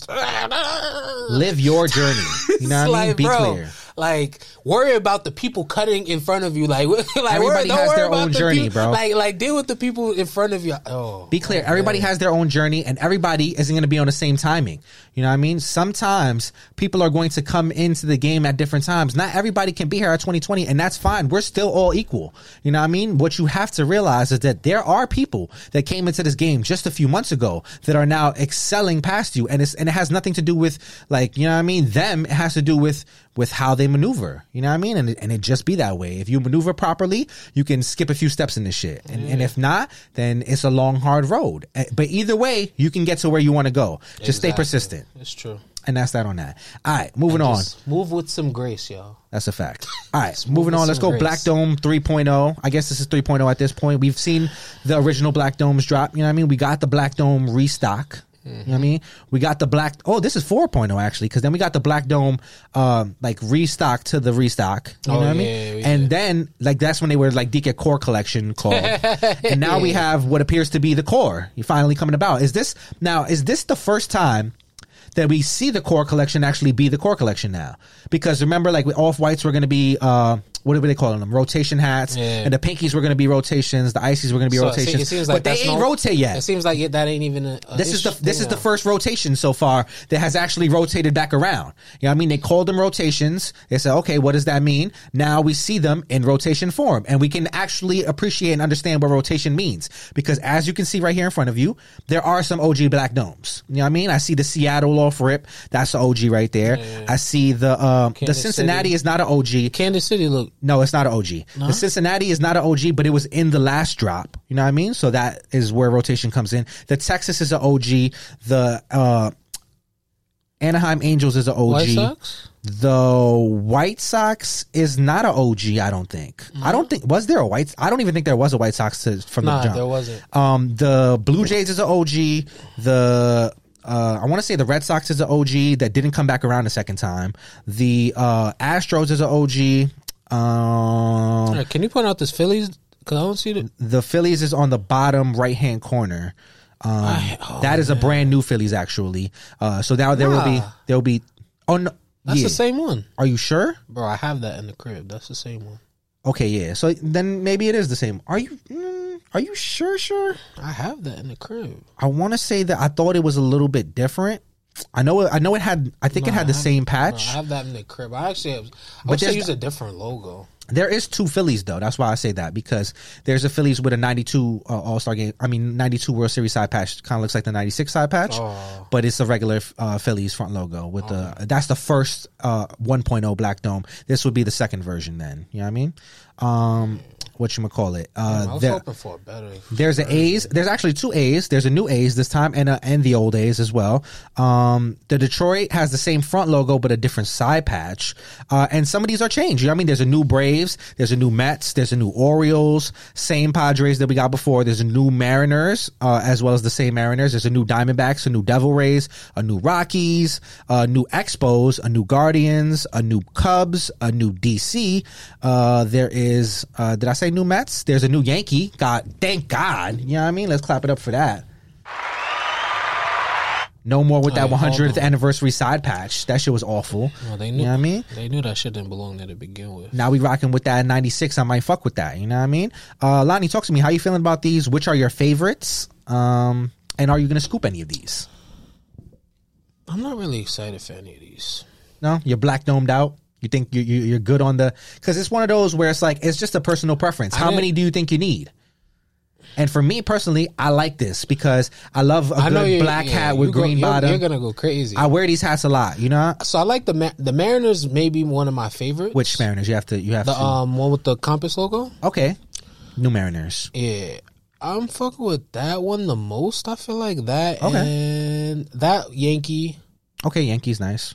live your journey. You know what I mean? like, Be bro, clear. Like, worry about the people cutting in front of you. Like, like Everybody worry, has their own the journey, people- bro. Like, like deal with the people in front of you. Oh, Be clear, everybody has their own journey and everybody isn't going to be on the same timing. You know what I mean? Sometimes people are going to come into the game at different times. Not everybody can be here at 2020 and that's fine. We're still all equal. You know what I mean? What you have to realize is that there are people that came into this game just a few months ago that are now excelling past you and it's, and it has nothing to do with like, you know what I mean? Them, it has to do with, with how they maneuver. You know what I mean? And it, and it just be that way. If you maneuver properly, you can skip a few steps in this shit. And, and if not, then it's a long, hard road. Eh, But either way, you can get to where you want to go. Just stay persistent. It's true. And that's that on that. All right, moving on. Move with some grace, y'all. That's a fact. All right, moving on. Let's go grace. Black Dome 3.0. I guess this is 3.0 at this point. We've seen the original Black Domes drop. You know what I mean? We got the Black Dome restock. You know what I mean? We got the black. Oh, this is 4.0 actually, because then we got the Black Dome, um, like restock to the restock. You Oh, know what I mean? yeah, yeah. And then like that's when they were like DK Core Collection called, and now we have what appears to be the core. You finally coming about. Is this now? Is this the first time? that we see the core collection actually be the core collection now. Because remember, like off whites were going to be uh, what are they calling them? Rotation hats, Yeah. and the pinkies were going to be rotations. The ices were going to be So, rotations, it seems but they ain't no- rotate yet. It seems like it, that ain't even a. a This is the this is the first rotation so far that has actually rotated back around. You know what I mean? They called them rotations. They said, okay, what does that mean? Now we see them in rotation form and we can actually appreciate and understand what rotation means. Because as you can see right here in front of you, there are some OG black domes. You know what I mean? I see the Seattle off rip. That's the OG right there. I see the um the Cincinnati City. is not an OG. Kansas City look. No, it's not an OG. The Cincinnati is not an OG, but it was in the last drop. You know what I mean? So that is where rotation comes in. The Texas is an OG. The uh, Anaheim Angels is an OG. White Sox. The White Sox is not an OG. I don't think. I don't think was there a White. I don't even think there was a White Sox to, from Nah, the jump. there wasn't. Um, the Blue Jays is an OG. The uh, I want to say the Red Sox is an OG that didn't come back around a second time. The uh, Astros is an OG. Um, right, can you point out this Phillies? Because I don't see the. the Phillies is on the bottom right hand corner. Um, I- oh, that is a brand new Phillies actually. Uh, so now there will be there will be. Oh no, That's yeah. the same one, Are you sure? bro. I have that in the crib. That's the same one. Okay, yeah. So then maybe it is the same. Are you? Mm, are you sure? Sure. I have that in the crib. I want to say that I thought it was a little bit different. I know. I know it had. I think it No, had the same patch. I have that in the crib. I actually, have, I But wish they use a different logo. There is two Phillies though. That's why I say that because there's a Phillies with a 92 uh, All Star game. I mean 92 World Series side patch. Kind of looks like the 96 side patch, Oh. but it's a regular uh, Phillies front logo with the. That's the first uh, 1.0 black dome. This would be the second version. Then you know what I mean. Um, what you call it? I Uh, was there- hoping for a better. there's an A's. There's actually two A's. There's a new A's this time, and a, and the old A's as well. Um, the Detroit has the same front logo but a different side patch. Uh, and some of these are changed. You know what I mean? There's a new Braves. There's a new Mets. There's a new Orioles. Same Padres that we got before. There's a new Mariners, uh, as well as the same Mariners. There's a new Diamondbacks, a new Devil Rays, a new Rockies, a new Expos, a new Guardians, a new Cubs, a new DC. Uh, there is, uh, did I say new Mets? There's a new Yankee. God, thank God. You know what I mean? Let's clap it up for that. No more with that Hey, 100th anniversary side patch. That shit was awful. Well, they You knew. know what I mean? They knew that shit didn't belong there to begin with. Now we rocking with that 96. I might fuck with that. You know what I mean? Uh, Lani, talk to me. How you feeling about these? Which are your favorites? Um, and are you going to scoop any of these? I'm not really excited for any of these. No, you're black domed out. You think you, you you're good on the because it's one of those where it's like it's just a personal preference. How many do you think you need? And for me personally, I like this because I love a I good black yeah, hat with you go- green you're, bottom. You're gonna go crazy. I wear these hats a lot. You know so I like the Ma- the Mariners. Maybe one of my favorites. which Mariners? You have to you have the to. um one with the compass logo. okay, new Mariners. Yeah, I'm fucking with that one the most. I feel like that Okay. and that Yankee. Okay, Yankees nice.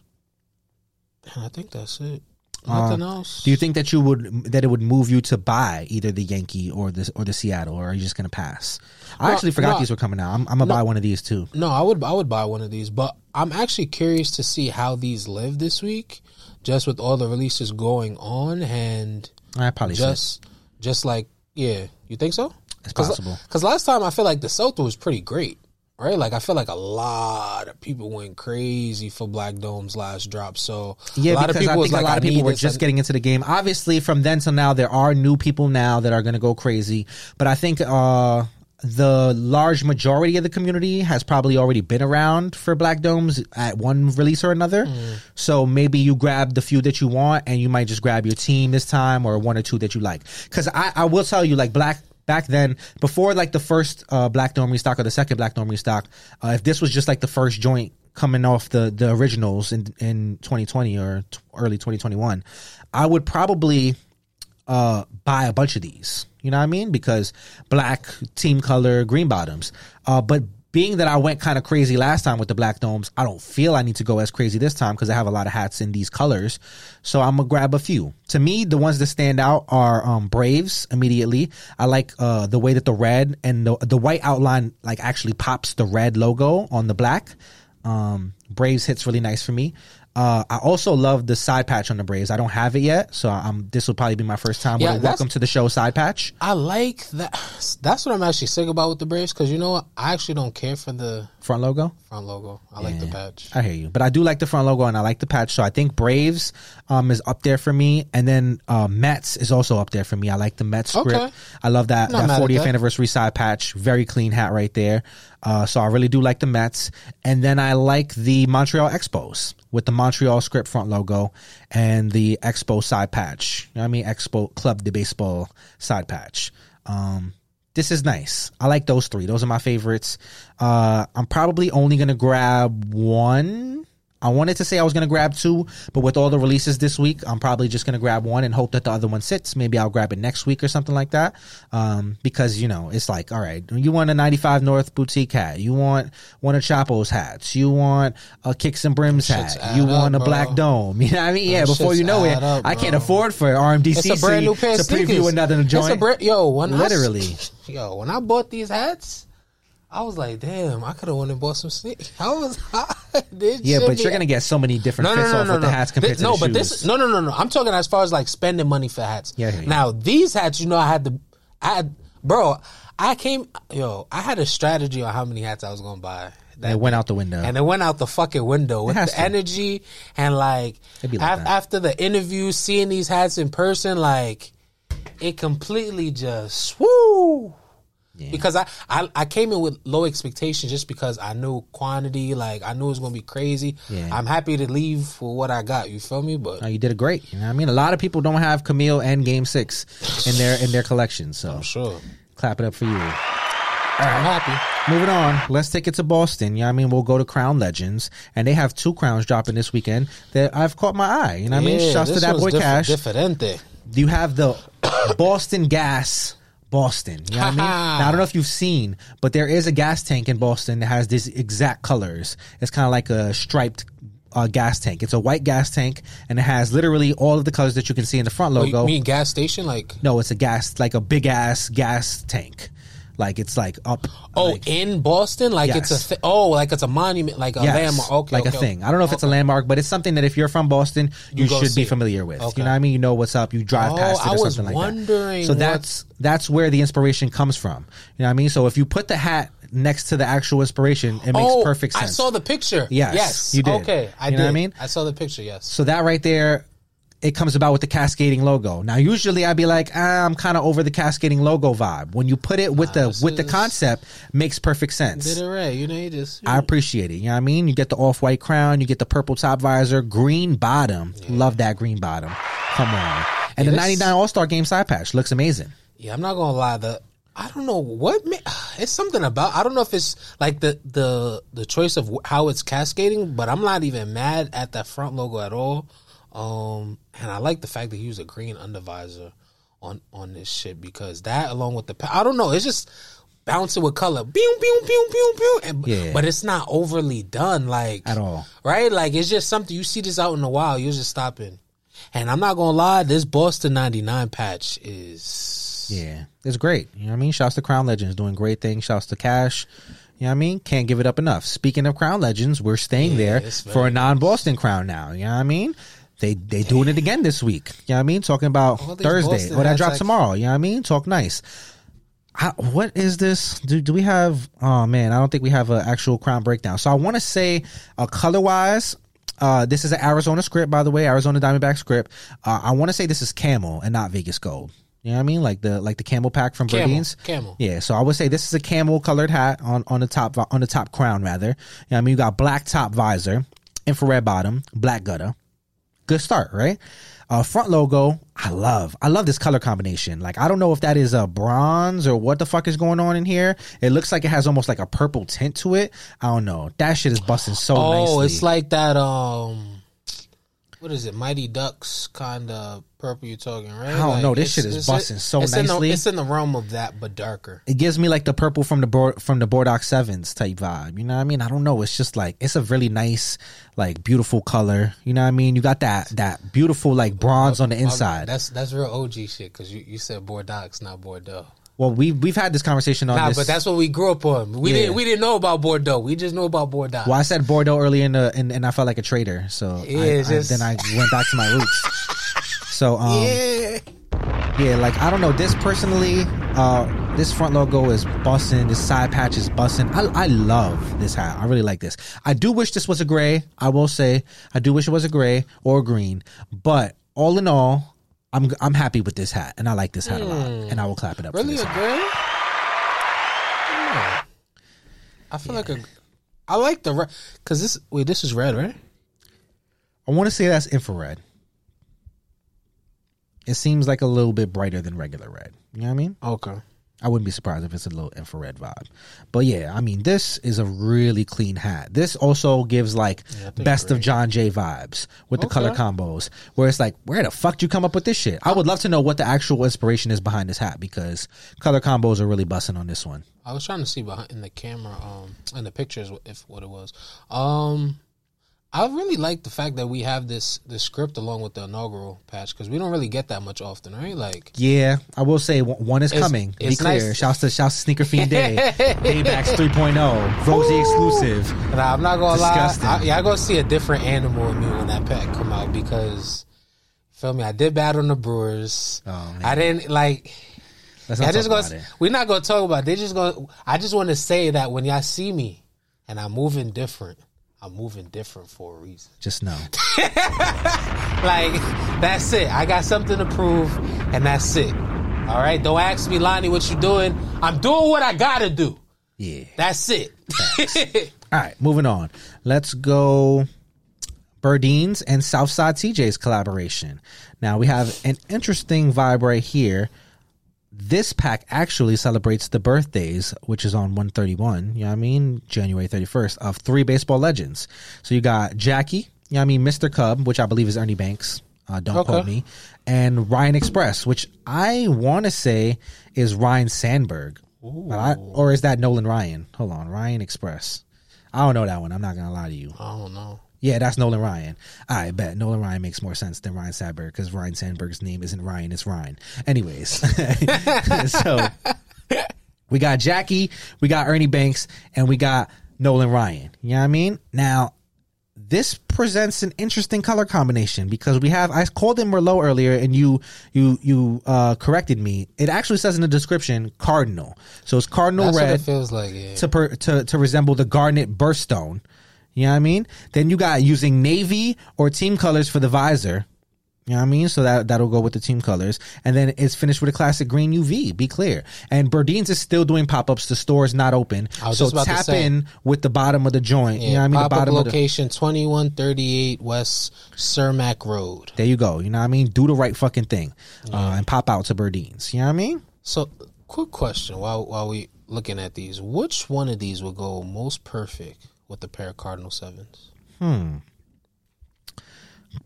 And I think that's it. Nothing else. Uh, Do you think that you would that it would move you to buy either the Yankee or the or the Seattle, or are you just gonna pass? I No, actually forgot no. these were coming out. I'm, I'm gonna buy one of these too. No, I would I would buy one of these, but I'm actually curious to see how these live this week, just with all the releases going on and I probably should. just just like yeah, you think so? It's possible. Because last time I feel like the Celta was pretty great, right? Like I feel like a lot of people went crazy for Black Dome's last drop. So Yeah, a lot because of people I think like, a lot of people were just getting into the game. Obviously, from then till now, there are new people now that are going to go crazy. But I think uh, the large majority of the community has probably already been around for Black Domes at one release or another. Mm. So maybe you grab the few that you want, and you might just grab your team this time or one or two that you like. Because I, I will tell you, like Black. Back then, before like the first uh, Black Dome restock or the second Black Dome restock, uh, if this was just like the first joint coming off the the originals in in 2020 or t- early 2021 i would probably uh buy a bunch of these. You know what i mean? Because black team color green bottoms. Uh but being that i went kind of crazy last time with the black domes i don't feel i need to go as crazy this time because i have a lot of hats in these colors. So i'm gonna grab a few. To me the ones that stand out are um braves immediately. I like uh the way that the red and the, the white outline like actually pops the red logo on the black. Um, Braves hits really nice for me. Uh, I also love the side patch on the Braves. I don't have it yet, so um, this will probably be my first time Yeah, with a welcome to the show side patch. I like that. That's what I'm actually sick about with the Braves because you know what? I actually don't care for the Front logo. front logo. I like the patch. I hear you, but I do like the front logo and I like the patch. So I think Braves um, is up there for me, and then uh, Mets is also up there for me. I like the Mets script. Okay. I love that that 40th that. anniversary side patch. Very clean hat right there. Uh, so I really do like the Mets, and then I like the Montreal Expos with the Montreal script front logo and the Expo side patch. You know I mean? Expo Club de Baseball side patch. Um, this is nice. I like those three. Those are my favorites. Uh, I'm probably only gonna grab one I wanted to say I was gonna grab two, but with all the releases this week, I'm probably just gonna grab one and hope that the other one sits. Maybe I'll grab it next week or something like that. Um, because you know, it's like, all right, you want a 95 North boutique hat, you want one of Chapo's hats, you want a Kicks and Brims hat, you up, want a bro. Black Dome. You know what I mean? Yeah, Them before you know it, up, I can't afford for RMDC It's a brand new pair to of sneakers. preview another joint. a brand, yo, when I Literally. yo, when I bought these hats, I was like, damn, I could have went and bought some sneakers. I was, this yeah, but you're gonna get so many different no, no, fits no, off no, with no. the hats compared This- to no, the but shoes. this, no, no, no, no. I'm talking as far as like spending money for hats. Yeah, yeah, yeah. Now these hats, you know, I had to, I had, bro, I came, yo, I had a strategy on how many hats I was gonna buy. That went out the window. and it went out the fucking window with the to. energy and like, like af- after the interview, seeing these hats in person, like it completely just woo. Because I, I I came in with low expectations just because I knew quantity, like I knew it was gonna be crazy. Yeah. I'm happy to leave for what I got. You feel me? But Oh, you did it great. You know what I mean? A lot of people don't have Camille and Game Six in their in their collection. So sure, clap it up for you. I'm happy. Moving on, let's take it to Boston. You know what I mean? We'll go to Crown Legends, and they have two crowns dropping this weekend that I've caught my eye. You know what I mean? Yeah, Shouts to that boy diff- Cash. Differente. You have the Boston Gas Boston. You know what I mean? Now I don't know if you've seen, but there is a gas tank in Boston that has these exact colors. It's kind of like a striped uh, gas tank. It's a white gas tank, and it has literally all of the colors that you can see in the front Oh, you logo. mean gas station? Like no, it's a gas, like a big ass gas tank. Like it's like up. oh, like, in Boston? Like it's a thi- oh, like it's a monument, like a Yes, landmark. Okay, like okay, a thing. I don't know if it's a landmark, but it's something that if you're from Boston, you, You should be it. familiar with. You know what I mean? You know what's up. You drive Oh, past it or something like wondering that. So that's that's where the inspiration comes from. You know what I mean? So if you put the hat next to the actual inspiration, it makes oh, perfect sense. I saw the picture. Yes, yes, you did. Okay, I You did. know what I mean? I saw the picture. Yes. so that right there, it comes about with the cascading logo. Now, usually I'd be like, ah, I'm kind of over the cascading logo vibe. When you put it with the with the concept, makes perfect sense. Did it right. You know, you just. I appreciate it. You know what I mean? You get the off white crown, you get the purple top visor, green bottom. Love that green bottom. Come on. And Yeah, the 99 All Star Game side patch looks amazing. Yeah, I'm not gonna lie. The I don't know what it's something about. I don't know if it's like the the the choice of how it's cascading, but I'm not even mad at that front logo at all. Um, and I like the fact that he used a green undervisor on on this shit because that along with the I don't know, it's just bouncing with color, pew pew pew pew pew, and, Yeah. but it's not overly done like At all. right? Like it's just something you see this out in a while, you're just stopping. And I'm not gonna lie, this Boston '99 patch is Yeah. It's great. You know what I mean? Shouts to Crown Legends doing great things. Shouts to Cash. You know what I mean? Can't give it up enough. Speaking of Crown Legends, we're staying there for a non Boston crown now. You know what I mean? They they doing it again this week. You know what I mean? Talking about All Thursday. Or that drops act- tomorrow. You know what I mean? Talk nice. I, what is this? Do, do we have? Oh man, I don't think we have an actual crown breakdown. So I want to say, uh, color wise, uh, this is an Arizona script, by the way, Arizona Diamondback script. Uh, I want to say this is camel and not Vegas gold. You know what I mean? Like the like the camel pack from Camel, Burdeen's. camel. Yeah, so I would say this is a camel colored hat on on the top on the top crown rather. You know what I mean? You got black top visor, infrared bottom, black gutter. Good start, right? Uh, front logo, I love. I love this color combination. Like, I don't know if that is a bronze or what the fuck is going on in here. It looks like it has almost like a purple tint to it. I don't know. That shit is busting so Oh, nicely. it's like that. Um, what is it? Mighty Ducks kind of purple. You're talking right? I don't Like, know, this shit is busting so it's In nicely. the, it's in the realm of that, but darker. it gives me like the purple from the board from the Bordock Sevens type vibe. You know what I mean? I don't know. It's just like it's a really nice, like beautiful color. You know what I mean? You got that that beautiful like bronze on the inside. That's that's real OG shit because you, you said Bordeaux, not Bordeaux. Well, we've we've had this conversation on Nah, this. but that's what we grew up on. We Yeah. didn't we didn't know about Bordeaux. We just know about Bordeaux. well, I said Bordeaux earlier in the and, and I felt like a traitor. So Yeah, I- just- then I went back to my roots. So um, yeah. Yeah, like I don't know. This personally, uh, this front logo is busting. This side patch is busting. I, I love this hat. I really like this. I do wish this was a gray. I will say, I do wish it was a gray or a green. But all in all, I'm I'm happy with this hat, and I like this hat a lot. Hmm. And I will clap it up. for Really this a hat. gray? Yeah. I feel like a. I like the red because this. Wait, this is red, right? I want to say that's infrared. It seems like a little bit brighter than regular red. You know what I mean? Okay. I wouldn't be surprised if it's a little infrared vibe. But yeah, I mean, this is a really clean hat. This also gives like think best of. John Jay vibes with the color combos, where it's like, where the fuck did you come up with this shit? I would love to know what the actual inspiration is behind this hat because color combos are really busting on this one. I was trying to see behind in the camera, um, in the pictures, if what it was. Um, I really like the fact that we have this this script along with the inaugural patch because we don't really get that much often, right? Like, Yeah, I will say one is It's- coming. Be clear. nice. Shouts to shouts to Sneaker Fiend Day, Daybacks 3.0, Rosie Ooh. exclusive. nah, I'm not gonna Disgusting. lie. I, yeah, I gonna see a different animal in me when that pack come out because, feel me, I did bad on the Brewers. Oh, man. I didn't like. Let's I just gonna. We're not gonna talk about. It. They just gonna. I just want to say that when y'all see me and I'm moving different, I'm moving different for a reason. Just know. Like that's it. I got something to prove, and that's it. All right. Don't ask me, Lani, what you're doing. I'm doing what I gotta do. Yeah. That's it. All right, moving on. Let's go. Burdeen's and Southside TJ's collaboration. Now we have an interesting vibe right here. This pack actually celebrates the birthdays, which is on 131, you know what I mean? January 31st, of three baseball legends. So you got Jackie, you know what I mean? Mr. Cub, which I believe is Ernie Banks. Uh, don't Okay. quote me. And Ryan Express, which I want to say is Ryan Sandberg. I- or is that Nolan Ryan? Hold on. Ryan Express. I don't know that one. I'm not going to lie to you. I don't know. Yeah, that's Nolan Ryan. I bet Nolan Ryan makes more sense than Ryan Sandberg because Ryan Sandberg's name isn't Ryan, it's Ryan. Anyways, so we got Jackie, we got Ernie Banks, and we got Nolan Ryan. You know what I mean? Now, this presents an interesting color combination because we have I called him Merlot earlier and you you you uh corrected me. It actually says in the description cardinal. So it's cardinal That's what red it feels like. Yeah. to, per, to to resemble the garnet birthstone. You know what I mean? Then you got using navy or team colors for the visor. You know what I mean? So that that'll go with the team colors, and then it's finished with a classic green UV. Be clear. And Burdeen's is still doing pop ups. The store is not open, I was so just about to tap in with the bottom of the joint. you know what I mean? The Pop up bottom of the, location thirty eight West Cermak Road. there you go. You know what I mean? Do the right fucking thing, uh, and pop out to Burdeen's. You know what I mean? So, quick question while while we looking at these, which one of these would go most perfect with the pair of Cardinal sevens? Hmm.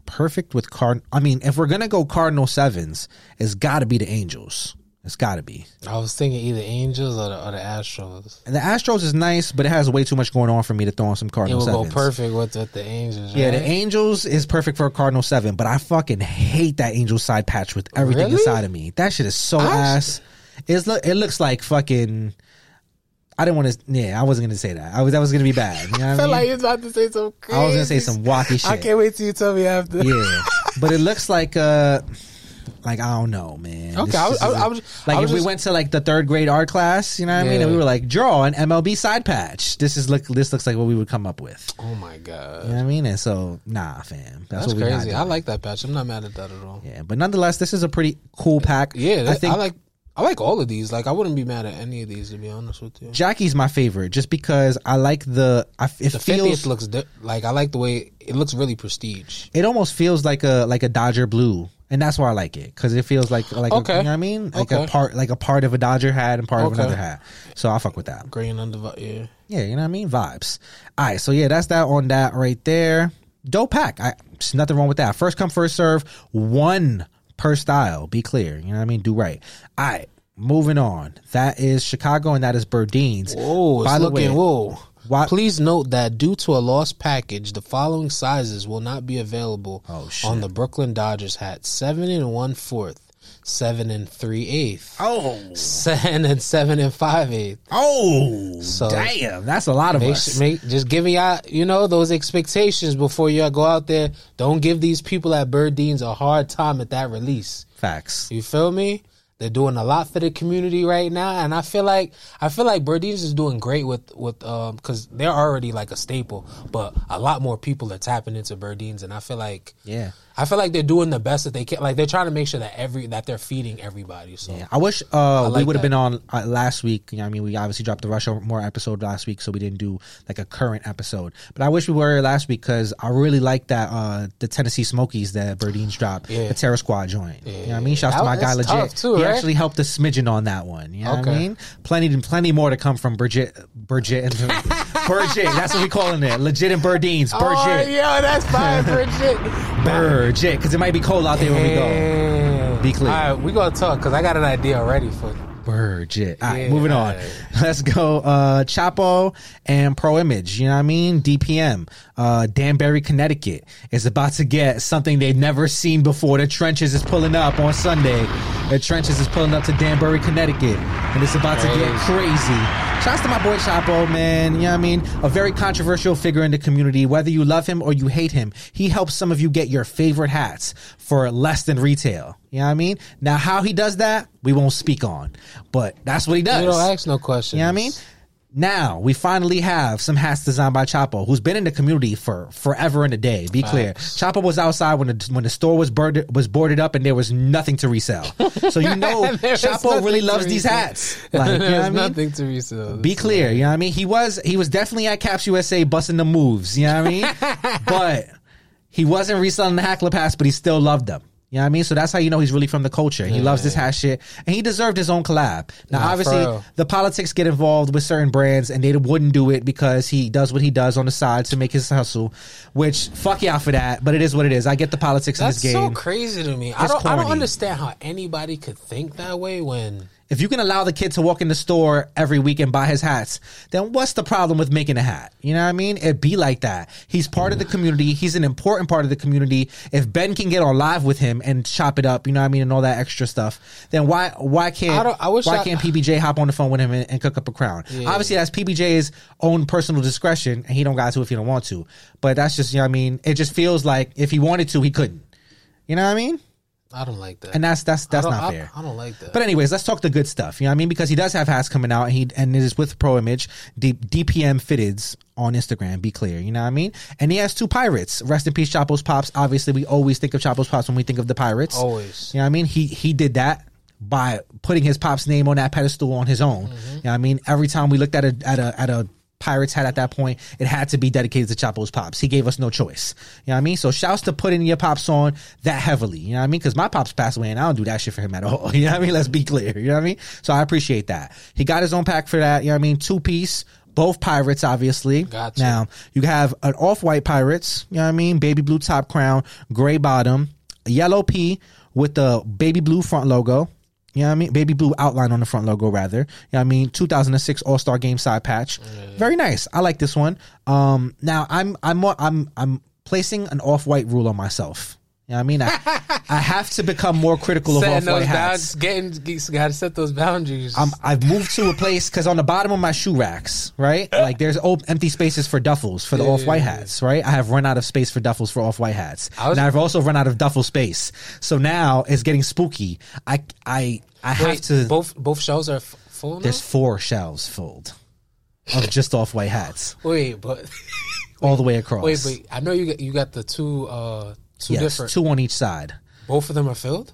Perfect with card. I mean, if we're gonna go Cardinal sevens, it's got to be the Angels. It's got to be. I was thinking either Angels or the, or the Astros. And the Astros is nice, but it has way too much going on for me to throw on some Cardinal. It would sevens. go perfect with, with the Angels. Yeah, the? Angels is perfect for a Cardinal seven, but I fucking hate that Angel side patch with everything Really? inside of me. That shit is so I- ass. It's look. It looks like fucking. I didn't want to. Yeah, I wasn't gonna say that. I was. That was gonna be bad. You know what I felt mean? like you was about to say some crazy. I was gonna say some wacky shit. I can't wait till you tell me after. Yeah, but it looks like uh like I don't know, man. Okay, I was- just I- was- like I if was we went to like the third grade art class, you know what I mean, and we were like, draw an MLB side patch. This is look. This looks like what we would come up with. Oh my god, You know what I mean? And so, nah, fam. That's, that's what we got. crazy. I like that patch. I'm not mad at that at all. Yeah, but nonetheless, this is a pretty cool pack. Yeah, that, I think I like. I like all of these. Like, I wouldn't be mad at any of these to be honest with you. Jackie's my favorite, just because I like the. I, it The feels looks di- like I like the way it looks. Really prestige. it almost feels like a like a Dodger blue, and that's why I like it because it feels like like a, you know what I mean, like a part like a part of a Dodger hat and part of another hat. So I fuck with that. Green under. Yeah. Yeah, you know what I mean? Vibes. All right, so yeah, that's that on that right there. Dope pack. I, there's nothing wrong with that. First come, first serve. One per style. Be clear. You know what I mean? Do right. All right, moving on. That is Chicago and that is Burdeen's. Whoa, By the looking. way, whoa. why- Please note that due to a lost package, the following sizes will not be available Oh, on the Brooklyn Dodgers hat: seven and one fourth, seven and three eighth, Oh, seven and seven and five eighth. oh, So- damn, that's a lot of Make, us. make just giving y'all, you know, those expectations before y'all go out there. Don't give these people at Burdeen's a hard time at that release. Facts. You feel me? They're doing a lot for the community right now, and I feel like I feel like Burdeen's is doing great with with um because they're already like a staple, but a lot more people are tapping into Burdeen's, and I feel like Yeah. I feel like they're doing the best that they can. Like they're trying to make sure that every that they're feeding everybody. So Yeah, I wish uh, we like would have been on uh, last week. You know, I mean, we obviously dropped the Rushmore episode last week, so we didn't do like a current episode. But I wish we were last week because I really like that uh, the Tennessee Smokies that Burdeen's dropped, Yeah. the Terror Squad joint. You know what I mean? Shouts to my guy legit. too, he right? actually helped a smidgen on that one. You know what I mean? Plenty, plenty more to come from Bridget, Bridget, and Bridget. That's what we calling it. Legit and. Oh, Bridget, yo, that's fine, Bridget. Bridget, because it might be cold out there when we go. Be clear. All right, we gonna talk because I got an idea already for. Burgit. All right, Yeah, moving on. Let's go. Uh, Chapo and Pro Image. You know what I mean? DPM. Uh, Danbury, Connecticut is about to get something they've never seen before. The Trenches is pulling up on Sunday. The Trenches is pulling up to Danbury, Connecticut, and it's about to get crazy. Shouts to my boy Chapo, man. You know what I mean? A very controversial figure in the community. Whether you love him or you hate him, he helps some of you get your favorite hats for less than retail. You know what I mean? Now, how he does that, we won't speak on, but that's what he does. You don't ask no questions. You know what I mean? Now we finally have some hats designed by Chapo, who's been in the community for forever and a day. Be clear, Chapo was outside when the when the store was boarded was boarded up and there was nothing to resell. So you know Chapo really nothing loves these hats. Like you know I mean? nothing to resell. Be clear, you know what I mean? He was he was definitely at Caps USA busting the moves, you know what I mean? but he wasn't reselling the Hackler Pass, but he still loved them. You know what I mean? So that's how you know he's really from the culture. He loves this hat shit, and he deserved his own collab. Now, obviously, the politics get involved with certain brands, and they wouldn't do it because he does what he does on the side to make his hustle. Which fuck y'all for that, but it is what it is. I get the politics That's in this game. so crazy to me. I don't. I don't understand how anybody could think that way when. If you can allow the kid to walk in the store every week and buy his hats, then what's the problem with making a hat? You know what I mean? It be like that. He's part of the community. He's an important part of the community. If Ben can get on live with him and chop it up, you know what I mean, and all that extra stuff, then why why can't don't- I wish why I- can't PBJ hop on the phone with him and, and cook up a crown? Obviously, that's PBJ's own personal discretion, and he don't got to if he don't want to. But that's just you know what I mean. It just feels like if he wanted to, he couldn't. You know what I mean? I don't like that. And that's that's that's not I- fair. I don't like that. But anyways, let's talk the good stuff. You know what I mean? Because he does have hats coming out, and he and it is with Pro Image, D, DPM Fitteds on Instagram. Be clear, you know what I mean? And he has two pirates. Rest in peace, Chapo's pops. Obviously, we always think of Chapo's pops when we think of the pirates. Always. You know what I mean? He he did that by putting his pop's name on that pedestal on his own. Mm-hmm. You know what I mean? Every time we looked at a at a at a Pirates had at that point, it had to be dedicated to Chapo's pops. He gave us no choice. You know what I mean? So shouts to putting your pops on that heavily. You know what I mean? Because my pops passed away and I don't do that shit for him at all. You know what I mean? Let's be clear. You know what I mean? So I appreciate that. He got his own pack for that. You know what I mean? Two piece. Both pirates, obviously. Got you. Now you have an off-white pirates. You know what I mean? Baby blue top crown, gray bottom, yellow P with the baby blue front logo. You know what I mean? Baby blue outline on the front logo, rather. You know what I mean? 2006 All Star Game side patch. Very nice. I like this one. Um, now I'm I'm more, I'm I'm placing an off white rule on myself. You know what I mean? I, I have to become more critical of Setting off white those hats. getting, got to set those boundaries. I'm, I've moved to a place because on the bottom of my shoe racks, right? Like there's old, empty spaces for duffels for the off white hats, right? I have run out of space for duffels for off white hats, was- and I've also run out of duffel space. So now it's getting spooky. I I I have Wait, to. both both shelves are f- full now. There's four shelves filled of just off white hats Wait, but all the way across. wait, wait. I know you got you got the two uh two yes, different. two on each side. Both of them are filled.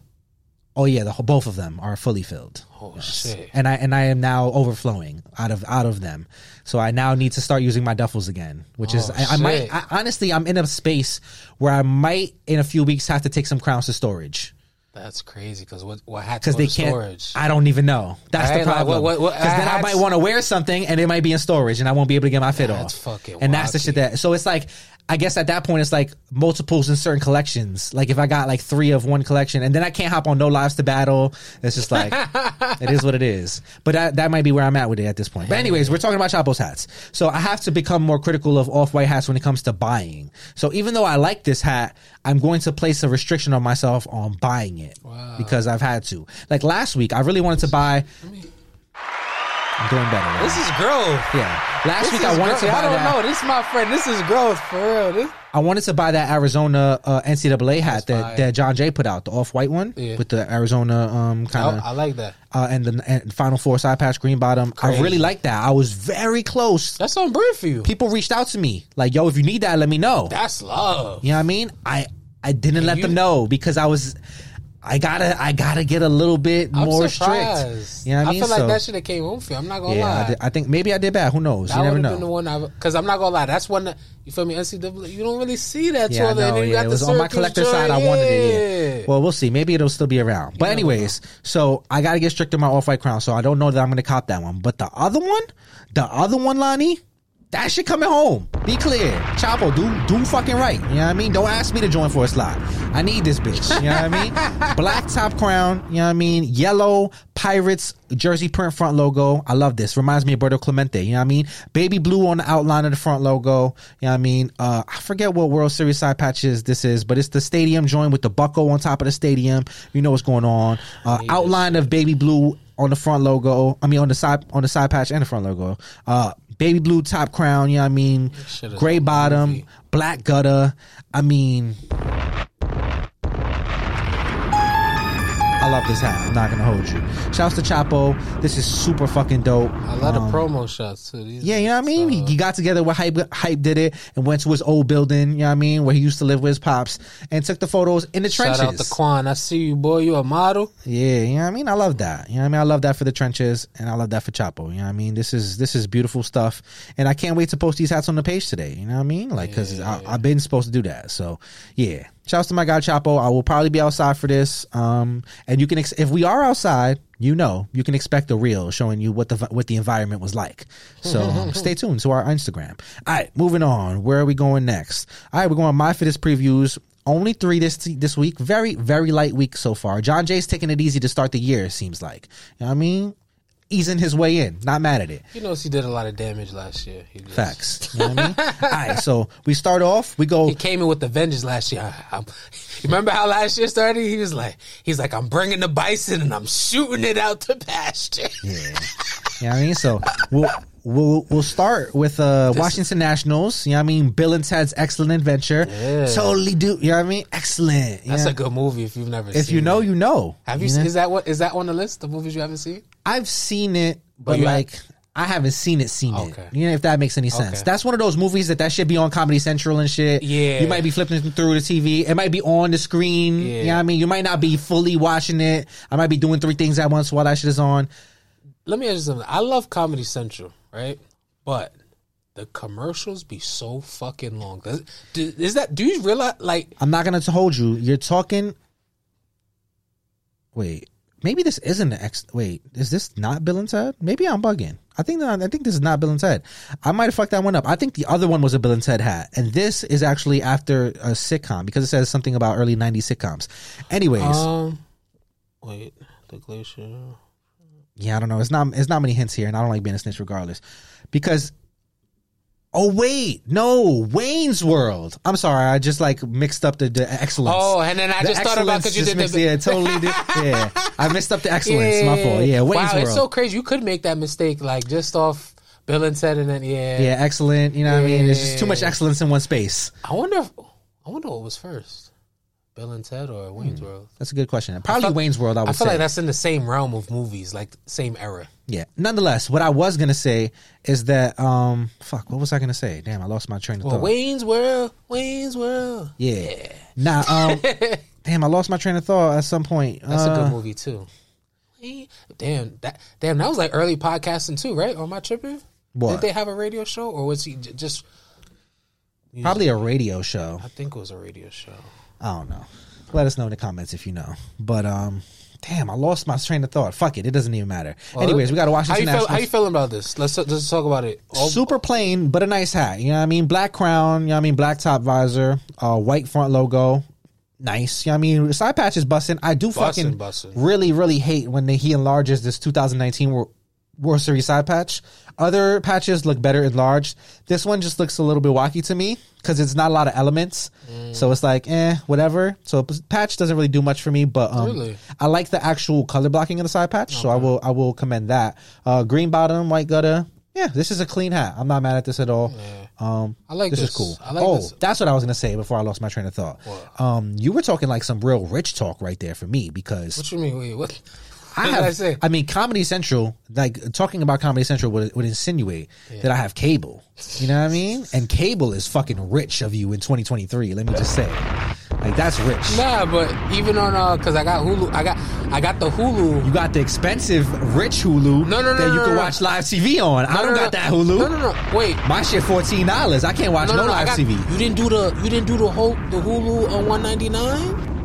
Oh yeah, the whole- both of them are fully filled. Oh shit! and I and I am now overflowing out of out of them. So I now need to start using my duffels again, which is Oh, I, I might. I, honestly I'm in a space where I might in a few weeks have to take some crowns to storage That's crazy. Because what what had because they to can't. storage? I don't even know. That's the problem. Because then I might want to wear something and it might be in storage and I won't be able to get my fit off. and that's the shit that. So it's like. I guess at that point it's like multiples in certain collections. Like if I got like three of one collection, and then I can't hop on No Lives to Battle. It's just like it is what it is. But that that might be where I'm at with it at this point. But anyways, we're talking about Chapo's hats. So I have to become more critical of off white hats when it comes to buying. So even though I like this hat, I'm going to place a restriction on myself on buying it because I've had to. Like last week, I really wanted to buy. I'm doing better. Right? This is growth. yeah. Last This week I wanted growth. to buy I don't that. know. This is my friend. This is growth for real. This, I wanted to buy that Arizona uh, NCAA hat that, fire. that John Jay put out, the off white one Yeah. with the Arizona um, kind of I like that. uh, and the and Final Four side patch green bottom. I really like that. I was very close. That's on brand for you. People reached out to me like, "Yo, if you need that, let me know." That's love. You know what I mean? I I didn't let you- them know because I was. I gotta, I gotta get a little bit I'm more surprised. strict. You know what I mean? I feel like So- that should have came home for you. I'm not gonna yeah, lie. I, did- I think maybe I did bad. Who knows? That you never know. been the one because I'm not gonna lie. That's one that you feel me. NCAA, you don't really see that. Yeah, I and then know. Yeah, it was on my collector joint, side. I wanted it. yeah. Well, we'll see. Maybe it'll still be around. But anyways, so I got to get strict on my off white crown. So I don't know that I'm to cop that one. But the other one, the other one, Lani, that shit coming home. Be clear, Chapo, do do fucking right. You know what I mean? Don't ask me to join for a slot. I need this bitch. You know what I mean? Black top crown. You know what I mean? Yellow Pirates jersey print front logo. I love this. Reminds me of Berto Clemente. You know what I mean? Baby blue on the outline of the front logo. You know what I mean? Uh, I forget what World Series side patches this is, but it's the stadium joint with the bucko on top of the stadium. You know what's going on. Uh, outline of baby blue on the front logo. I mean, on the side on the side patch and the front logo. Uh, baby blue top crown. You know what I mean? Gray bottom, black gutter. I mean. I love this hat. I'm not gonna hold you. Shouts to Chapo. This is super fucking dope. I love Um, the promo shots too. These yeah, you know what I mean? He, he got together with Hype, Hype did it and went to his old building, you know what I mean, where he used to live with his pops and took the photos in the Shout trenches. out to Quan. I see you, boy. You a model. Yeah, you know what I mean? I love that. You know what I mean? I love that for the trenches and I love that for Chapo. You know what I mean? This is this is beautiful stuff. And I can't wait to post these hats on the page today. You know what I mean? Like cuz I've been supposed to do that. So, yeah. Shouts to my guy Chapo. I will probably be outside for this. Um and you can ex- if we are outside, you know, you can expect a reel showing you what the what the environment was like. So, stay tuned to our Instagram. All right, moving on. Where are we going next? All right, we're going My Fitteds previews. Only three this this week. Very very light week so far. John Jay's taking it easy to start the year. It seems like. You know what I mean? Easing his way in. Not mad at it. You know, he did a lot of damage last year. He just- Facts. You know what I mean? All right. So we start off. We go. He came in with the vengeance last year. I, you remember how last year started? He was like, he's like, I'm bringing the bison and I'm shooting it out to pasture. Yeah. You know what I mean? So we'll we'll we'll start with uh Washington Nationals. You know what I mean? Bill and Ted's Excellent Adventure. Yeah. Totally do. You know what I mean? Excellent. That's a good movie if you've never. If seen you know, it. you know. have you? know? Is that what? Is that on the list of movies you haven't seen? I've seen it, but have- like I haven't seen it. Seen Okay. it. You know if that makes any sense. Okay. That's one of those movies that that should be on Comedy Central and shit. Yeah. You might be flipping through the TV. It might be on the screen. Yeah. You know what I mean? You might not be fully watching it. I might be doing three things at once while that shit is on. Let me ask you something. I love Comedy Central, right? But the commercials be so fucking long. Does, do, is that? Do you realize? Like, I'm not gonna hold you. You're talking. Wait, maybe this isn't the X. Wait, is this not Bill and Ted? Maybe I'm bugging. I think that, I think this is not Bill and Ted. I might have fucked that one up. I think the other one was a Bill and Ted hat, and this is actually after a sitcom because it says something about early '90s sitcoms. Anyways, um, wait, the glacier. yeah, I don't know. It's not. It's not many hints here, and I don't like being a snitch regardless, because. Oh wait, no, Wayne's World. I'm sorry, I just like mixed up the, the excellence. Oh, and then I The just thought about because you did mixed- the yeah, totally did. Yeah, I missed up the excellence. Yeah. My fault. Yeah, Wayne's wow, World. it's so crazy. You could make that mistake, like just off Bill and Ted, and then yeah. yeah, excellent. You know what I mean? It's just too much excellence in one space. I wonder. If, I wonder what was first, Bill and Ted or Wayne's World. That's a good question. Probably Wayne's World. I would I feel say. like that's in the same realm of movies, like same era. yeah. Nonetheless, what I was gonna say is that um, fuck. What was I gonna say? Damn, I lost my train of Well, thought. Wayne's World, Wayne's World. yeah. Nah. Um. damn, I lost my train of thought at some point. That's a Uh, good movie too. Damn that! Damn, that was like early podcasting too, right? Am I tripping? What? Did they have a radio show, or was he j- just? Probably a radio show. I think it was a radio show. I don't know. Let us know in the comments if you know. But um, damn, I lost my train of thought. Fuck it, it doesn't even matter. Anyways, we got to watch How this you feel? How you feeling about this? Let's let's talk about it. Oh, Super plain, but a nice hat. You know what I mean? Black crown, you know what I mean? Black top visor, uh, white front logo. Nice. You know what I mean? Side patch is busting. I do fucking bussin'. really, really hate when they, he enlarges this 2019 Series side patch. Other patches look better enlarged. This one just looks a little bit wacky to me because it's not a lot of elements. Mm. So it's like, eh, whatever. So p- patch doesn't really do much for me, but um, Really? I like the actual color blocking of the side patch. So I will, I will commend that. Uh, green bottom, white gutter. Yeah, this is a clean hat. I'm not mad at this at all. Um, I like this, this. is cool. I like oh, this. that's what I was gonna say before I lost my train of thought. Um, you were talking like some real rich talk right there for me because What you mean? Wait, what? I have. I say? I mean, Comedy Central, like talking about Comedy Central would, would insinuate that I have cable. You know what I mean? And cable is fucking rich of you in 2023. Let me just say. You know what Like that's rich. Nah, but even on uh, cause I got Hulu, I got I got the Hulu. You got the expensive rich Hulu No, no, no, that you no, can no. watch live TV on. I don't no, got no. that Hulu. No, no, no. Wait. My shit fourteen dollars. I can't watch no, No, no, no. Live got, TV. You didn't do the you didn't do the whole the Hulu on one ninety nine.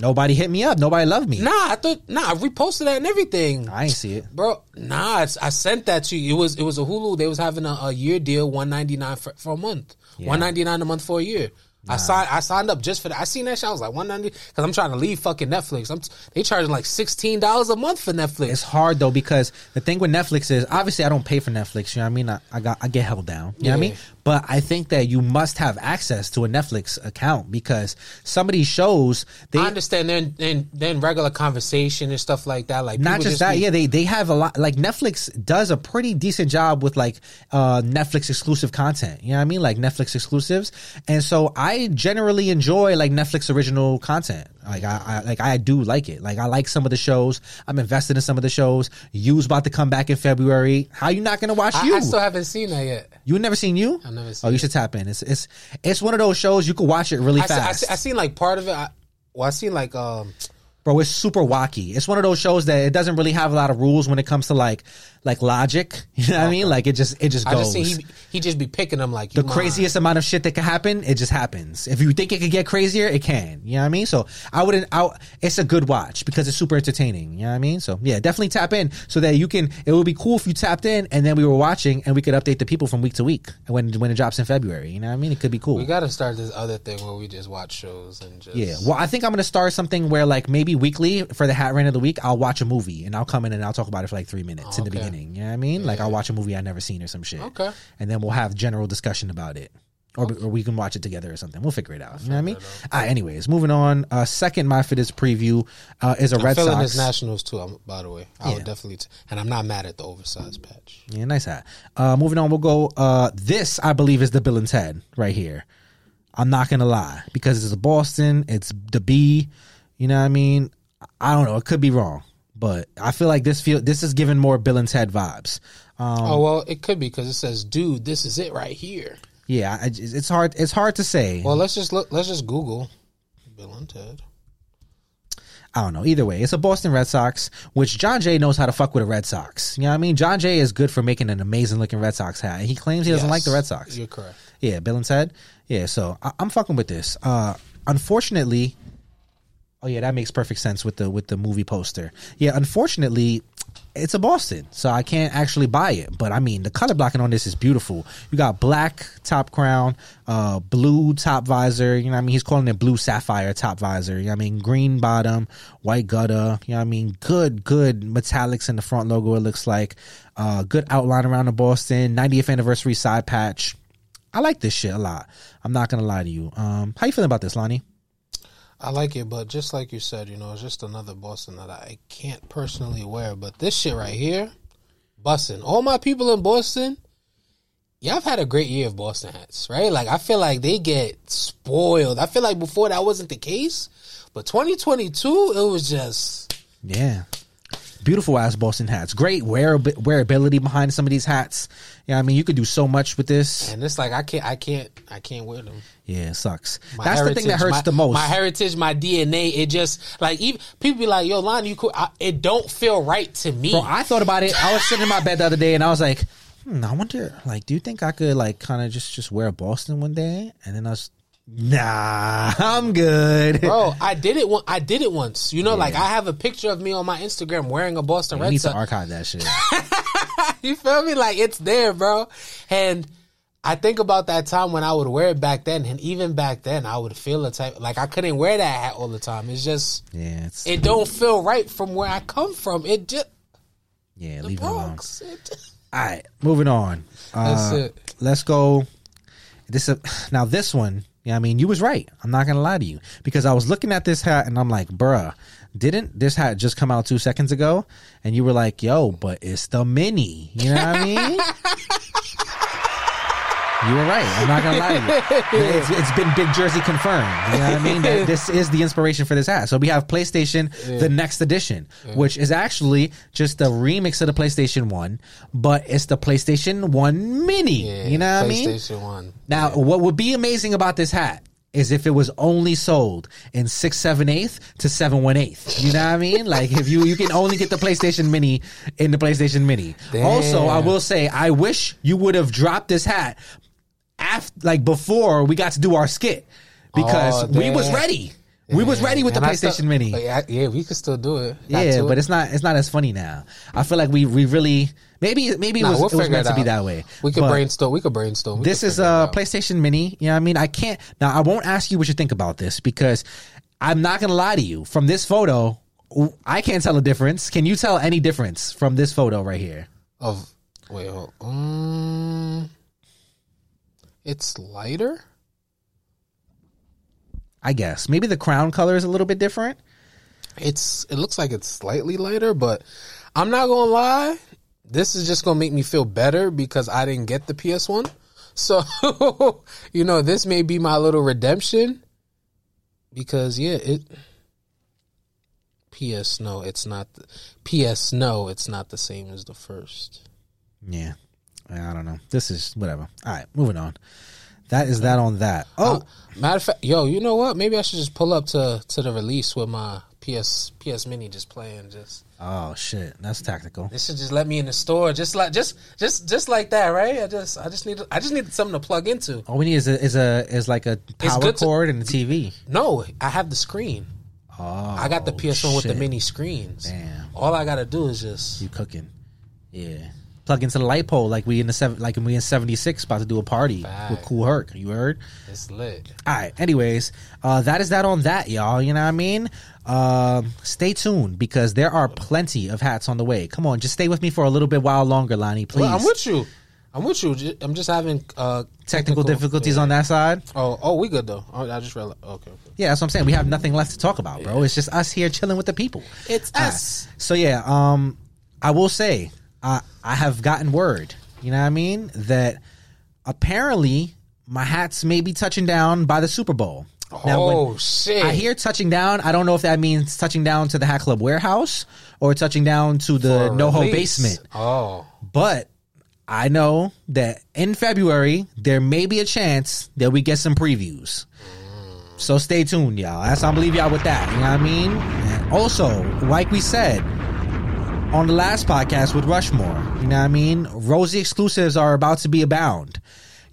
Nobody hit me up. Nobody loved me. Nah, I thought nah. I reposted that and everything. I ain't see it. Bro, nah, it's, I sent that to you. It was it was a Hulu. They was having a, a year deal, one ninety nine for, for a month, one ninety nine a month for a year. I signed I signed up just for that. I seen that shit. I was like one ninety because I'm trying to leave fucking Netflix. I'm they charging like sixteen dollars a month for Netflix. It's hard though because the thing with Netflix is obviously I don't pay for Netflix. You know what I mean? I, I got I get held down. You know what I mean? But I think that you must have access to a Netflix account because some of these shows they I understand then then then regular conversation and stuff like that. Like not just that yeah they they have a lot like netflix does a pretty decent job with like uh netflix exclusive content. You know what i mean? Like netflix exclusives. And so i generally enjoy like netflix original content. Like I, I like i do like it. Like i like some of the shows. I'm invested in some of the shows. You's about to come back in february. How you not gonna watch I, you? I still haven't seen that yet. you never seen you? I've never oh seen you it. should tap in it's it's it's one of those shows you could watch it really I, see, I, fast see, I seen like part of it. I, well, I seen like um bro it's super wacky it's one of those shows that it doesn't really have a lot of rules when it comes to like like logic you know what i mean like it just it just I goes just seen he he just be picking them like the mine. craziest amount of shit that can happen it just happens if you think it could get crazier it can you know what i mean so i wouldn't I, it's a good watch because it's super entertaining you know what i mean so yeah definitely tap in so that you can it would be cool if you tapped in and then we were watching and we could update the people from week to week when when it drops in february you know what i mean it could be cool We got to start this other thing where we just watch shows and just yeah. Well, I think I'm gonna start something where like maybe weekly for the hat rant of the week, I'll watch a movie and I'll come in and I'll talk about it for like three minutes in the Okay. Beginning. You know what I mean? Like I'll watch a movie I've never seen or some shit. Okay. And then we'll have general discussion about it. Or, or we can watch it together or something. We'll figure it out. You know what I mean? Right, anyways, moving on. Uh, second, my this preview uh, is a I'm Red feeling Sox. this Nationals too. I'm, by the way, I Yeah. would definitely, t- and I'm not mad at the oversized patch. Yeah, nice hat. Uh, moving on, we'll go. Uh, this I believe is the Bill and Ted right here. I'm not gonna lie because it's a Boston. It's the B. You know what I mean? I don't know. It could be wrong, but I feel like this feel this is giving more Bill and Ted vibes. Um, oh well, it could be because it says, "Dude, this is it right here." yeah, I, it's hard. It's hard to say. Well, let's just look. Let's just Google Bill and Ted. I don't know. Either way, it's a Boston Red Sox, which John Jay knows how to fuck with a Red Sox. You know what I mean? John Jay is good for making an amazing looking Red Sox hat. He claims he doesn't Yes, like the Red Sox. You're correct. Yeah, Bill and Ted. Yeah, so I, I'm fucking with this. Uh, unfortunately, oh yeah, that makes perfect sense with the with the movie poster. Yeah, unfortunately, it's a Boston, so I can't actually buy it. But I mean, the color blocking on this is beautiful. You got black top crown, uh, blue top visor. You know, what I mean, he's calling it blue sapphire top visor. You know, I mean, green bottom, white gutter. You know, what I mean, good, good metallics in the front logo. It looks like uh, good outline around the Boston 90th anniversary side patch. I like this shit a lot. I'm not gonna lie to you. Um, how you feeling about this, Lani? I like it, but just like you said, you know, it's just another Boston that I can't personally wear. But this shit right here, busting. All my people in Boston, y'all have had a great year of Boston hats, right? Like I feel like they get spoiled. I feel like before that wasn't the case, but 2022, it was just Yeah. Beautiful ass Boston hats. Great wear wearability behind some of these hats. Yeah, I mean, you could do so much with this. and it's like I can't, I can't, I can't wear them. Yeah, it sucks. My That's the thing that hurts my- the most. My heritage, my DNA. It just like even people be like, "Yo, Lon, you cool." I, it don't feel right to me. Bro, I thought about it. I was sitting in my bed the other day and I was like, hmm, I wonder, like, do you think I could, like, kind of just just wear a Boston one day? And then I was, nah, I'm good. Bro, I did it. One, I did it once. You know, like I have a picture of me on my Instagram wearing a Boston You Red need to archive that shit. you feel me? Like it's there, bro. And I think about that time when I would wear it back then, and even back then, I would feel a type like I couldn't wear that hat all the time. It's just Yeah, it's it don't feel right from where I come from. It just yeah, leave it alone. Bronx. It, All right, moving on. That's Uh, it. Let's go. This uh, now this one. Yeah, I mean, you was right. I'm not gonna lie to you because I was looking at this hat and I'm like, bruh, didn't this hat just come out two seconds ago? And you were like, yo, but it's the mini. You know what I mean? You were right. I'm not gonna lie to you. It's, it's been Big Jersey confirmed. You know what I mean? That this is the inspiration for this hat. So we have PlayStation, the next edition, which is actually just a remix of the PlayStation One, but it's the PlayStation One Mini. yeah, you know what I mean? PlayStation One. Now, what would be amazing about this hat is if it was only sold in six seven eighth to seven one eighth. You know what I mean? Like if you you can only get the PlayStation Mini in the PlayStation Mini. Also, I will say I wish you would have dropped this hat after like before we got to do our skit because Oh, we was ready. We was ready with the I PlayStation still- Mini. Yeah, yeah, we could still do it. Got Yeah, to but it's not it's not as funny now. I feel like we we really maybe maybe it Nah, was, we'll it was meant it to be that way. We could But brainstorm. We could brainstorm. We This could is a out. PlayStation Mini. You know what I mean? I can't now I won't ask you what you think about this because I'm not gonna lie to you. From this photo, I can't tell a difference. Can you tell any difference from this photo right here? of wait, hold, um, it's lighter. I guess. Maybe the crown color is a little bit different. It's it looks like it's slightly lighter, but I'm not gonna lie. This is just gonna make me feel better because I didn't get the PS One. So you know, this may be my little redemption. Because yeah, it. PS no, it's not. The, PS no, it's not the same as the first. Yeah. I don't know. This is whatever. All right, moving on. That is that on that. Oh, Uh, matter of fact, yo, you know what? Maybe I should just pull up to to the release with my PS PS Mini just playing. Just oh shit. That's tactical. this should just let me in the store, just like just just just like that, right? I just I just need I just need something to plug into. All we need is a is a is like a power good to- cord and a TV. No, I have the screen. Oh, I got the PS1 with the mini screens. Damn. All I gotta do is just You cooking? Yeah. Plug into the light pole like we in the seven, like we in seventy six about to do a party with Kool Herc. You heard? it's lit. All right. Anyways, uh, that is that on that, y'all. You know what I mean? Um, stay tuned because there are plenty of hats on the way. Come on, just stay with me for a little bit while longer, Lani. Please. Well, I'm with you. I'm with you. I'm just having uh, Technical difficulties on that side. Oh, oh, we good though. Oh, I just realized. Okay, okay. Yeah, that's what I'm saying. We have nothing left to talk about, bro. It's just us here chilling with the people. It's right. us. So yeah, um, I will say, I I have gotten word. You know what I mean? That apparently my hats may be touching down by the Super Bowl. oh shit! I hear touching down. I don't know if that means touching down to the Hat Club warehouse or touching down to the NoHo basement. Oh, But I know that in February there may be a chance that we get some previews. So stay tuned, y'all. That's I'm leave y'all with that. You know what I mean? And also, like we said on the last podcast with Rushmore, you know what I mean? Rosie exclusives are about to be abound.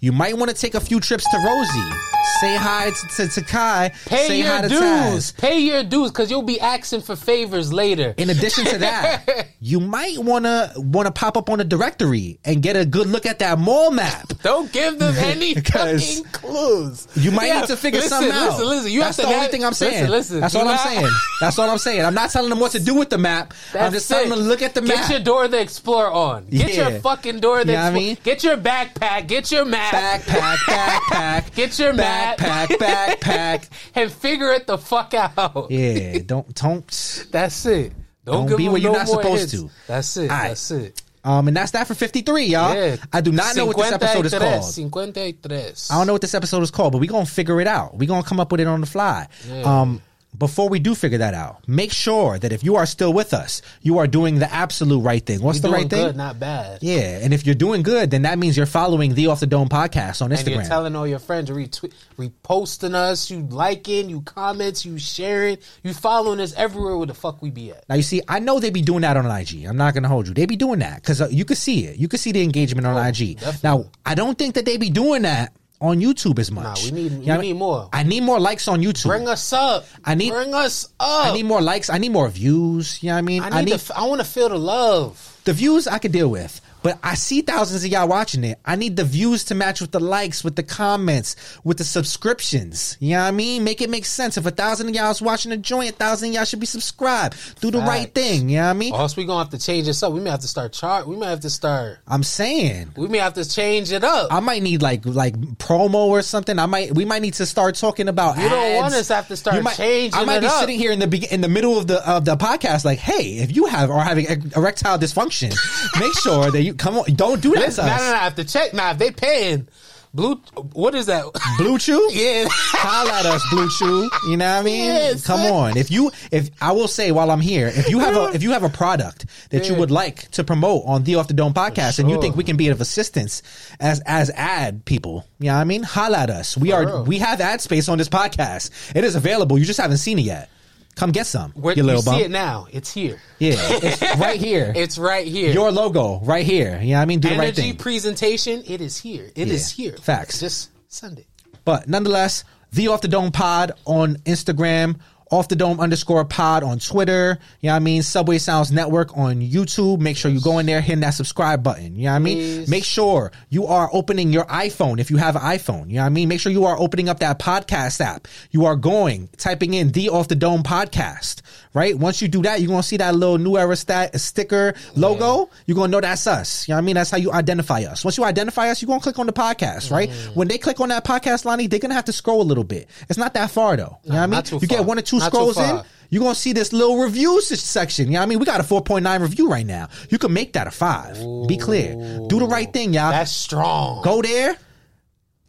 You might want to take a few trips to Rosie. Say hi to, to, to Kai. pay say hi your to dues. Taz. Pay your dues because you'll be asking for favors later. In addition to that, you might wanna wanna pop up on a directory and get a good look at that mall map. Don't give them any fucking clues. You might Yeah, need to figure listen, something out. Listen, listen. You That's have the to only have- thing I'm saying. Listen, listen. That's all I'm saying. That's all I'm saying. I'm not telling them what to do with the map. I'm just telling them to look at the map. Get your Dora the Explorer on. Get Yeah. your fucking Dora the You know what I mean? Get your backpack. Get your map. Backpack, backpack. Get your backpack, backpack. and figure it the fuck out. Yeah, don't don't. That's it. Don't, Don't be where you're no not supposed hits. to. That's it. Right. That's it. Um, and that's that for 53, y'all. Yeah. I do not know what this episode is called. 53. I don't know what this episode is called, but we're gonna figure it out. We're gonna come up with it on the fly. Um before we do figure that out, make sure that if you are still with us, you are doing the absolute right thing. What's We the right thing? good, not bad. Yeah, and if you're doing good, then that means you're following the Off the Dome podcast on And you're Instagram. telling all your friends, you retweet, reposting us, you liking, you comments, you sharing, you following us everywhere where the fuck we be at. now you see, I know they be doing that on IG. I'm not gonna hold you. They be doing that because uh, you could see it. You could see the engagement on IG. definitely. Now I don't think that they be doing that on YouTube as much. Nah, we need- You we know I need more. I need more likes on YouTube. Bring us up. I need- bring us up. I need more likes. I need more views. You know what I mean? I need. to, I want to feel the love. the views I could deal with, but I see thousands of y'all watching it. I need the views to match with the likes, with the comments, with the subscriptions. You know what I mean? Make it make sense. If a thousand of y'all is watching a joint, a thousand of y'all should be subscribed. Do the right thing. You know what I mean? Or else we gonna have to change this up. We may have to start chart. We may have to start. I'm saying. We may have to change it up. I might need like like promo or something. I might we might need to start talking about. You don't want us to have to start You might- changing I might be up. sitting here in the be- in the middle of the of the podcast, like, hey, if you have are having erectile dysfunction, make sure that you come on. Don't do that Listen, to no, no, no. I have to check now. If they paying, Blue. What is that? BlueChew? yeah. Holla at us, BlueChew. You know what I mean? Yes, Come on. If you, if I will say while I'm here, if you have a, if you have a product that you would like to promote on the Off the Dome podcast, and you think we can be of assistance as as ad people, you know what I mean? Holla at us. We are, real. we have ad space on this podcast. It is available. You just haven't seen it yet. Come get some. Where, you you little see it now. It's here. Yeah, it's right here. It's right here. Your logo right here. You know what I mean? Do the right energy thing. presentation. It is here. It is Yeah. here. Facts. Just Sunday. But nonetheless, the Off the Dome Pod on Instagram, Off the Dome underscore pod on Twitter. You know what I mean? Subway Sounds Network on YouTube. Make sure you go in there, hitting that subscribe button. You know what I mean? Please. Make sure you are opening your iPhone if you have an iPhone. You know what I mean? Make sure you are opening up that podcast app. You are going, typing in the Off the Dome podcast, right? Once you do that, you're going to see that little new era stat, sticker logo. You're going to know that's us. You know what I mean? That's how you identify us. Once you identify us, you're going to click on the podcast, right? Mm. When they click on that podcast, Lani, they're going to have to scroll a little bit. It's not that far though. You know what I mean? You get one or two Not too scrolls in, you're to see this little review section. You know what I mean? We got a 4.9 review right now. You can make that a five. Be clear. Do the right thing, y'all. That's strong. Go there,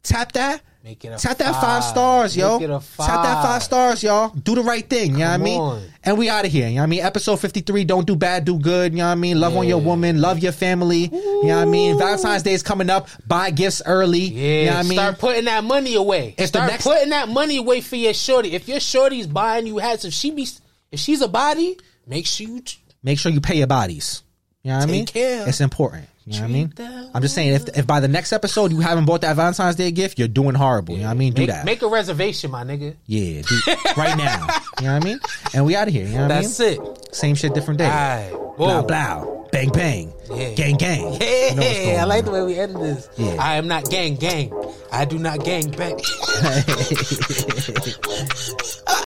tap that. Make it a Tap that five five. stars, yo. Make it a Tap that five five. stars, y'all. Do the right thing, you know what I Come mean? on. And we out of here, you know what I mean? Episode 53, don't do bad, do good, you know what I mean? Love on your woman, love your family, you know what I mean? Valentine's Day is coming up, buy gifts early, Yeah, you know what I mean? start putting that money away. If the start next- putting that money away for your shorty. If your shorty's buying you hats, if she be, if she's a body, make sure you. Make sure you pay your bodies. You know what I Take mean? care. It's important. You know what I mean? I'm just saying, if if by the next episode you haven't bought that Valentine's Day gift, you're doing horrible. You know what I mean? Do Make, that. make a reservation, my nigga. yeah, do, right now. You know what I mean? And we out of here. You know what That's I mean? That's it. Same shit, different day. Alright. Blah blah. Bang bang. Yeah. Gang gang. You know what's Hey, going I like on. the way we ended this. Yeah. I am not gang gang. I do not gang bang.